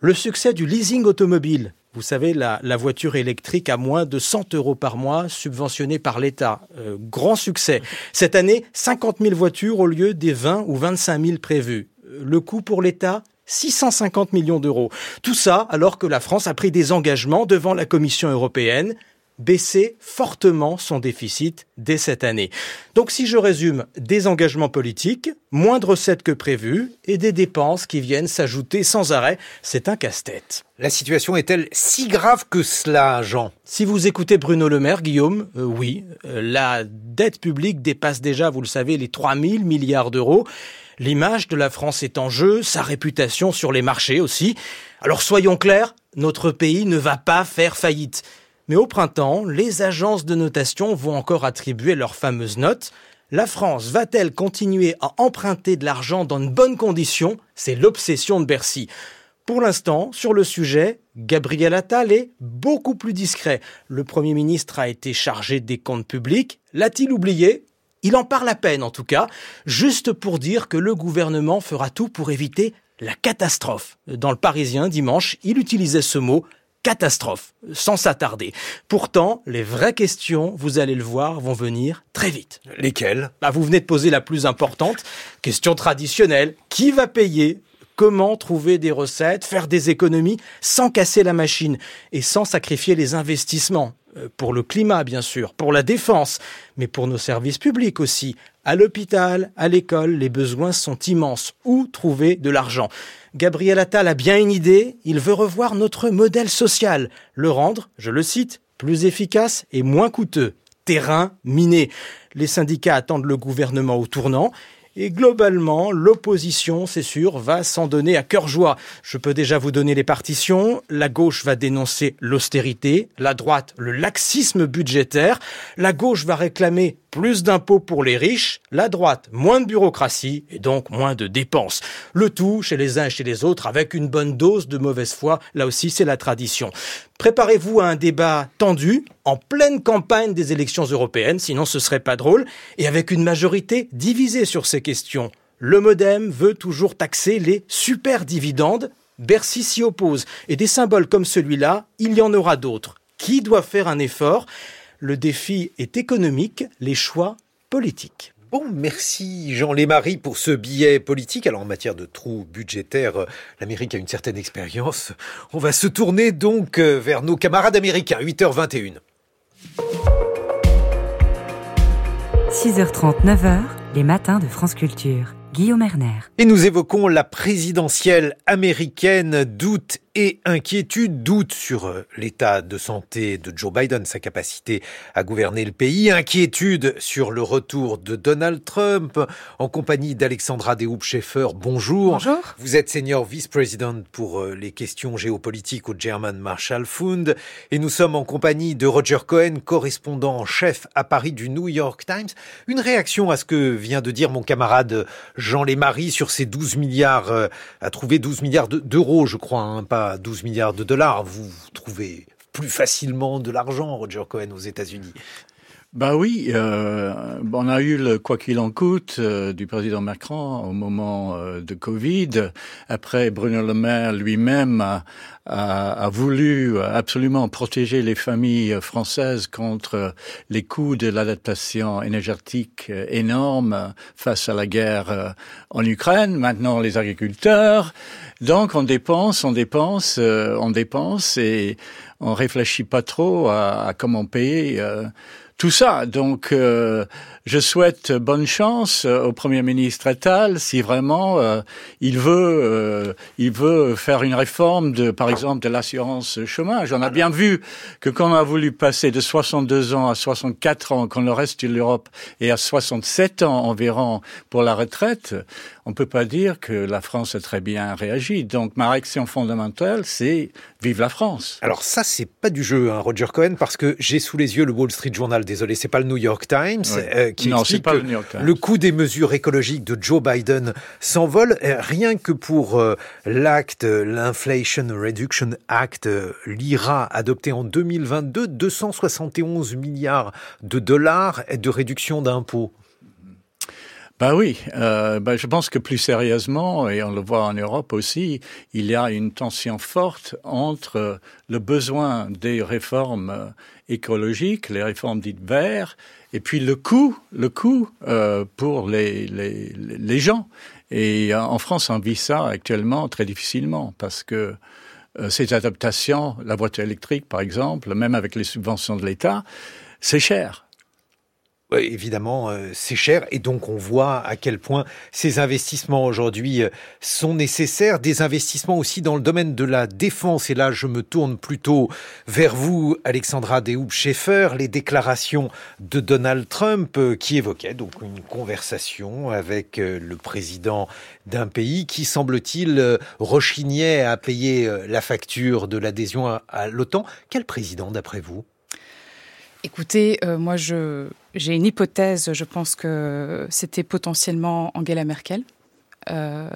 Le succès du leasing automobile. Vous savez, la, voiture électrique à moins de 100 euros par mois, subventionnée par l'État. Euh, grand succès. Cette année, 50 000 voitures au lieu des 20 ou 25 000 prévus. Euh, le coût pour l'État 650 millions d'euros. Tout ça alors que la France a pris des engagements devant la Commission européenne baisser fortement son déficit dès cette année. Donc si je résume, des engagements politiques, moins de recettes que prévu et des dépenses qui viennent s'ajouter sans arrêt, c'est un casse-tête. La situation est-elle si grave que cela, Jean? Si vous écoutez Bruno Le Maire, Guillaume, euh, oui, euh, la dette publique dépasse déjà, vous le savez, les 3000 milliards d'euros. L'image de la France est en jeu, sa réputation sur les marchés aussi. Alors soyons clairs, notre pays ne va pas faire faillite. Mais au printemps, les agences de notation vont encore attribuer leurs fameuses notes. La France va-t-elle continuer à emprunter de l'argent dans de bonnes conditions? C'est l'obsession de Bercy. Pour l'instant, sur le sujet, Gabriel Attal est beaucoup plus discret. Le Premier ministre a été chargé des comptes publics. L'a-t-il oublié? Il en parle à peine en tout cas, juste pour dire que le gouvernement fera tout pour éviter la catastrophe. Dans le Parisien, dimanche, il utilisait ce mot, catastrophe, sans s'attarder. Pourtant, les vraies questions, vous allez le voir, vont venir très vite. Lesquelles? Bah, Vous venez de poser la plus importante, question traditionnelle. Qui va payer? Comment trouver des recettes, faire des économies? Sans casser la machine et sans sacrifier les investissements pour le climat, bien sûr, pour la défense, mais pour nos services publics aussi. À l'hôpital, à l'école, les besoins sont immenses. Où trouver de l'argent? Gabriel Attal a bien une idée, il veut revoir notre modèle social, le rendre, je le cite, plus efficace et moins coûteux. Terrain miné. Les syndicats attendent le gouvernement au tournant. Et globalement, l'opposition, c'est sûr, va s'en donner à cœur joie. Je peux déjà vous donner les partitions. La gauche va dénoncer l'austérité, la droite le laxisme budgétaire, la gauche va réclamer plus d'impôts pour les riches, la droite moins de bureaucratie et donc moins de dépenses. Le tout chez les uns et chez les autres avec une bonne dose de mauvaise foi, là aussi c'est la tradition. Préparez-vous à un débat tendu, en pleine campagne des élections européennes, sinon ce serait pas drôle, et avec une majorité divisée sur ces questions. Le Modem veut toujours taxer les super dividendes. Bercy s'y oppose. Et des symboles comme celui-là, il y en aura d'autres. Qui doit faire un effort? Le défi est économique, les choix politiques. Bon, merci Jean Lémarie pour ce billet politique. Alors en matière de trous budgétaires, euh, l'Amérique a une certaine expérience. On va se tourner donc euh, vers nos camarades américains, 8h21. 6h30, 9h, les matins de France Culture. Guillaume Erner. Et nous évoquons la présidentielle américaine d'août et inquiétude, doute sur euh, l'état de santé de Joe Biden, sa capacité à gouverner le pays, inquiétude sur le retour de Donald Trump, en compagnie d'Alexandra Dehoop-Schaeffer. Bonjour. Bonjour. Vous êtes senior vice-président pour euh, les questions géopolitiques au German Marshall Fund, et nous sommes en compagnie de Roger Cohen, correspondant en chef à Paris du New York Times. Une réaction à ce que vient de dire mon camarade Jean Lémarie sur ces 12 milliards, euh, à trouver 12 milliards d'euros, je crois, hein, pas 12 milliards de dollars, vous trouvez plus facilement de l'argent, Roger Cohen, aux États-Unis. Bah oui, euh, on a eu le quoi qu'il en coûte euh, du président Macron au moment euh, de Covid. Après, Bruno Le Maire lui-même a, a, voulu absolument protéger les familles françaises contre les coûts de l'adaptation énergétique énorme face à la guerre en Ukraine. Maintenant, les agriculteurs. Donc, on dépense, on dépense, on dépense et on réfléchit pas trop à, à comment payer tout ça. Donc, euh, je souhaite bonne chance euh, au Premier ministre Attal si vraiment euh, il veut, il veut faire une réforme de, par exemple, de l'assurance chômage. On a bien vu que quand on a voulu passer de 62 ans à 64 ans, quand le reste de l'Europe est à 67 ans environ pour la retraite, on peut pas dire que la France a très bien réagi. Donc, ma réaction fondamentale, c'est vive la France. Alors ça, c'est pas du jeu, hein, Roger Cohen, parce que j'ai sous les yeux le Wall Street Journal désolé, c'est pas le New York Times, euh, qui explique que le, coût des mesures écologiques de Joe Biden s'envole, euh, rien que pour euh, l'acte, l'Inflation Reduction Act, l'IRA, adopté en 2022, 271 milliards de dollars de réduction d'impôts. Ben oui, euh, ben je pense que plus sérieusement, et on le voit en Europe aussi, il y a une tension forte entre le besoin des réformes écologiques, les réformes dites vertes, et puis le coût, le coût euh, pour les, les, les gens. Et en France, on vit ça actuellement très difficilement parce que euh, ces adaptations, la voiture électrique par exemple, même avec les subventions de l'État, c'est cher évidemment, euh, c'est cher et donc on voit à quel point ces investissements aujourd'hui euh, sont nécessaires. Des investissements aussi dans le domaine de la défense. Et là, je me tourne plutôt vers vous, Alexandra Dehoop-Schaeffer, les déclarations de Donald Trump euh, qui évoquaient donc une conversation avec le président d'un pays qui, semble-t-il, rechignait à payer la facture de l'adhésion à l'OTAN. Quel président, d'après vous? Écoutez, euh, moi, j'ai une hypothèse. Je pense que c'était potentiellement Angela Merkel. Euh,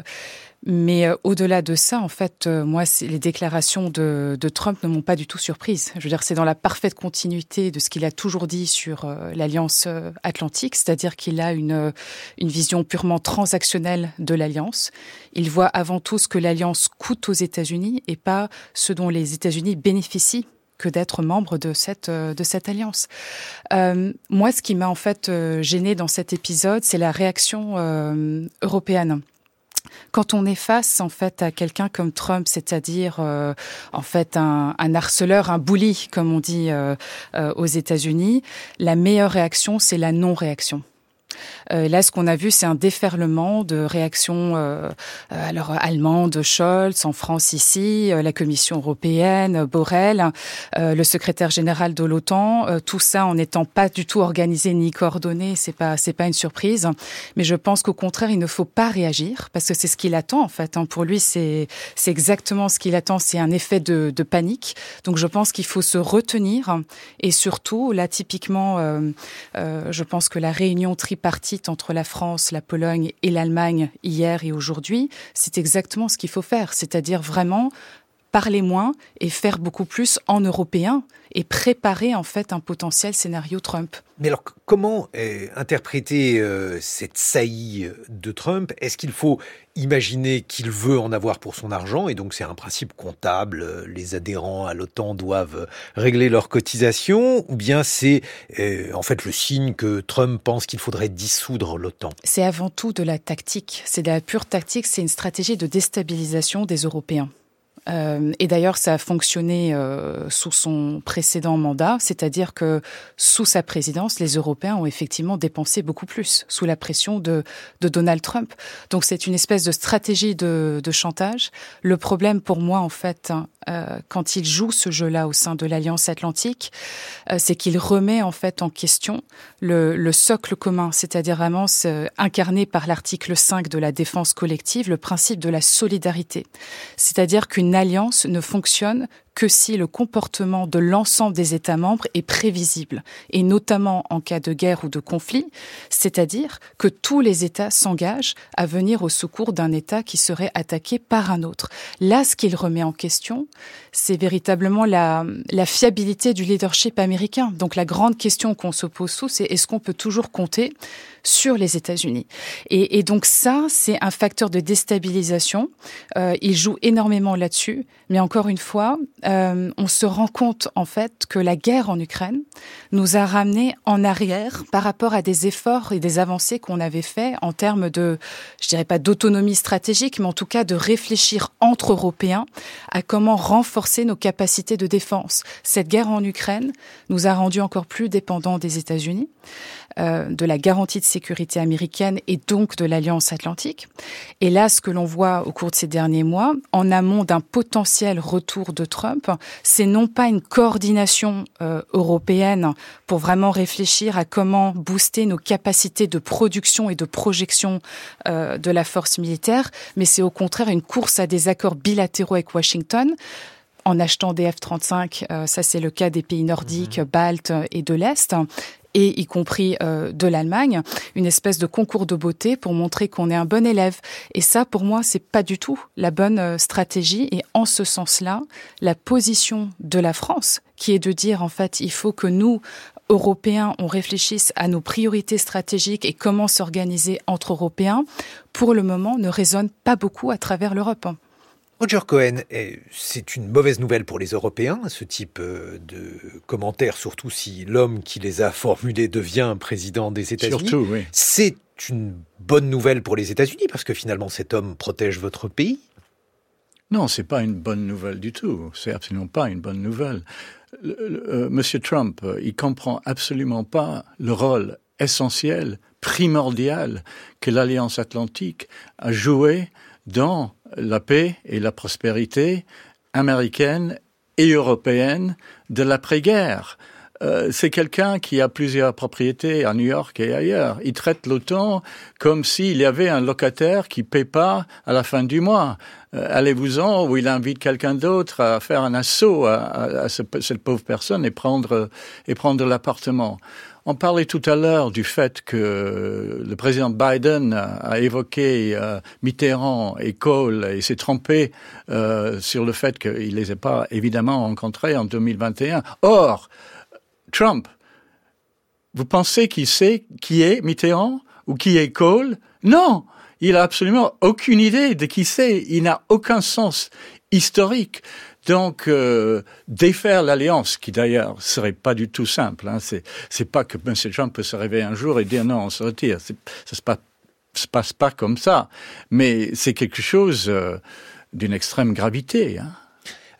mais euh, au-delà de ça, en fait, moi, les déclarations de, de, Trump ne m'ont pas du tout surprise. Je veux dire, c'est dans la parfaite continuité de ce qu'il a toujours dit sur l'alliance atlantique, c'est-à-dire qu'il a une, une vision purement transactionnelle de l'alliance. Il voit avant tout ce que l'alliance coûte aux États-Unis et pas ce dont les États-Unis bénéficient que d'être membre de cette euh, de cette alliance. Euh, moi, ce qui m'a en fait euh, gêné dans cet épisode, c'est la réaction euh, européenne. Quand on est face en fait à quelqu'un comme Trump, c'est-à-dire en fait un, un, harceleur, un bully comme on dit aux États-Unis, la meilleure réaction c'est la non-réaction. Euh, là, ce qu'on a vu, c'est un déferlement de réactions euh, euh alors allemandes, Scholz, en France ici, euh, la Commission européenne, Borrell, le secrétaire général de l'OTAN. tout ça en n'étant pas du tout organisé ni coordonné, c'est pas c'est pas une surprise. Mais je pense qu'au contraire, il ne faut pas réagir parce que c'est ce qu'il attend en fait. Hein. Pour lui, c'est c'est exactement ce qu'il attend. C'est un effet de, de panique. Donc je pense qu'il faut se retenir et surtout là, typiquement, je pense que la réunion tripartite entre la France, la Pologne et l'Allemagne hier et aujourd'hui, c'est exactement ce qu'il faut faire, c'est-à-dire vraiment parler moins et faire beaucoup plus en européen et préparer en fait un potentiel scénario Trump. Mais alors comment euh, interpréter euh, cette saillie de Trump? Est-ce qu'il faut imaginer qu'il veut en avoir pour son argent? Et donc c'est un principe comptable, euh, les adhérents à l'OTAN doivent régler leurs cotisations? Ou bien c'est en fait le signe que Trump pense qu'il faudrait dissoudre l'OTAN? C'est avant tout de la tactique, c'est de la pure tactique, c'est une stratégie de déstabilisation des Européens. Euh, et d'ailleurs, ça a fonctionné euh, sous son précédent mandat, c'est-à-dire que sous sa présidence, les Européens ont effectivement dépensé beaucoup plus sous la pression de, Donald Trump. Donc c'est une espèce de stratégie de, chantage. Le problème pour moi, en fait, hein, euh, quand il joue ce jeu-là au sein de l'Alliance Atlantique, c'est qu'il remet en fait en question le, le socle commun, c'est-à-dire vraiment incarné par l'article 5 de la défense collective, le principe de la solidarité. C'est-à-dire qu'une alliance ne fonctionne que si le comportement de l'ensemble des États membres est prévisible, et notamment en cas de guerre ou de conflit, c'est-à-dire que tous les États s'engagent à venir au secours d'un État qui serait attaqué par un autre. Là, ce qu'il remet en question, c'est véritablement la, la fiabilité du leadership américain. Donc la grande question qu'on se pose tous, c'est est-ce qu'on peut toujours compter sur les États-Unis. Et, et, donc ça, c'est un facteur de déstabilisation. Euh, il joue énormément là-dessus, mais encore une fois, euh, on se rend compte en fait que la guerre en Ukraine nous a ramené en arrière par rapport à des efforts et des avancées qu'on avait fait en termes de, je dirais pas d'autonomie stratégique, mais en tout cas de réfléchir entre Européens à comment renforcer nos capacités de défense. Cette guerre en Ukraine nous a rendus encore plus dépendants des États-Unis. Euh, de la garantie de sécurité américaine et donc de l'Alliance Atlantique. Et là, ce que l'on voit au cours de ces derniers mois, en amont d'un potentiel retour de Trump, c'est non pas une coordination euh, européenne pour vraiment réfléchir à comment booster nos capacités de production et de projection euh, de la force militaire, mais c'est au contraire une course à des accords bilatéraux avec Washington en achetant des F-35, ça c'est le cas des pays nordiques, mmh. baltes et de l'Est, et y compris euh, de l'Allemagne, une espèce de concours de beauté pour montrer qu'on est un bon élève. Et ça, pour moi, c'est pas du tout la bonne euh, stratégie. Et en ce sens-là, la position de la France, qui est de dire en fait, il faut que nous Européens, on réfléchisse à nos priorités stratégiques et comment s'organiser entre Européens, pour le moment, ne résonne pas beaucoup à travers l'Europe. Roger Cohen, c'est une mauvaise nouvelle pour les Européens, ce type euh, de commentaires, surtout si l'homme qui les a formulés devient président des États-Unis. Surtout, oui. C'est une bonne nouvelle pour les États-Unis parce que finalement cet homme protège votre pays. Non, c'est pas une bonne nouvelle du tout. C'est absolument pas une bonne nouvelle. Euh, Monsieur Trump, euh, il comprend absolument pas le rôle essentiel, primordial que l'Alliance Atlantique a joué dans la paix et la prospérité américaine et européenne de l'après-guerre. Euh, c'est quelqu'un qui a plusieurs propriétés à New York et ailleurs. Il traite l'OTAN comme s'il y avait un locataire qui paie pas à la fin du mois. Euh, allez-vous-en, ou il invite quelqu'un d'autre à faire un assaut à, à, cette pauvre personne et prendre et prendre l'appartement. On parlait tout à l'heure du fait que le président Biden a évoqué euh, Mitterrand et Kohl et s'est trompé euh, sur le fait qu'il les ait pas évidemment rencontrés en 2021. Or, Trump, vous pensez qu'il sait qui est Mitterrand ou qui est Kohl? Non, il a absolument aucune idée de qui c'est. Il n'a aucun sens historique. Donc euh, défaire l'alliance, qui d'ailleurs serait pas du tout simple. Hein, c'est pas que M. Trump peut se réveiller un jour et dire non, on se retire. Ça se se passe pas comme ça. Mais c'est quelque chose euh, d'une extrême gravité. Hein.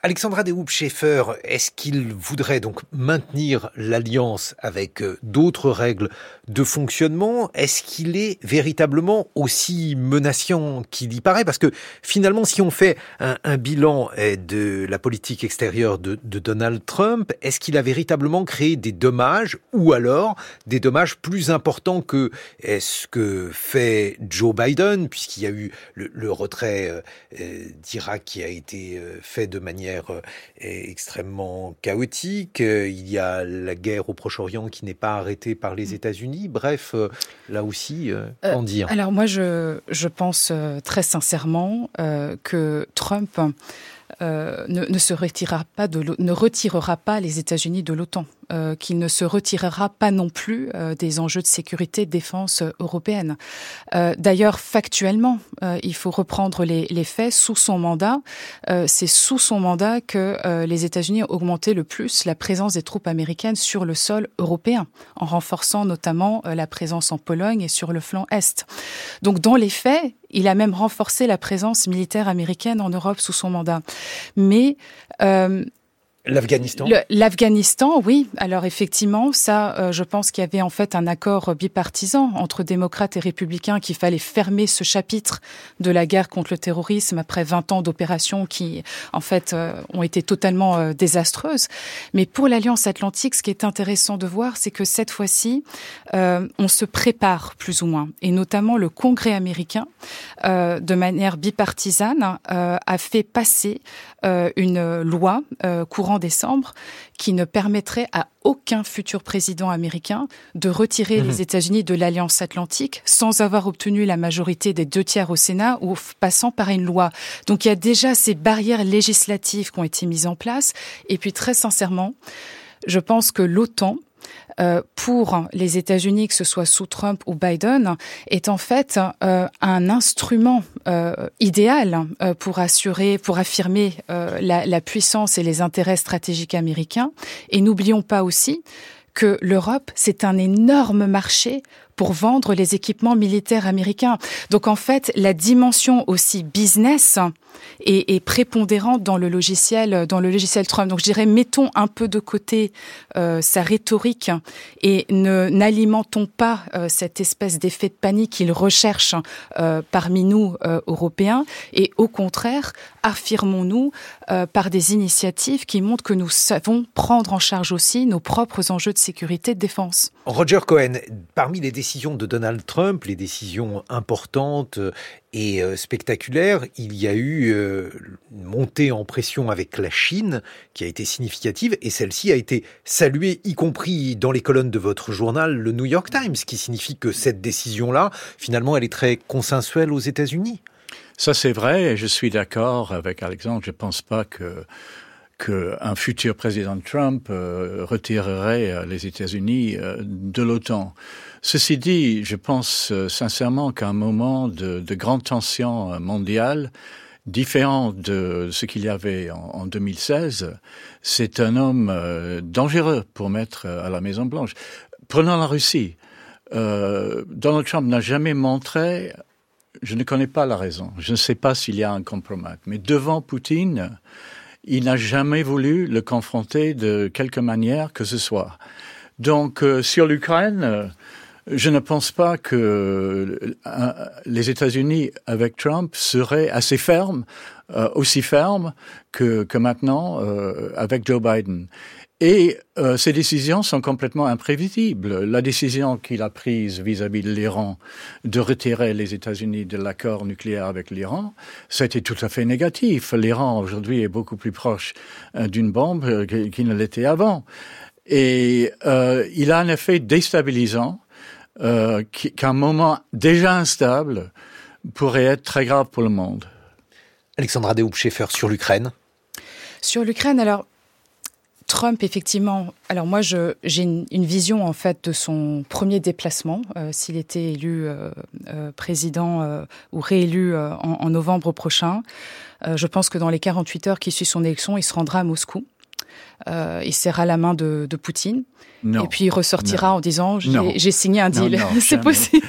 Alexandra de Schaeffer, est-ce qu'il voudrait donc maintenir l'alliance avec euh, d'autres règles de fonctionnement? Est-ce qu'il est véritablement aussi menaçant qu'il y paraît? Parce que finalement, si on fait un, bilan eh, de la politique extérieure de, Donald Trump, est-ce qu'il a véritablement créé des dommages ou alors des dommages plus importants que ce que fait Joe Biden, puisqu'il y a eu le, le retrait euh, euh, d'Irak qui a été fait de manière euh, extrêmement chaotique. Euh, il y a la guerre au Proche-Orient qui n'est pas arrêtée par les mm. États-Unis. Bref, euh, là aussi, qu'en dire? Alors moi, je, je pense très sincèrement que Trump euh, ne, ne, se retirera pas de ne retirera pas les États-Unis de l'OTAN, euh, qu'il ne se retirera pas non plus euh, des enjeux de sécurité de défense européenne. Euh, d'ailleurs, factuellement, euh, il faut reprendre les, les, faits. Sous son mandat, c'est sous son mandat que les États-Unis ont augmenté le plus la présence des troupes américaines sur le sol européen, en renforçant notamment la présence en Pologne et sur le flanc est. Donc, dans les faits, il a même renforcé la présence militaire américaine en Europe sous son mandat. Mais euh, L'Afghanistan L'Afghanistan, oui. Alors effectivement, ça, euh, je pense qu'il y avait en fait un accord bipartisan entre démocrates et républicains qu'il fallait fermer ce chapitre de la guerre contre le terrorisme après 20 ans d'opérations qui, en fait, euh, ont été totalement euh, désastreuses. Mais pour l'Alliance Atlantique, ce qui est intéressant de voir, c'est que cette fois-ci, on se prépare plus ou moins. Et notamment le Congrès américain, de manière bipartisane, a fait passer une loi courant décembre qui ne permettrait à aucun futur président américain de retirer mmh. les États-Unis de l'Alliance Atlantique sans avoir obtenu la majorité des deux tiers au Sénat ou passant par une loi. Donc il y a déjà ces barrières législatives qui ont été mises en place. Et puis très sincèrement, je pense que l'OTAN euh, pour les États-Unis, que ce soit sous Trump ou Biden, est en fait euh, un instrument euh, idéal pour assurer, pour affirmer la, la puissance et les intérêts stratégiques américains. Et n'oublions pas aussi que l'Europe, c'est un énorme marché pour vendre les équipements militaires américains. Donc en fait, la dimension aussi business est, est prépondérante dans le logiciel, dans le logiciel Trump. Donc je dirais, mettons un peu de côté euh, sa rhétorique et ne n'alimentons pas euh, cette espèce d'effet de panique qu'il recherche euh, parmi nous euh, Européens. Et au contraire, affirmons-nous euh, par des initiatives qui montrent que nous savons prendre en charge aussi nos propres enjeux de sécurité et de défense. Roger Cohen, parmi les décisions de Donald Trump, les décisions importantes et euh, spectaculaires, il y a eu euh, une montée en pression avec la Chine qui a été significative et celle-ci a été saluée, y compris dans les colonnes de votre journal, le New York Times, ce qui signifie que cette décision-là, finalement, elle est très consensuelle aux États-Unis. Ça, c'est vrai, et je suis d'accord avec Alexandre. Je ne pense pas que qu'un futur président Trump euh, retirerait euh, les États-Unis euh, de l'OTAN. Ceci dit, je pense euh, sincèrement qu'à un moment de, de, grande tension mondiale, différent de ce qu'il y avait en, en 2016, c'est un homme euh, dangereux pour mettre à la Maison Blanche. Prenons la Russie. Euh, Donald Trump n'a jamais montré, je ne connais pas la raison, je ne sais pas s'il y a un compromis, mais devant Poutine, il n'a jamais voulu le confronter de quelque manière que ce soit. Donc, euh, sur l'Ukraine, je ne pense pas que euh, les États-Unis, avec Trump, seraient assez fermes, euh, aussi fermes que, maintenant avec Joe Biden. Et euh, ces décisions sont complètement imprévisibles. La décision qu'il a prise vis-à-vis -vis de l'Iran de retirer les États-Unis de l'accord nucléaire avec l'Iran, ça a été tout à fait négatif. L'Iran aujourd'hui est beaucoup plus proche euh, d'une bombe qu'il qu ne l'était avant. Et euh, il a un effet déstabilisant euh, qu'un moment déjà instable pourrait être très grave pour le monde. Alexandra Dehoop-Schaeffer sur l'Ukraine. Sur l'Ukraine, alors Trump, effectivement. Alors moi, j'ai une, une, vision en fait de son premier déplacement, euh, s'il était élu euh, euh, président euh, ou réélu euh, en, en, novembre prochain. Euh, je pense que dans les 48 heures qui suivent son élection, il se rendra à Moscou. Il serra la main de, de Poutine. Non. Et puis il ressortira non. en disant j'ai signé un deal. C'est possible.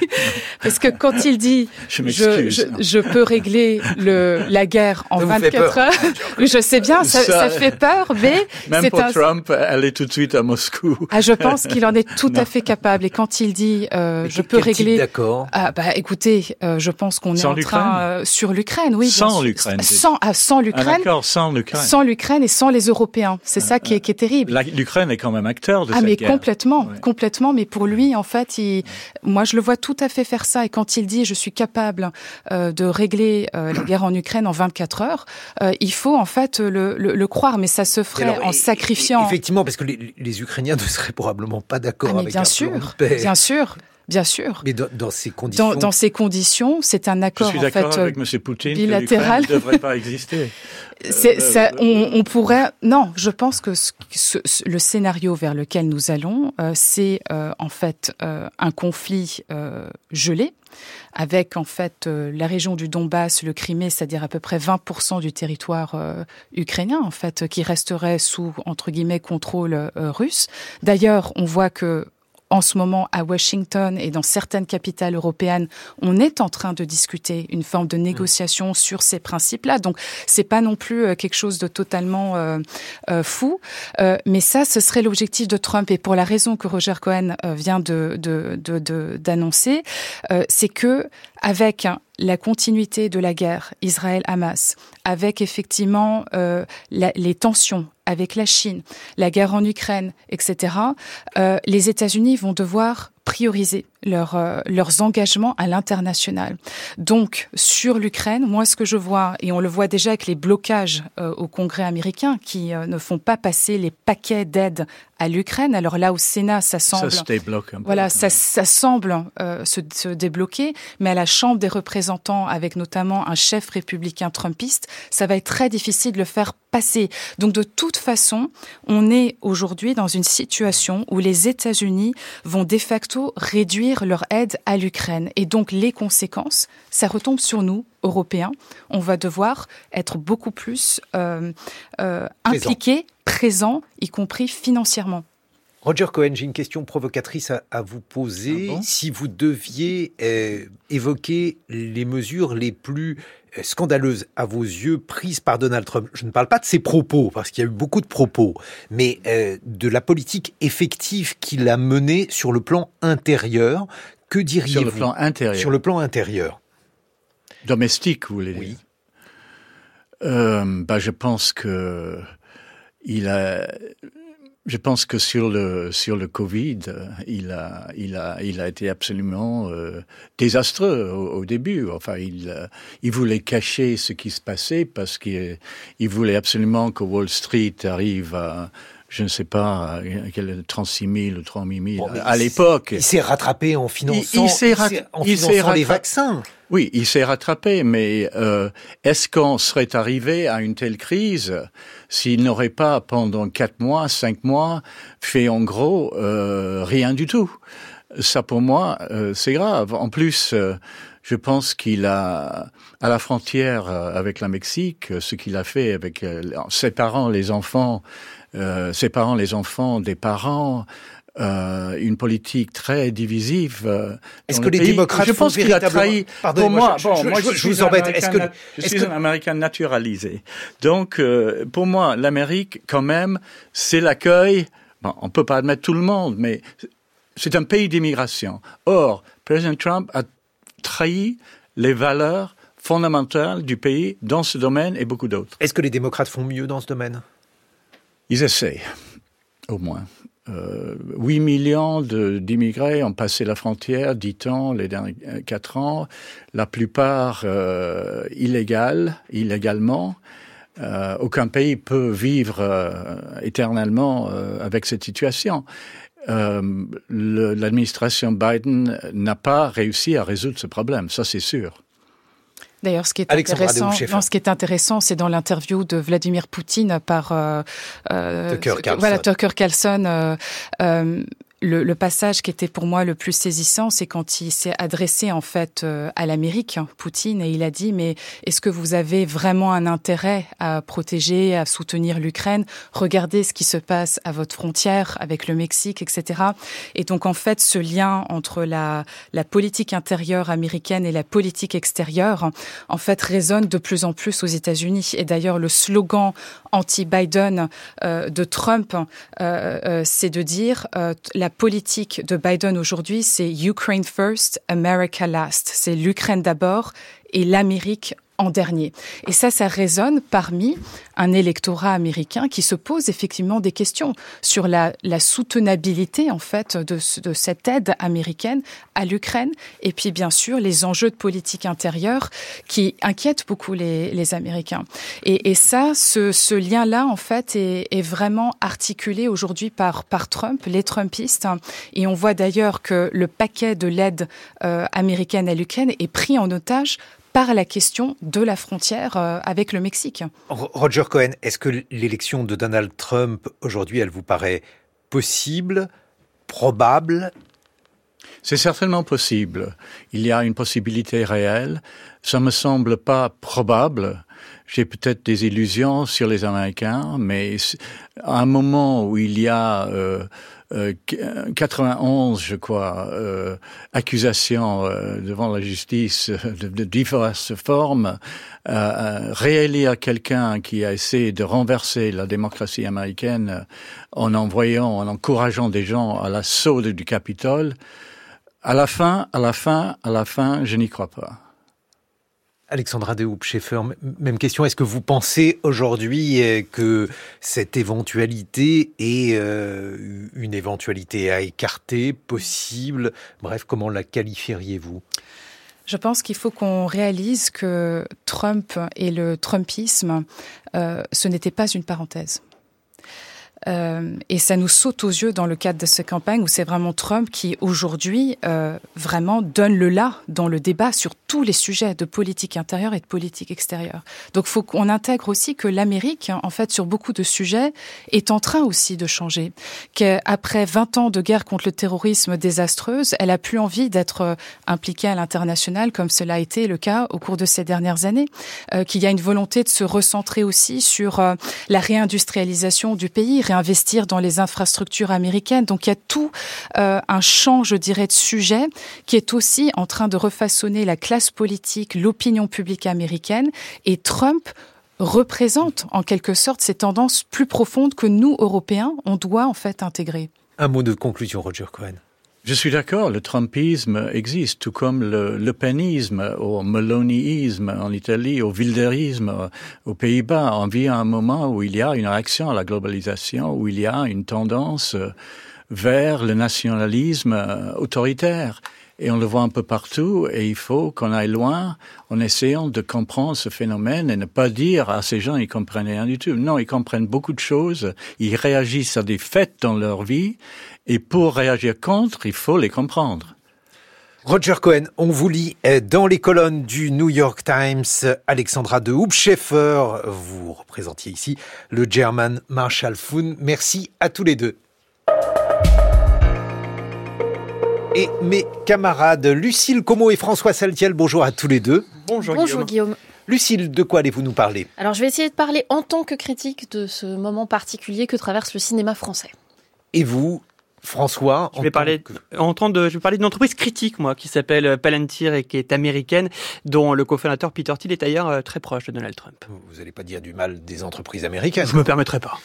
Parce que quand il dit je, je, je, je, peux régler le, la guerre en ça 24 heures, je sais bien, ça, ça, ça fait peur, mais même pour un... Trump, est tout de suite à Moscou. Ah, je pense qu'il en est tout à fait capable. Et quand il dit euh, je peux régler, d'accord. Ah, bah écoutez, euh, je pense qu'on est en train euh, sur l'Ukraine, oui. Sans l'Ukraine. Sans, ah, sans l'Ukraine. Ah, sans l'Ukraine. Sans l'Ukraine et sans les Européens. C'est ça qui est, qui est terrible. L'Ukraine est quand même acteur de ah, cette mais guerre. complètement, ouais. complètement. Mais pour lui, en fait, il, moi, je le vois tout à fait faire ça. Et quand il dit je suis capable euh, de régler euh, la guerre en Ukraine en 24 heures, euh, il faut en fait le, le, le, croire. Mais ça se ferait alors, en sacrifiant. Effectivement, parce que les, les, Ukrainiens ne seraient probablement pas d'accord ah, avec bien un sûr, plan de paix. Bien sûr. Bien sûr. Mais dans, ces conditions. Dans, dans ces conditions, c'est un accord Je suis d'accord avec M. Poutine bilatéral. ne devrait pas exister. C'est, ça, on, on, pourrait. Non, je pense que ce, ce, le scénario vers lequel nous allons, euh, c'est euh, en fait euh, un conflit euh, gelé avec en fait euh, la région du Donbass, le Crimée, c'est-à-dire à peu près 20% du territoire euh, ukrainien en fait qui resterait sous entre guillemets contrôle russe. D'ailleurs, on voit que en ce moment à Washington et dans certaines capitales européennes, on est en train de discuter une forme de négociation mmh. sur ces principes-là. Donc, c'est pas non plus euh, quelque chose de totalement euh, euh, fou, euh, mais ça, ce serait l'objectif de Trump. Et pour la raison que Roger Cohen vient de d'annoncer, de, de, c'est que avec la continuité de la guerre Israël-Hamas, avec effectivement euh, les tensions avec la Chine, la guerre en Ukraine, etc., euh, les États-Unis vont devoir prioriser leur, euh, leurs engagements à l'international. Donc, sur l'Ukraine, moi, ce que je vois, et on le voit déjà avec les blocages euh, au Congrès américain qui euh, ne font pas passer les paquets d'aide à l'Ukraine. Alors là, au Sénat, ça semble, ça se voilà, ça, ça semble se, se, débloquer, mais à la Chambre des représentants, avec notamment un chef républicain trumpiste, ça va être très difficile de le faire passer. Donc, de toute façon, on est aujourd'hui dans une situation où les États-Unis vont de facto réduire leur aide à l'Ukraine. Et donc les conséquences, ça retombe sur nous, Européens. On va devoir être beaucoup plus euh, euh, impliqués, présents, y compris financièrement. Roger Cohen, j'ai une question provocatrice à, à vous poser. Ah bon si vous deviez euh, évoquer les mesures les plus euh, scandaleuses à vos yeux prises par Donald Trump, je ne parle pas de ses propos, parce qu'il y a eu beaucoup de propos, mais euh, de la politique effective qu'il a menée sur le plan intérieur, que diriez-vous Sur le plan intérieur. Sur le plan intérieur. Domestique, vous voulez dire Oui. Euh, bah, je pense que il a je pense que sur le sur le Covid, il a il a il a été absolument euh, désastreux au, au, début. Enfin, il euh, il voulait cacher ce qui se passait parce qu'il il voulait absolument que Wall Street arrive à je ne sais pas, quel 36 000 ou 38 000 bon, à l'époque. Il s'est rattrapé en finançant, il, il, il en finançant les vaccins. Oui, il s'est rattrapé, mais euh, est-ce qu'on serait arrivé à une telle crise s'il n'aurait pas, pendant quatre mois, cinq mois, fait en gros euh, rien du tout? Ça, pour moi, euh, c'est grave. En plus, euh, je pense qu'il a, à la frontière euh, avec la Mexique, ce qu'il a fait avec euh, ses parents, les enfants, euh, ses parents, les enfants des parents, euh, une politique très divisive. Euh, est-ce que les pays. démocrates Je pense qu'il a trahi. Pour moi, je, bon, je, moi, je, je, je vous embête. Est-ce que je suis que... un Américain naturalisé? Donc, euh, pour moi, l'Amérique, quand même, c'est l'accueil. Bon, on peut pas admettre tout le monde, mais c'est un pays d'immigration. Or, président Trump a trahi les valeurs fondamentales du pays dans ce domaine et beaucoup d'autres. Est-ce que les démocrates font mieux dans ce domaine? Ils essayent, au moins. Euh, 8 millions d'immigrés ont passé la frontière, dit-on, les derniers quatre ans, la plupart euh, illégalement. Euh, aucun pays peut vivre euh, éternellement euh, avec cette situation. Euh, L'administration Biden n'a pas réussi à résoudre ce problème, ça c'est sûr. D'ailleurs, ce qui est Alexandre intéressant, non, ce qui est intéressant, c'est dans l'interview de Vladimir Poutine par euh, euh, Tucker Carlson. Voilà, Tucker Carlson. Euh, euh, le, le, passage qui était pour moi le plus saisissant, c'est quand il s'est adressé en fait euh, à l'Amérique, Poutine, et il a dit mais est-ce que vous avez vraiment un intérêt à protéger, à soutenir l'Ukraine? Regardez ce qui se passe à votre frontière avec le Mexique, etc. Et donc en fait, ce lien entre la, la politique intérieure américaine et la politique extérieure, en fait, résonne de plus en plus aux États-Unis. Et d'ailleurs, le slogan anti-Biden euh, de Trump, euh, euh, c'est de dire la politique de Biden aujourd'hui, c'est Ukraine first, America last. C'est l'Ukraine d'abord et l'Amérique en dernier. Et ça, ça résonne parmi un électorat américain qui se pose effectivement des questions sur la, soutenabilité en fait de, cette aide américaine à l'Ukraine et puis bien sûr les enjeux de politique intérieure qui inquiètent beaucoup les, Américains. Et, ça, ce, lien-là en fait est, vraiment articulé aujourd'hui par, par Trump, les Trumpistes. Et on voit d'ailleurs que le paquet de l'aide euh, américaine à l'Ukraine est pris en otage par la question de la frontière euh, avec le Mexique. Roger Cohen, est-ce que l'élection de Donald Trump aujourd'hui, elle vous paraît possible, probable? C'est certainement possible. Il y a une possibilité réelle. Ça me semble pas probable. J'ai peut-être des illusions sur les Américains, mais à un moment où il y a euh, 91, euh, je crois, euh, accusations euh, devant la justice de, de diverses formes, euh, réélire quelqu'un qui a essayé de renverser la démocratie américaine en envoyant, en encourageant des gens à l'assaut du Capitole, à la fin, à la fin, à la fin, je n'y crois pas. Alexandra de Hoop-Schaeffer, même question. Est-ce que vous pensez aujourd'hui euh, que cette éventualité est euh, une éventualité à écarter, possible? Bref, comment la qualifieriez-vous? Je pense qu'il faut qu'on réalise que Trump et le Trumpisme, euh, ce n'était pas une parenthèse. Euh, et ça nous saute aux yeux dans le cadre de cette campagne où c'est vraiment Trump qui aujourd'hui euh, vraiment donne le là dans le débat sur tous les sujets de politique intérieure et de politique extérieure. Donc faut qu'on intègre aussi que l'Amérique, en fait, sur beaucoup de sujets, est en train aussi de changer. Qu'après 20 ans de guerre contre le terrorisme désastreuse, elle a plus envie d'être euh, impliquée à l'international comme cela a été le cas au cours de ces dernières années. Euh, Qu'il y a une volonté de se recentrer aussi sur la réindustrialisation du pays investir dans les infrastructures américaines. Donc il y a tout euh, un champ, je dirais, de sujets qui est aussi en train de refaçonner la classe politique, l'opinion publique américaine. Et Trump représente en quelque sorte ces tendances plus profondes que nous, Européens, on doit en fait intégrer. Un mot de conclusion, Roger Cohen. Je suis d'accord, le Trumpisme existe, tout comme le Le Penisme, au Meloniisme en Italie, au Wilderisme aux Pays-Bas. On vit à un moment où il y a une réaction à la globalisation, où il y a une tendance vers le nationalisme autoritaire. Et on le voit un peu partout, et il faut qu'on aille loin en essayant de comprendre ce phénomène et ne pas dire à ces gens ils comprennent rien du tout. Non, ils comprennent beaucoup de choses, ils réagissent à des faits dans leur vie, et pour réagir contre, il faut les comprendre. Roger Cohen, on vous lit dans les colonnes du New York Times. Alexandra de Hoopscheffer, vous représentiez ici le German Marshall Fund. Merci à tous les deux. Et mes camarades Lucille Como et François Saltiel, bonjour à tous les deux. Bonjour, bonjour Guillaume. Lucille, de quoi allez-vous nous parler? Alors je vais essayer de parler en tant que critique de ce moment particulier que traverse le cinéma français. Et vous, François, je vais parler en tant de, je vais parler d'une entreprise critique moi qui s'appelle Palantir et qui est américaine, dont le cofondateur Peter Thiel est d'ailleurs euh, très proche de Donald Trump. Vous n'allez pas dire du mal des entreprises américaines. Je me permettrai pas.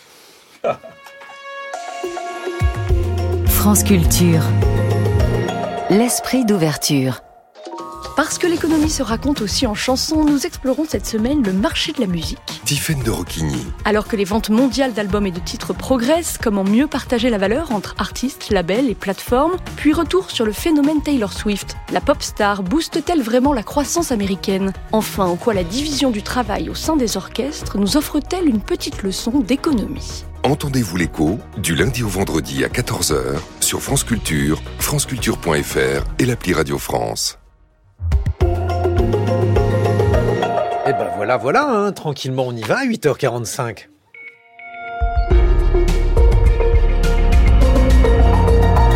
France Culture. L'esprit d'ouverture. Parce que l'économie se raconte aussi en chansons, nous explorons cette semaine le marché de la musique. Tiffaine de Rocchigny. Alors que les ventes mondiales d'albums et de titres progressent, comment mieux partager la valeur entre artistes, labels et plateformes? Puis retour sur le phénomène Taylor Swift. La pop star booste-t-elle vraiment la croissance américaine? Enfin, en quoi la division du travail au sein des orchestres nous offre-t-elle une petite leçon d'économie? Entendez-vous l'écho du lundi au vendredi à 14h sur France Culture, franceculture.fr et l'appli Radio France. Eh ben voilà, voilà, hein, tranquillement on y va, 8h45.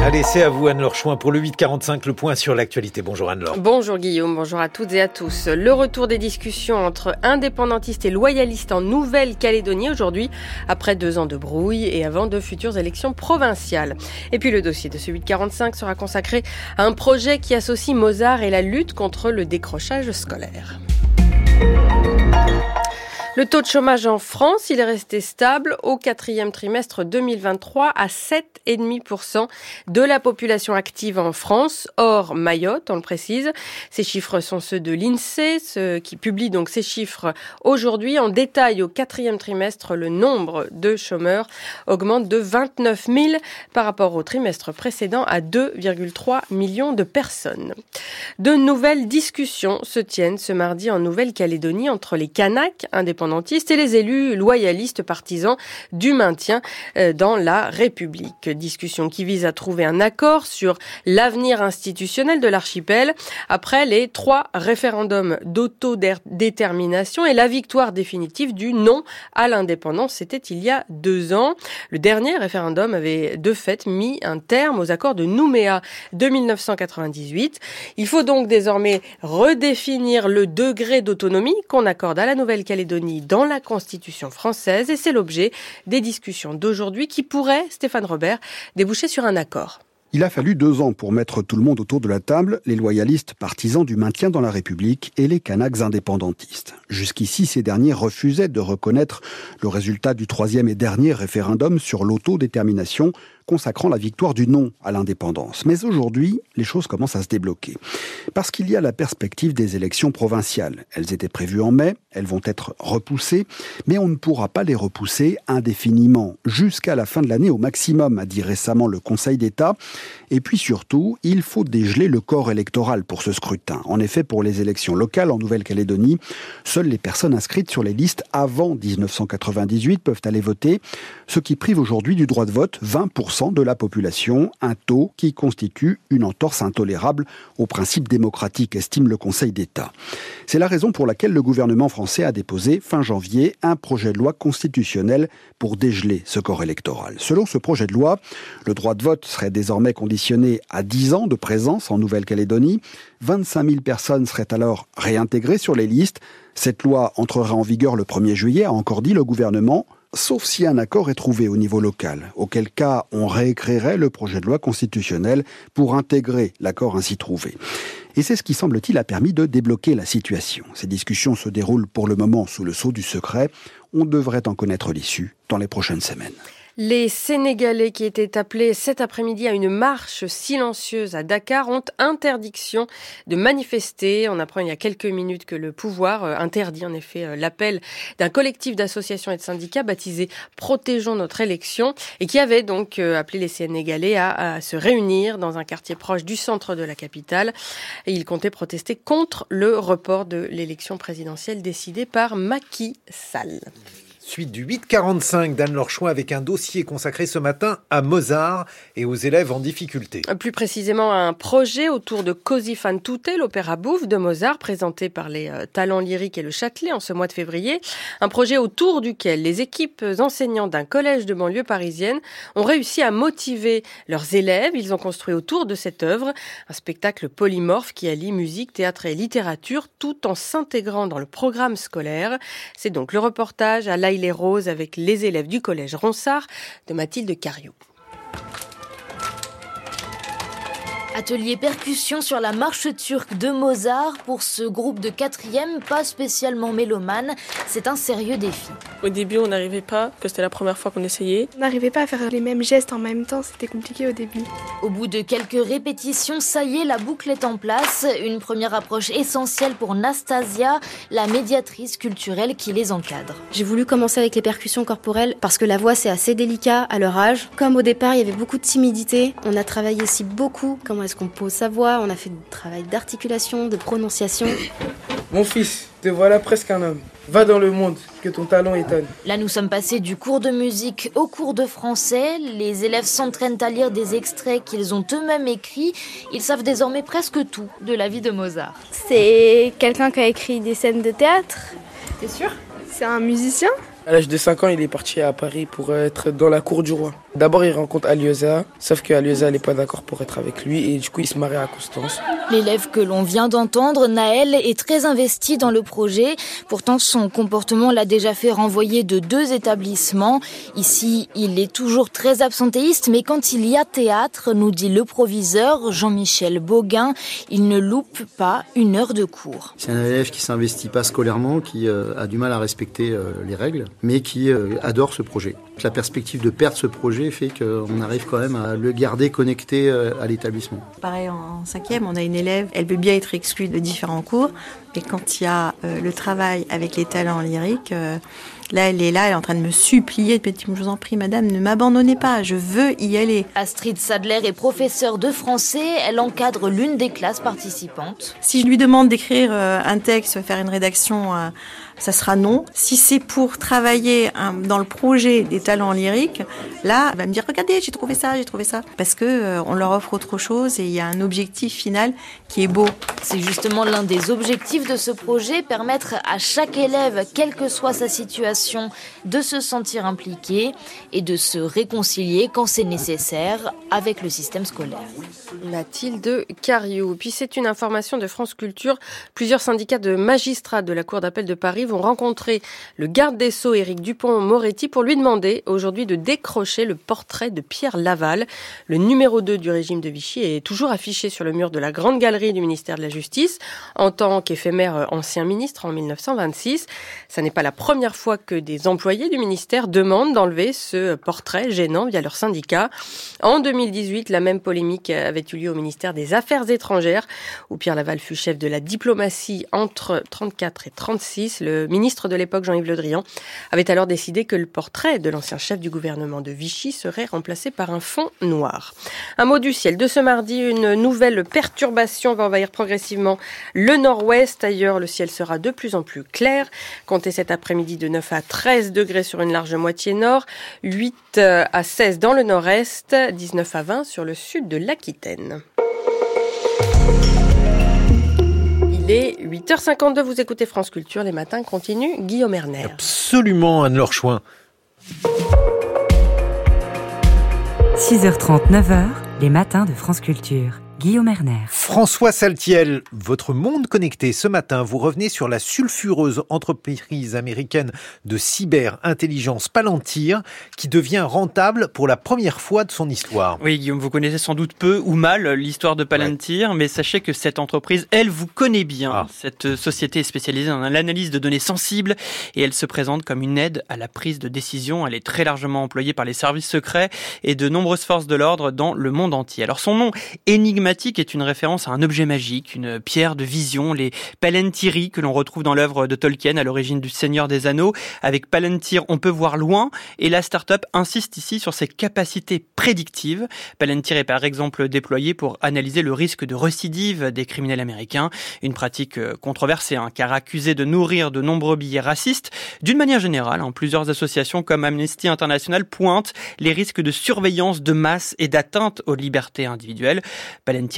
Allez, c'est à vous Anne-Laure Chouin pour le 845, le point sur l'actualité. Bonjour Anne-Laure. Bonjour Guillaume, bonjour à toutes et à tous. Le retour des discussions entre indépendantistes et loyalistes en Nouvelle-Calédonie aujourd'hui, après deux ans de brouille et avant de futures élections provinciales. Et puis le dossier de ce 845 sera consacré à un projet qui associe Mozart et la lutte contre le décrochage scolaire. Le taux de chômage en France, il est resté stable au quatrième trimestre 2023 à 7,5% de la population active en France, hors Mayotte, on le précise. Ces chiffres sont ceux de l'INSEE, qui publie donc ces chiffres aujourd'hui. En détail, au quatrième trimestre, le nombre de chômeurs augmente de 29 000 par rapport au trimestre précédent à 2,3 millions de personnes. De nouvelles discussions se tiennent ce mardi en Nouvelle-Calédonie entre les Kanaks et les élus loyalistes partisans du maintien euh, dans la République. Discussion qui vise à trouver un accord sur l'avenir institutionnel de l'archipel après les trois référendums d'autodétermination et la victoire définitive du non à l'indépendance. C'était il y a deux ans. Le dernier référendum avait de fait mis un terme aux accords de Nouméa de 1998. Il faut donc désormais redéfinir le degré d'autonomie qu'on accorde à la Nouvelle-Calédonie dans la Constitution française et c'est l'objet des discussions d'aujourd'hui qui pourraient, Stéphane Robert, déboucher sur un accord. Il a fallu deux ans pour mettre tout le monde autour de la table, les loyalistes partisans du maintien dans la République et les Kanaks indépendantistes. Jusqu'ici, ces derniers refusaient de reconnaître le résultat du troisième et dernier référendum sur l'autodétermination consacrant la victoire du non à l'indépendance. Mais aujourd'hui, les choses commencent à se débloquer. Parce qu'il y a la perspective des élections provinciales. Elles étaient prévues en mai, elles vont être repoussées, mais on ne pourra pas les repousser indéfiniment, jusqu'à la fin de l'année au maximum, a dit récemment le Conseil d'État. Et puis surtout, il faut dégeler le corps électoral pour ce scrutin. En effet, pour les élections locales en Nouvelle-Calédonie, seules les personnes inscrites sur les listes avant 1998 peuvent aller voter, ce qui prive aujourd'hui du droit de vote 20% de la population, un taux qui constitue une entorse intolérable au principe démocratique, estime le Conseil d'État. C'est la raison pour laquelle le gouvernement français a déposé fin janvier un projet de loi constitutionnel pour dégeler ce corps électoral. Selon ce projet de loi, le droit de vote serait désormais conditionné à 10 ans de présence en Nouvelle-Calédonie. 25 000 personnes seraient alors réintégrées sur les listes. Cette loi entrera en vigueur le 1er juillet, a encore dit le gouvernement sauf si un accord est trouvé au niveau local, auquel cas on réécrirait le projet de loi constitutionnel pour intégrer l'accord ainsi trouvé. Et c'est ce qui semble-t-il a permis de débloquer la situation. Ces discussions se déroulent pour le moment sous le sceau du secret. On devrait en connaître l'issue dans les prochaines semaines. Les Sénégalais qui étaient appelés cet après-midi à une marche silencieuse à Dakar ont interdiction de manifester. On apprend il y a quelques minutes que le pouvoir euh, interdit en effet euh, l'appel d'un collectif d'associations et de syndicats baptisé Protégeons notre élection et qui avait donc euh, appelé les Sénégalais à, se réunir dans un quartier proche du centre de la capitale. Et ils comptaient protester contre le report de l'élection présidentielle décidée par Macky Sall. Suite du 845 d'Anne Lorchois avec un dossier consacré ce matin à Mozart et aux élèves en difficulté. Plus précisément, un projet autour de Così fan tutte, l'opéra bouffe de Mozart présenté par les euh, talents lyriques et le Châtelet en ce mois de février. Un projet autour duquel les équipes enseignants d'un collège de banlieue parisienne ont réussi à motiver leurs élèves. Ils ont construit autour de cette œuvre un spectacle polymorphe qui allie musique, théâtre et littérature tout en s'intégrant dans le programme scolaire. C'est donc le reportage à Laïla les roses avec les élèves du collège Ronsard de Mathilde Cariou. Atelier percussion sur la marche turque de Mozart pour ce groupe de quatrième, pas spécialement mélomane. C'est un sérieux défi. Au début, on n'arrivait pas, que c'était la première fois qu'on essayait. On n'arrivait pas à faire les mêmes gestes en même temps, c'était compliqué au début. Au bout de quelques répétitions, ça y est, la boucle est en place. Une première approche essentielle pour Nastasia, la médiatrice culturelle qui les encadre. J'ai voulu commencer avec les percussions corporelles parce que la voix c'est assez délicat à leur âge. Comme au départ, il y avait beaucoup de timidité, on a travaillé aussi beaucoup est-ce qu'on pose sa voix, on a fait du travail d'articulation, de prononciation. Mon fils, te voilà presque un homme. Va dans le monde, que ton talent étonne. Là, nous sommes passés du cours de musique au cours de français. Les élèves s'entraînent à lire des extraits qu'ils ont eux-mêmes écrits. Ils savent désormais presque tout de la vie de Mozart. C'est quelqu'un qui a écrit des scènes de théâtre. T'es sûr? C'est un musicien? À l'âge de 5 ans, il est parti à Paris pour être dans la cour du roi. D'abord, il rencontre Aliosa, sauf que Aliosa n'est pas d'accord pour être avec lui et du coup, il se marie à Constance. L'élève que l'on vient d'entendre, Naël, est très investi dans le projet. Pourtant, son comportement l'a déjà fait renvoyer de deux établissements. Ici, il est toujours très absentéiste, mais quand il y a théâtre, nous dit le proviseur Jean-Michel Boguin, il ne loupe pas une heure de cours. C'est un élève qui s'investit pas scolairement, qui euh, a du mal à respecter euh, les règles, mais qui euh, adore ce projet. La perspective de perdre ce projet fait qu'on arrive quand même à le garder connecté à l'établissement. Pareil, en cinquième, on a une élève, elle peut bien être exclue de différents cours, mais quand il y a le travail avec les talents lyriques, Là, elle est là, elle est en train de me supplier, de je vous en prie, madame, ne m'abandonnez pas, je veux y aller. Astrid Sadler est professeure de français, elle encadre l'une des classes participantes. Si je lui demande d'écrire euh, un texte, faire une rédaction euh, ça sera non. Si c'est pour travailler hein, dans le projet des talents lyriques, là, elle va me dire regardez, j'ai trouvé ça, j'ai trouvé ça, parce que euh, on leur offre autre chose et il y a un objectif final qui est beau. C'est justement l'un des objectifs de ce projet, permettre à chaque élève, quelle que soit sa situation, de se sentir impliqué et de se réconcilier quand c'est nécessaire avec le système scolaire. Mathilde Cariou. Puis c'est une information de France Culture. Plusieurs syndicats de magistrats de la Cour d'appel de Paris vont rencontrer le garde des Sceaux Éric Dupont-Moretti pour lui demander aujourd'hui de décrocher le portrait de Pierre Laval. Le numéro 2 du régime de Vichy est toujours affiché sur le mur de la Grande Galerie du ministère de la Justice en tant qu'éphémère ancien ministre en 1926. Ça n'est pas la première fois que des employés du ministère demandent d'enlever ce portrait gênant via leur syndicat. En 2018, la même polémique avait eu lieu au ministère des Affaires étrangères où Pierre Laval fut chef de la diplomatie entre 34 et 36. Le ministre de l'époque, Jean-Yves Le Drian, avait alors décidé que le portrait de l'ancien chef du gouvernement de Vichy serait remplacé par un fond noir. Un mot du ciel. De ce mardi, une nouvelle perturbation va envahir progressivement le nord-ouest. Ailleurs, le ciel sera de plus en plus clair. Comptez cet après-midi de 9 à 13 degrés sur une large moitié nord, 8 à 16 dans le nord-est, 19 à 20 sur le sud de l'Aquitaine. 8h52, vous écoutez France Culture, les matins continuent. Guillaume Erner. Absolument, Anne-Laure Chouin. 6h30, 9h, les matins de France Culture. Guillaume Erner. François Saltiel, votre monde connecté. Ce matin, vous revenez sur la sulfureuse entreprise américaine de cyber-intelligence Palantir qui devient rentable pour la première fois de son histoire. Oui, Guillaume, vous connaissez sans doute peu ou mal l'histoire de Palantir, mais sachez que cette entreprise, elle, vous connaît bien. Ah. Cette société est spécialisée dans l'analyse de données sensibles et elle se présente comme une aide à la prise de décision. Elle est très largement employée par les services secrets et de nombreuses forces de l'ordre dans le monde entier. Alors son nom énigmatique est une référence à un objet magique, une pierre de vision, les Palantiri que l'on retrouve dans l'œuvre de Tolkien à l'origine du Seigneur des Anneaux. Avec Palantir, on peut voir loin et la start-up insiste ici sur ses capacités prédictives. Palantir est par exemple déployé pour analyser le risque de récidive des criminels américains, une pratique euh, controversée hein, car accusée de nourrir de nombreux billets racistes. D'une manière générale, hein, plusieurs associations comme Amnesty International pointent les risques de surveillance de masse et d'atteinte aux libertés individuelles.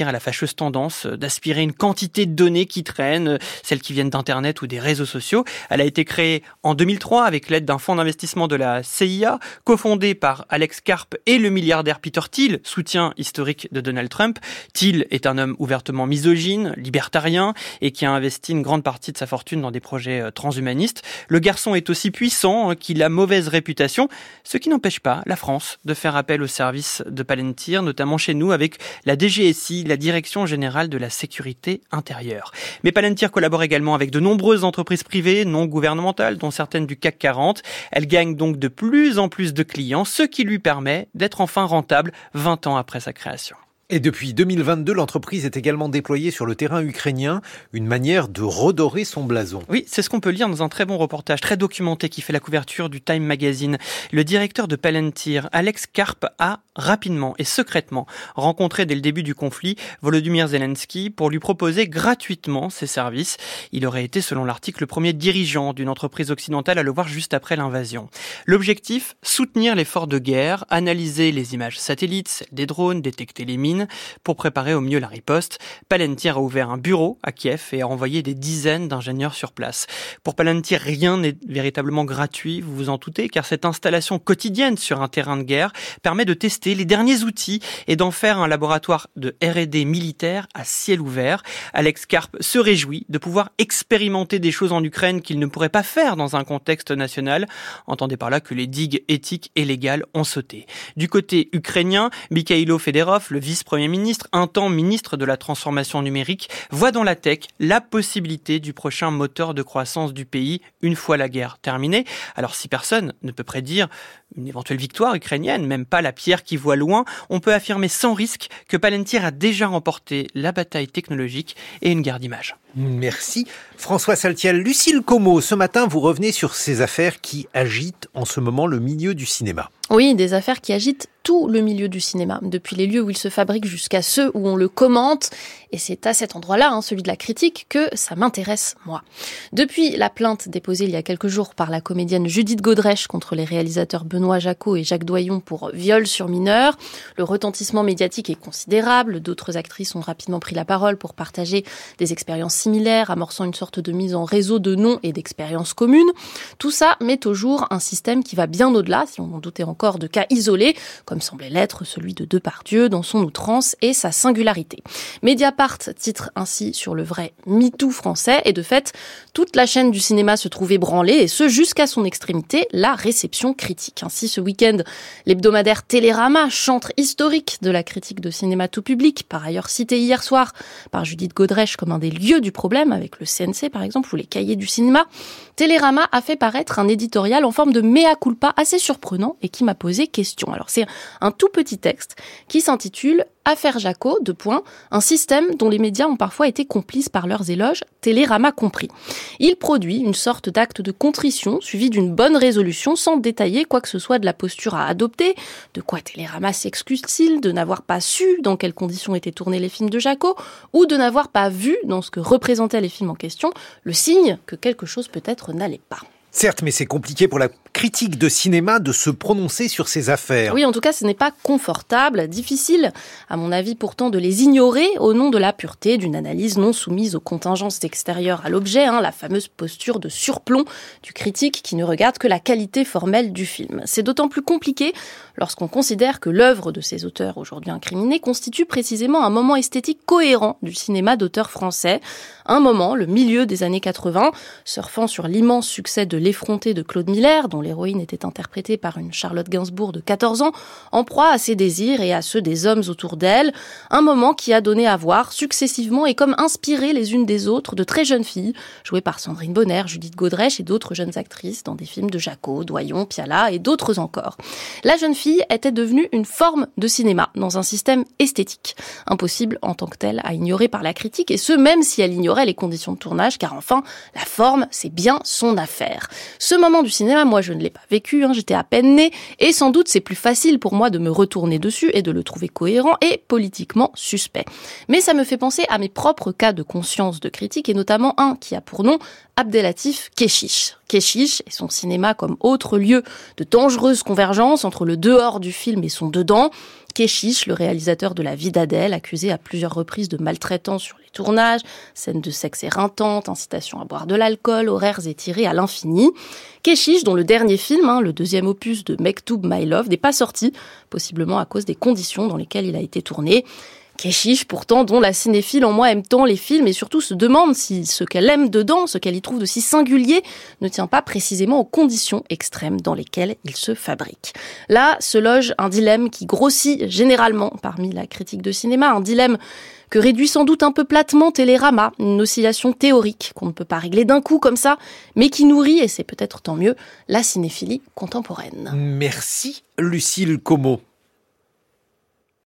A la fâcheuse tendance d'aspirer une quantité de données qui traînent, celles qui viennent d'Internet ou des réseaux sociaux. Elle a été créée en 2003 avec l'aide d'un fonds d'investissement de la CIA, cofondé par Alex Karp et le milliardaire Peter Thiel, soutien historique de Donald Trump. Thiel est un homme ouvertement misogyne, libertarien et qui a investi une grande partie de sa fortune dans des projets euh, transhumanistes. Le garçon est aussi puissant hein, qu'il a mauvaise réputation, ce qui n'empêche pas la France de faire appel au service de Palantir, notamment chez nous avec la DGSI la Direction générale de la sécurité intérieure. Mais Palantir collabore également avec de nombreuses entreprises privées non gouvernementales, dont certaines du CAC 40. Elle gagne donc de plus en plus de clients, ce qui lui permet d'être enfin rentable 20 ans après sa création. Et depuis 2022, l'entreprise est également déployée sur le terrain ukrainien, une manière de redorer son blason. Oui, c'est ce qu'on peut lire dans un très bon reportage, très documenté, qui fait la couverture du Time Magazine. Le directeur de Palantir, Alex Karp, a rapidement et secrètement rencontré dès le début du conflit Volodymyr Zelensky pour lui proposer gratuitement ses services. Il aurait été, selon l'article, le premier dirigeant d'une entreprise occidentale à le voir juste après l'invasion. L'objectif, soutenir l'effort de guerre, analyser les images satellites, des drones, détecter les mines, Pour préparer au mieux la riposte, Palantir a ouvert un bureau à Kiev et a envoyé des dizaines d'ingénieurs sur place. Pour Palantir, rien n'est véritablement gratuit, vous vous en doutez, car cette installation quotidienne sur un terrain de guerre permet de tester les derniers outils et d'en faire un laboratoire de R&D militaire à ciel ouvert. Alex Karp se réjouit de pouvoir expérimenter des choses en Ukraine qu'il ne pourrait pas faire dans un contexte national. Entendez par là que les digues éthiques et légales ont sauté. Du côté ukrainien, Mikhailo Fedorov, le vice-premier ministre, un temps ministre de la transformation numérique, voit dans la tech la possibilité du prochain moteur de croissance du pays une fois la guerre terminée. Alors si personne ne peut prédire une éventuelle victoire ukrainienne, même pas la pierre qui voit loin, on peut affirmer sans risque que Palantir a déjà remporté la bataille technologique et une guerre d'image. Merci. François Saltiel, Lucille Como, ce matin, vous revenez sur ces affaires qui agitent en ce moment le milieu du cinéma. Oui, des affaires qui agitent tout le milieu du cinéma, depuis les lieux où il se fabrique jusqu'à ceux où on le commente. Et c'est à cet endroit-là, hein, celui de la critique, que ça m'intéresse, moi. Depuis la plainte déposée il y a quelques jours par la comédienne Judith Godrèche contre les réalisateurs Benoît Jacot et Jacques Doyon pour viol sur mineur, le retentissement médiatique est considérable. D'autres actrices ont rapidement pris la parole pour partager des expériences similaires, amorçant une sorte de mise en réseau de noms et d'expériences communes. Tout ça met au jour un système qui va bien au-delà, si on en doutait encore, de cas isolés, comme semblait l'être celui de Depardieu dans son outrance et sa singularité. Mediapart titre ainsi sur le vrai MeToo français et de fait, toute la chaîne du cinéma se trouvait branlée et ce jusqu'à son extrémité, la réception critique. Ainsi, ce week-end, l'hebdomadaire Télérama, chantre historique de la critique de cinéma tout public, par ailleurs cité hier soir par Judith Godrèche comme un des lieux du problème avec le CNC par exemple ou les cahiers du cinéma, Télérama a fait paraître un éditorial en forme de mea culpa assez surprenant et qui m'a posé question. Alors c'est un tout petit texte qui s'intitule Affaire Jaco, de points, un système dont les médias ont parfois été complices par leurs éloges, Télérama compris. Il produit une sorte d'acte de contrition suivi d'une bonne résolution sans détailler quoi que ce soit de la posture à adopter, de quoi Télérama s'excuse-t-il de n'avoir pas su dans quelles conditions étaient tournés les films de Jaco, ou de n'avoir pas vu dans ce que représentaient les films en question le signe que quelque chose peut-être n'allait pas. Certes, mais c'est compliqué pour la critique de cinéma de se prononcer sur ces affaires. Oui, en tout cas, ce n'est pas confortable, difficile, à mon avis pourtant, de les ignorer au nom de la pureté d'une analyse non soumise aux contingences extérieures à l'objet, hein, la fameuse posture de surplomb du critique qui ne regarde que la qualité formelle du film. C'est d'autant plus compliqué lorsqu'on considère que l'œuvre de ces auteurs aujourd'hui incriminés constitue précisément un moment esthétique cohérent du cinéma d'auteurs français, un moment, le milieu des années 80, surfant sur l'immense succès de L'effronté de Claude Miller, dont l'héroïne était interprétée par une Charlotte Gainsbourg de 14 ans, en proie à ses désirs et à ceux des hommes autour d'elle, un moment qui a donné à voir successivement et comme inspiré les unes des autres de très jeunes filles, jouées par Sandrine Bonner, Judith Godrèche et d'autres jeunes actrices dans des films de Jaco, Doyon, Piala et d'autres encore. La jeune fille était devenue une forme de cinéma dans un système esthétique, impossible en tant que tel à ignorer par la critique, et ce même si elle ignorait les conditions de tournage, car enfin, la forme, c'est bien son affaire. Ce moment du cinéma, moi, je ne l'ai pas vécu, hein, j'étais à peine née, et sans doute c'est plus facile pour moi de me retourner dessus et de le trouver cohérent et politiquement suspect. Mais ça me fait penser à mes propres cas de conscience de critique, et notamment un qui a pour nom Abdelatif Keshish. Keshish et son cinéma comme autre lieu de dangereuse convergence entre le dehors du film et son dedans. Keshish, le réalisateur de La vie d'Adèle, accusé à plusieurs reprises de maltraitance sur les tournages, scènes de sexe éreintantes, incitation à boire de l'alcool, horaires étirés à l'infini. Keshish, dont le dernier film, hein, le deuxième opus de Mektoub My Love, n'est pas sorti, possiblement à cause des conditions dans lesquelles il a été tourné. Keshish, pourtant, dont la cinéphile en moi aime tant les films et surtout se demande si ce qu'elle aime dedans, ce qu'elle y trouve de si singulier, ne tient pas précisément aux conditions extrêmes dans lesquelles il se fabrique. Là se loge un dilemme qui grossit généralement parmi la critique de cinéma, un dilemme que réduit sans doute un peu platement Télérama, une oscillation théorique qu'on ne peut pas régler d'un coup comme ça, mais qui nourrit, et c'est peut-être tant mieux, la cinéphilie contemporaine. Merci Lucille Como.